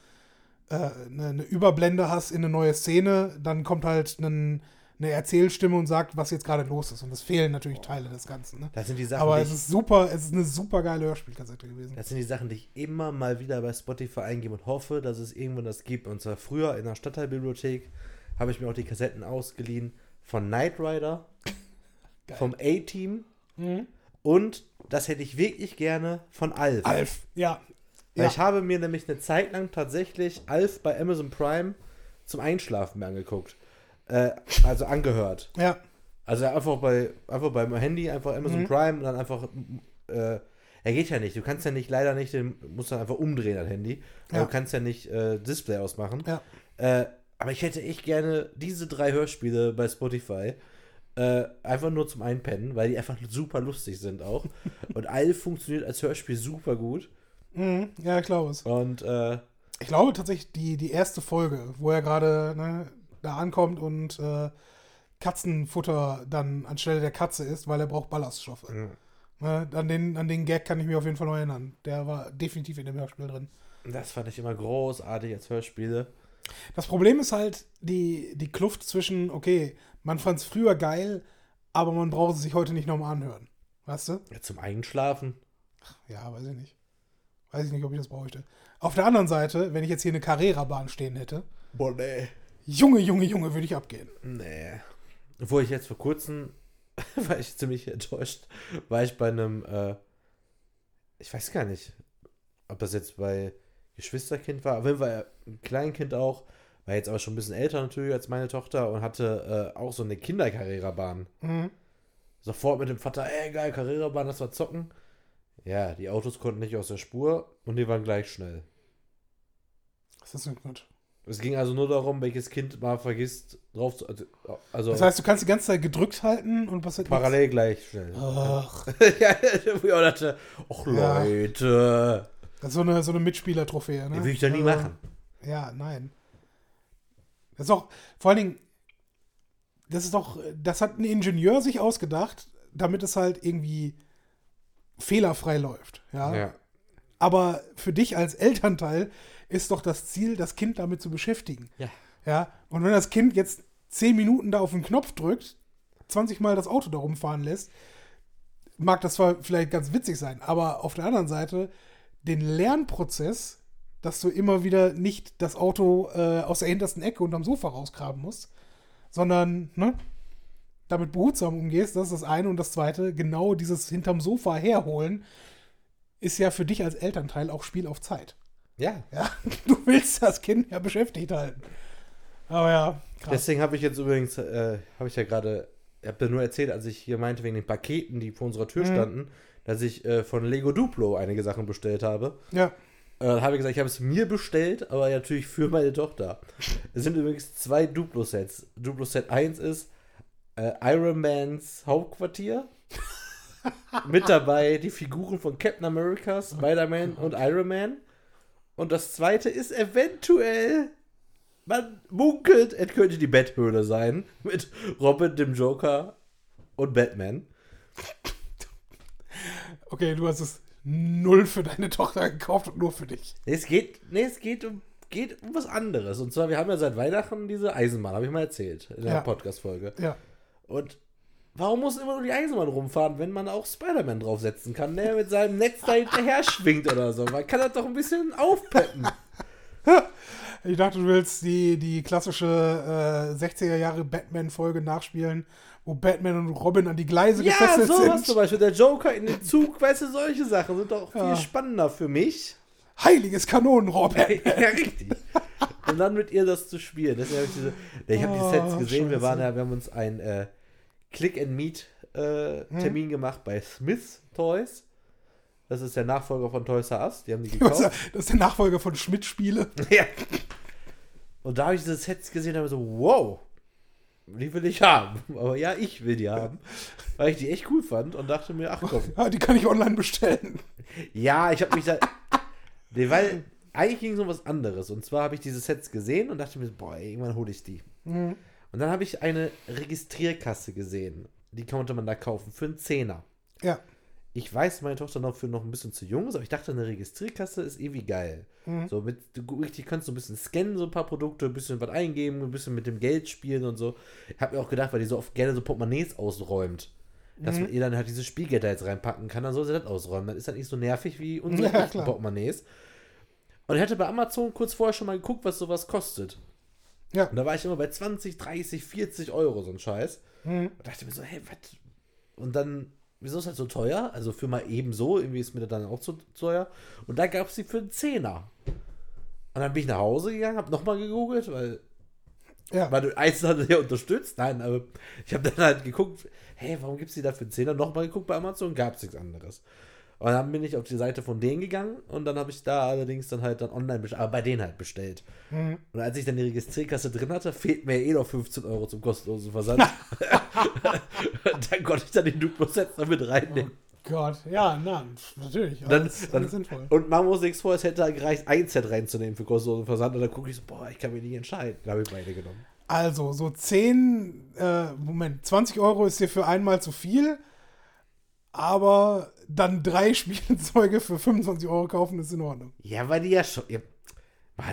Speaker 1: äh, eine, eine Überblende hast in eine neue Szene, dann kommt halt ein, eine Erzählstimme und sagt, was jetzt gerade los ist. Und es fehlen natürlich Teile des Ganzen. Ne?
Speaker 2: Das sind die Sachen,
Speaker 1: Aber
Speaker 2: die
Speaker 1: es ist super, es ist eine super geile Hörspielkassette gewesen.
Speaker 2: das sind die Sachen, die ich immer mal wieder bei Spotify eingebe und hoffe, dass es irgendwann das gibt. Und zwar früher in der Stadtteilbibliothek habe ich mir auch die Kassetten ausgeliehen von Knight Rider,
Speaker 1: Geil.
Speaker 2: vom A-Team
Speaker 1: Mhm.
Speaker 2: und das hätte ich wirklich gerne von Alf.
Speaker 1: Alf, ja.
Speaker 2: Weil
Speaker 1: ja.
Speaker 2: ich habe mir nämlich eine Zeit lang tatsächlich Alf bei Amazon Prime zum Einschlafen mir angeguckt. Äh, also angehört.
Speaker 1: ja.
Speaker 2: Also einfach bei einfach beim Handy einfach Amazon
Speaker 1: Mhm.
Speaker 2: Prime und dann einfach äh, er geht ja nicht. Du kannst ja nicht leider nicht, den musst dann einfach umdrehen das Handy. Aber
Speaker 1: Ja.
Speaker 2: Du kannst ja nicht äh, Display ausmachen.
Speaker 1: Ja.
Speaker 2: Äh, aber ich hätte echt gerne diese drei Hörspiele bei Spotify äh, einfach nur zum Einpennen, weil die einfach super lustig sind auch. und Alf funktioniert als Hörspiel super gut.
Speaker 1: Mhm. Ja, ich glaube es.
Speaker 2: Und äh,
Speaker 1: Ich glaube tatsächlich, die, die erste Folge, wo er gerade ne, da ankommt und äh, Katzenfutter dann anstelle der Katze ist, weil er braucht Ballaststoffe. Ne, an, den, an den Gag kann ich mich auf jeden Fall noch erinnern. Der war definitiv in dem Hörspiel drin.
Speaker 2: das fand ich immer großartig als Hörspiele.
Speaker 1: Das Problem ist halt die, die Kluft zwischen, okay, man fand es früher geil, aber man braucht es sich heute nicht nochmal anhören. Weißt du?
Speaker 2: Ja, zum Einschlafen.
Speaker 1: Ja, weiß ich nicht. Weiß ich nicht, ob ich das bräuchte. Auf der anderen Seite, wenn ich jetzt hier eine Carrera-Bahn stehen hätte,
Speaker 2: Boah, nee.
Speaker 1: Junge, Junge, Junge, würde ich abgehen.
Speaker 2: Nee. Obwohl ich jetzt vor kurzem, war ich ziemlich enttäuscht, war ich bei einem, äh, ich weiß gar nicht, ob das jetzt bei Geschwisterkind war, auf jeden Fall ein Kleinkind auch, war jetzt aber schon ein bisschen älter natürlich als meine Tochter und hatte äh, auch so eine Kinderkarrierebahn.
Speaker 1: Mhm.
Speaker 2: Sofort mit dem Vater, ey geil, Karrierebahn, lass mal zocken. Ja, die Autos konnten nicht aus der Spur und die waren gleich schnell.
Speaker 1: Das ist nicht gut.
Speaker 2: Es ging also nur darum, welches Kind mal vergisst, drauf zu. Also, also
Speaker 1: Das heißt, du kannst die ganze Zeit gedrückt halten und was
Speaker 2: parallel gleich schnell.
Speaker 1: Ach,
Speaker 2: ja, ich dachte, ach. Leute,
Speaker 1: das ist so eine, so eine Mitspieler-Trophäe, ne?
Speaker 2: die will ich doch nie
Speaker 1: Also,
Speaker 2: machen.
Speaker 1: Ja, nein. Das ist auch, vor allen Dingen, das ist doch, das hat ein Ingenieur sich ausgedacht, damit es halt irgendwie fehlerfrei läuft. Ja?
Speaker 2: Ja.
Speaker 1: Aber für dich als Elternteil ist doch das Ziel, das Kind damit zu beschäftigen.
Speaker 2: Ja.
Speaker 1: Ja. Und wenn das Kind jetzt 10 Minuten da auf den Knopf drückt, 20 Mal das Auto da rumfahren lässt, mag das zwar vielleicht ganz witzig sein, aber auf der anderen Seite den Lernprozess, dass du immer wieder nicht das Auto äh, aus der hintersten Ecke unterm Sofa rausgraben musst, sondern ne, damit behutsam umgehst, das ist das eine. Und das zweite, genau dieses hinterm Sofa herholen, ist ja für dich als Elternteil auch Spiel auf Zeit.
Speaker 2: ja.
Speaker 1: Ja, du willst das Kind ja beschäftigt halten. Aber ja, krass.
Speaker 2: Deswegen habe ich jetzt übrigens, äh, habe ich ja gerade, ich habe ja nur erzählt, als ich hier meinte, wegen den Paketen, die vor unserer Tür
Speaker 1: Mhm.
Speaker 2: standen, dass ich äh, von Lego Duplo einige Sachen bestellt habe.
Speaker 1: Ja,
Speaker 2: Äh, habe ich gesagt, ich habe es mir bestellt, aber natürlich für meine Tochter. Es sind übrigens zwei Duplo-Sets. Duplo-Set 1 ist äh, Iron Mans Hauptquartier. Mit dabei die Figuren von Captain America, Spider-Man und Iron Man. Und das zweite ist eventuell, man munkelt, es könnte die Betthöhle sein. Mit Robin, dem Joker und Batman.
Speaker 1: Okay, du hast es null für deine Tochter gekauft und nur für dich.
Speaker 2: Nee, es geht, nee, es geht um, geht um was anderes. Und zwar, wir haben ja seit Weihnachten diese Eisenbahn, habe ich mal erzählt in der
Speaker 1: Ja.
Speaker 2: Podcast-Folge.
Speaker 1: Ja.
Speaker 2: Und warum muss immer nur die Eisenbahn rumfahren, wenn man auch Spider-Man draufsetzen kann, der mit seinem Netz da hinterher schwingt oder so? Man kann das doch ein bisschen aufpeppen.
Speaker 1: Ich dachte, du willst die, die klassische äh, 60er Jahre Batman-Folge nachspielen, wo Batman und Robin an die Gleise
Speaker 2: ja,
Speaker 1: gefesselt
Speaker 2: sowas
Speaker 1: sind.
Speaker 2: zum Beispiel. Der Joker in den Zug, weißt du, solche Sachen sind doch viel
Speaker 1: Ja.
Speaker 2: spannender für mich.
Speaker 1: heiliges Kanonenrohr. Batman.
Speaker 2: ja, richtig. Und dann mit ihr das zu spielen. Deswegen habe ich diese. Ich habe die Sets
Speaker 1: Oh,
Speaker 2: gesehen. Wir waren ja, wir haben uns ein äh, Click and Meet äh, Termin gemacht bei Smith Toys. Das ist der Nachfolger von Toys R Us. Die haben die
Speaker 1: Das
Speaker 2: gekauft.
Speaker 1: ist der Nachfolger von Schmidt-Spiele.
Speaker 2: ja. Und da habe ich diese Sets gesehen und habe so, wow, die will ich haben. Aber ja, ich will die haben. Weil ich die echt cool fand und dachte mir, ach komm.
Speaker 1: Ja, die kann ich online bestellen.
Speaker 2: Ja, ich habe mich da. Nee, weil eigentlich ging es um was anderes. Und zwar habe ich diese Sets gesehen und dachte mir, boah, irgendwann hole ich die.
Speaker 1: Mhm.
Speaker 2: Und dann habe ich eine Registrierkasse gesehen. Die konnte man da kaufen für einen Zehner.
Speaker 1: Ja.
Speaker 2: Ich weiß, meine Tochter noch für noch ein bisschen zu jung ist, aber ich dachte, eine Registrierkasse ist irgendwie geil.
Speaker 1: Mhm.
Speaker 2: So mit, du richtig kannst du ein bisschen scannen, so ein paar Produkte, ein bisschen was eingeben, ein bisschen mit dem Geld spielen und so. Ich habe mir auch gedacht, weil die so oft gerne so Portemonnaies ausräumt, dass
Speaker 1: Mhm.
Speaker 2: man ihr dann halt dieses Spielgeld da jetzt reinpacken kann, dann soll sie das ausräumen. Dann ist das nicht so nervig wie unsere
Speaker 1: Ja.
Speaker 2: Portemonnaies. Und ich hatte bei Amazon kurz vorher schon mal geguckt, was sowas kostet.
Speaker 1: Ja.
Speaker 2: Und da war ich immer bei 20, 30, 40 Euro, so ein Scheiß.
Speaker 1: Mhm.
Speaker 2: Und dachte mir so, hey, was? Und dann, wieso ist das so teuer? Also für mal eben so, irgendwie ist mir das dann auch zu teuer. Und da gab es die für einen Zehner. Und dann bin ich nach Hause gegangen, habe nochmal gegoogelt, weil,
Speaker 1: Ja.
Speaker 2: weil du eins hat ja unterstützt. Nein, aber ich habe dann halt geguckt, hey, warum gibt es die da für einen Zehner? Nochmal geguckt bei Amazon, gab es nichts anderes. Und dann bin ich auf die Seite von denen gegangen und dann habe ich da allerdings dann halt dann online bestellt, aber bei denen halt bestellt.
Speaker 1: Mhm.
Speaker 2: Und als ich dann die Registrierkasse drin hatte, fehlt mir eh noch 15 Euro zum kostenlosen Versand. dann konnte ich dann den Duplo-Set damit reinnehmen.
Speaker 1: Gott, ja, na, natürlich.
Speaker 2: Dann,
Speaker 1: Alles,
Speaker 2: dann,
Speaker 1: alles sinnvoll.
Speaker 2: und man muss nichts vor, es hätte halt gereicht, ein Set reinzunehmen für kostenlosen Versand. Und dann gucke ich so, boah, ich kann mich nicht entscheiden. Dann habe ich beide genommen.
Speaker 1: Also, so 10, äh, Moment, 20 Euro ist dir für einmal zu viel, aber dann drei Spielzeuge für 25 Euro kaufen ist in Ordnung.
Speaker 2: Ja, weil die ja schon. Ja,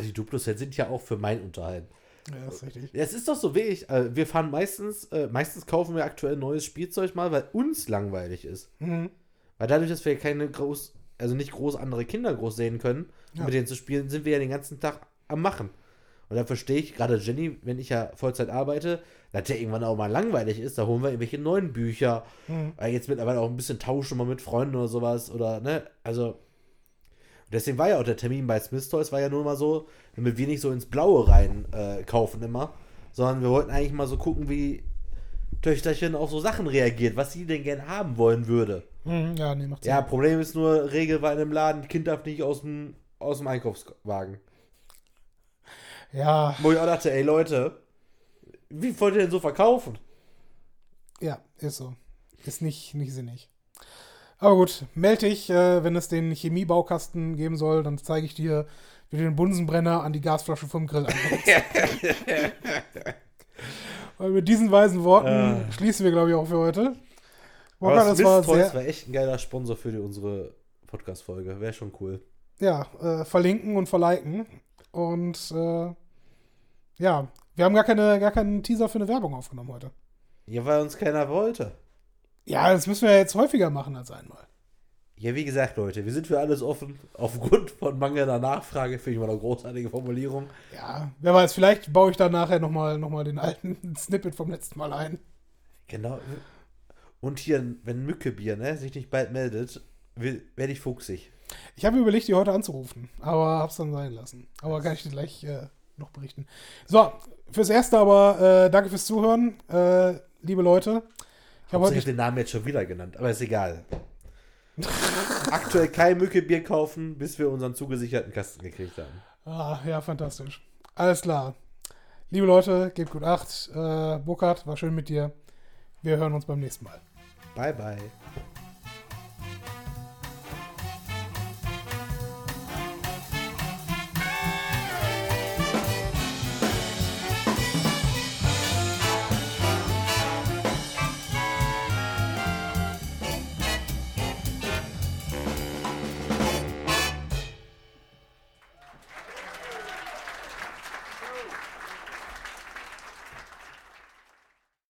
Speaker 2: die Duplo-Sets sind ja auch für mein Unterhalt.
Speaker 1: Ja, das ist richtig.
Speaker 2: Es ist doch so ich. Äh, wir fahren meistens, äh, meistens kaufen wir aktuell neues Spielzeug mal, weil uns langweilig ist.
Speaker 1: Mhm.
Speaker 2: Weil dadurch, dass wir keine groß, also nicht groß andere Kinder groß sehen können,
Speaker 1: Ja.
Speaker 2: mit denen zu spielen, sind wir ja den ganzen Tag am Machen. Und dann verstehe ich gerade Jenny, wenn ich ja Vollzeit arbeite, dass der irgendwann auch mal langweilig ist, da holen wir irgendwelche neuen Bücher.
Speaker 1: Mhm.
Speaker 2: Jetzt mittlerweile auch ein bisschen tauschen mal mit Freunden oder sowas. Oder, ne, also. Deswegen war ja auch der Termin bei Smith Toys, war ja nur mal so, damit wir nicht so ins Blaue rein äh, kaufen immer, sondern wir wollten eigentlich mal so gucken, wie Töchterchen auf so Sachen reagiert, was sie denn gern haben wollen würde.
Speaker 1: Mhm, ja, nee, macht Sinn.
Speaker 2: Ja, Problem ist nur, Regel war in dem Laden, Kind darf nicht aus dem, aus dem Einkaufswagen.
Speaker 1: Ja,
Speaker 2: Wo ich auch dachte, ey Leute, wie wollt ihr denn so verkaufen?
Speaker 1: ja, ist so. Ist nicht, nicht sinnig. Aber gut, melde dich, äh, wenn es den Chemiebaukasten geben soll, dann zeige ich dir, wie du den Bunsenbrenner an die Gasflasche vom Grill anlegst. Und mit diesen weisen Worten
Speaker 2: Ah.
Speaker 1: schließen wir, glaube ich, auch für heute. Walker, das
Speaker 2: Smith
Speaker 1: war sehr,
Speaker 2: war echt ein geiler Sponsor für die, unsere Podcast-Folge. Wäre schon cool.
Speaker 1: ja, äh, verlinken und verliken. Und äh, ja, wir haben gar, keine, gar keinen Teaser für eine Werbung aufgenommen heute.
Speaker 2: Ja, weil uns keiner wollte.
Speaker 1: Ja, das müssen wir jetzt häufiger machen als einmal.
Speaker 2: Ja, wie gesagt, Leute, wir sind für alles offen. Aufgrund von mangelnder Nachfrage finde ich mal eine großartige Formulierung.
Speaker 1: Ja, wer weiß, vielleicht baue ich da nachher nochmal noch mal den alten Snippet vom letzten Mal ein.
Speaker 2: Genau. Und hier, wenn Mückebier ne, sich nicht bald meldet, werde ich fuchsig.
Speaker 1: Ich habe überlegt, die heute anzurufen, aber hab's dann sein lassen. Aber kann ich dir gleich äh, noch berichten. So, fürs Erste aber äh, danke fürs Zuhören, äh, liebe Leute. Ich habe heute
Speaker 2: habe den Namen jetzt schon wieder genannt, aber ist egal. Aktuell kein Mückebier kaufen, bis wir unseren zugesicherten Kasten gekriegt haben.
Speaker 1: Ah, ja, fantastisch. Alles klar. Liebe Leute, gebt gut Acht. Äh, Burkhard, war schön mit dir. Wir hören uns beim nächsten Mal.
Speaker 2: Bye, bye.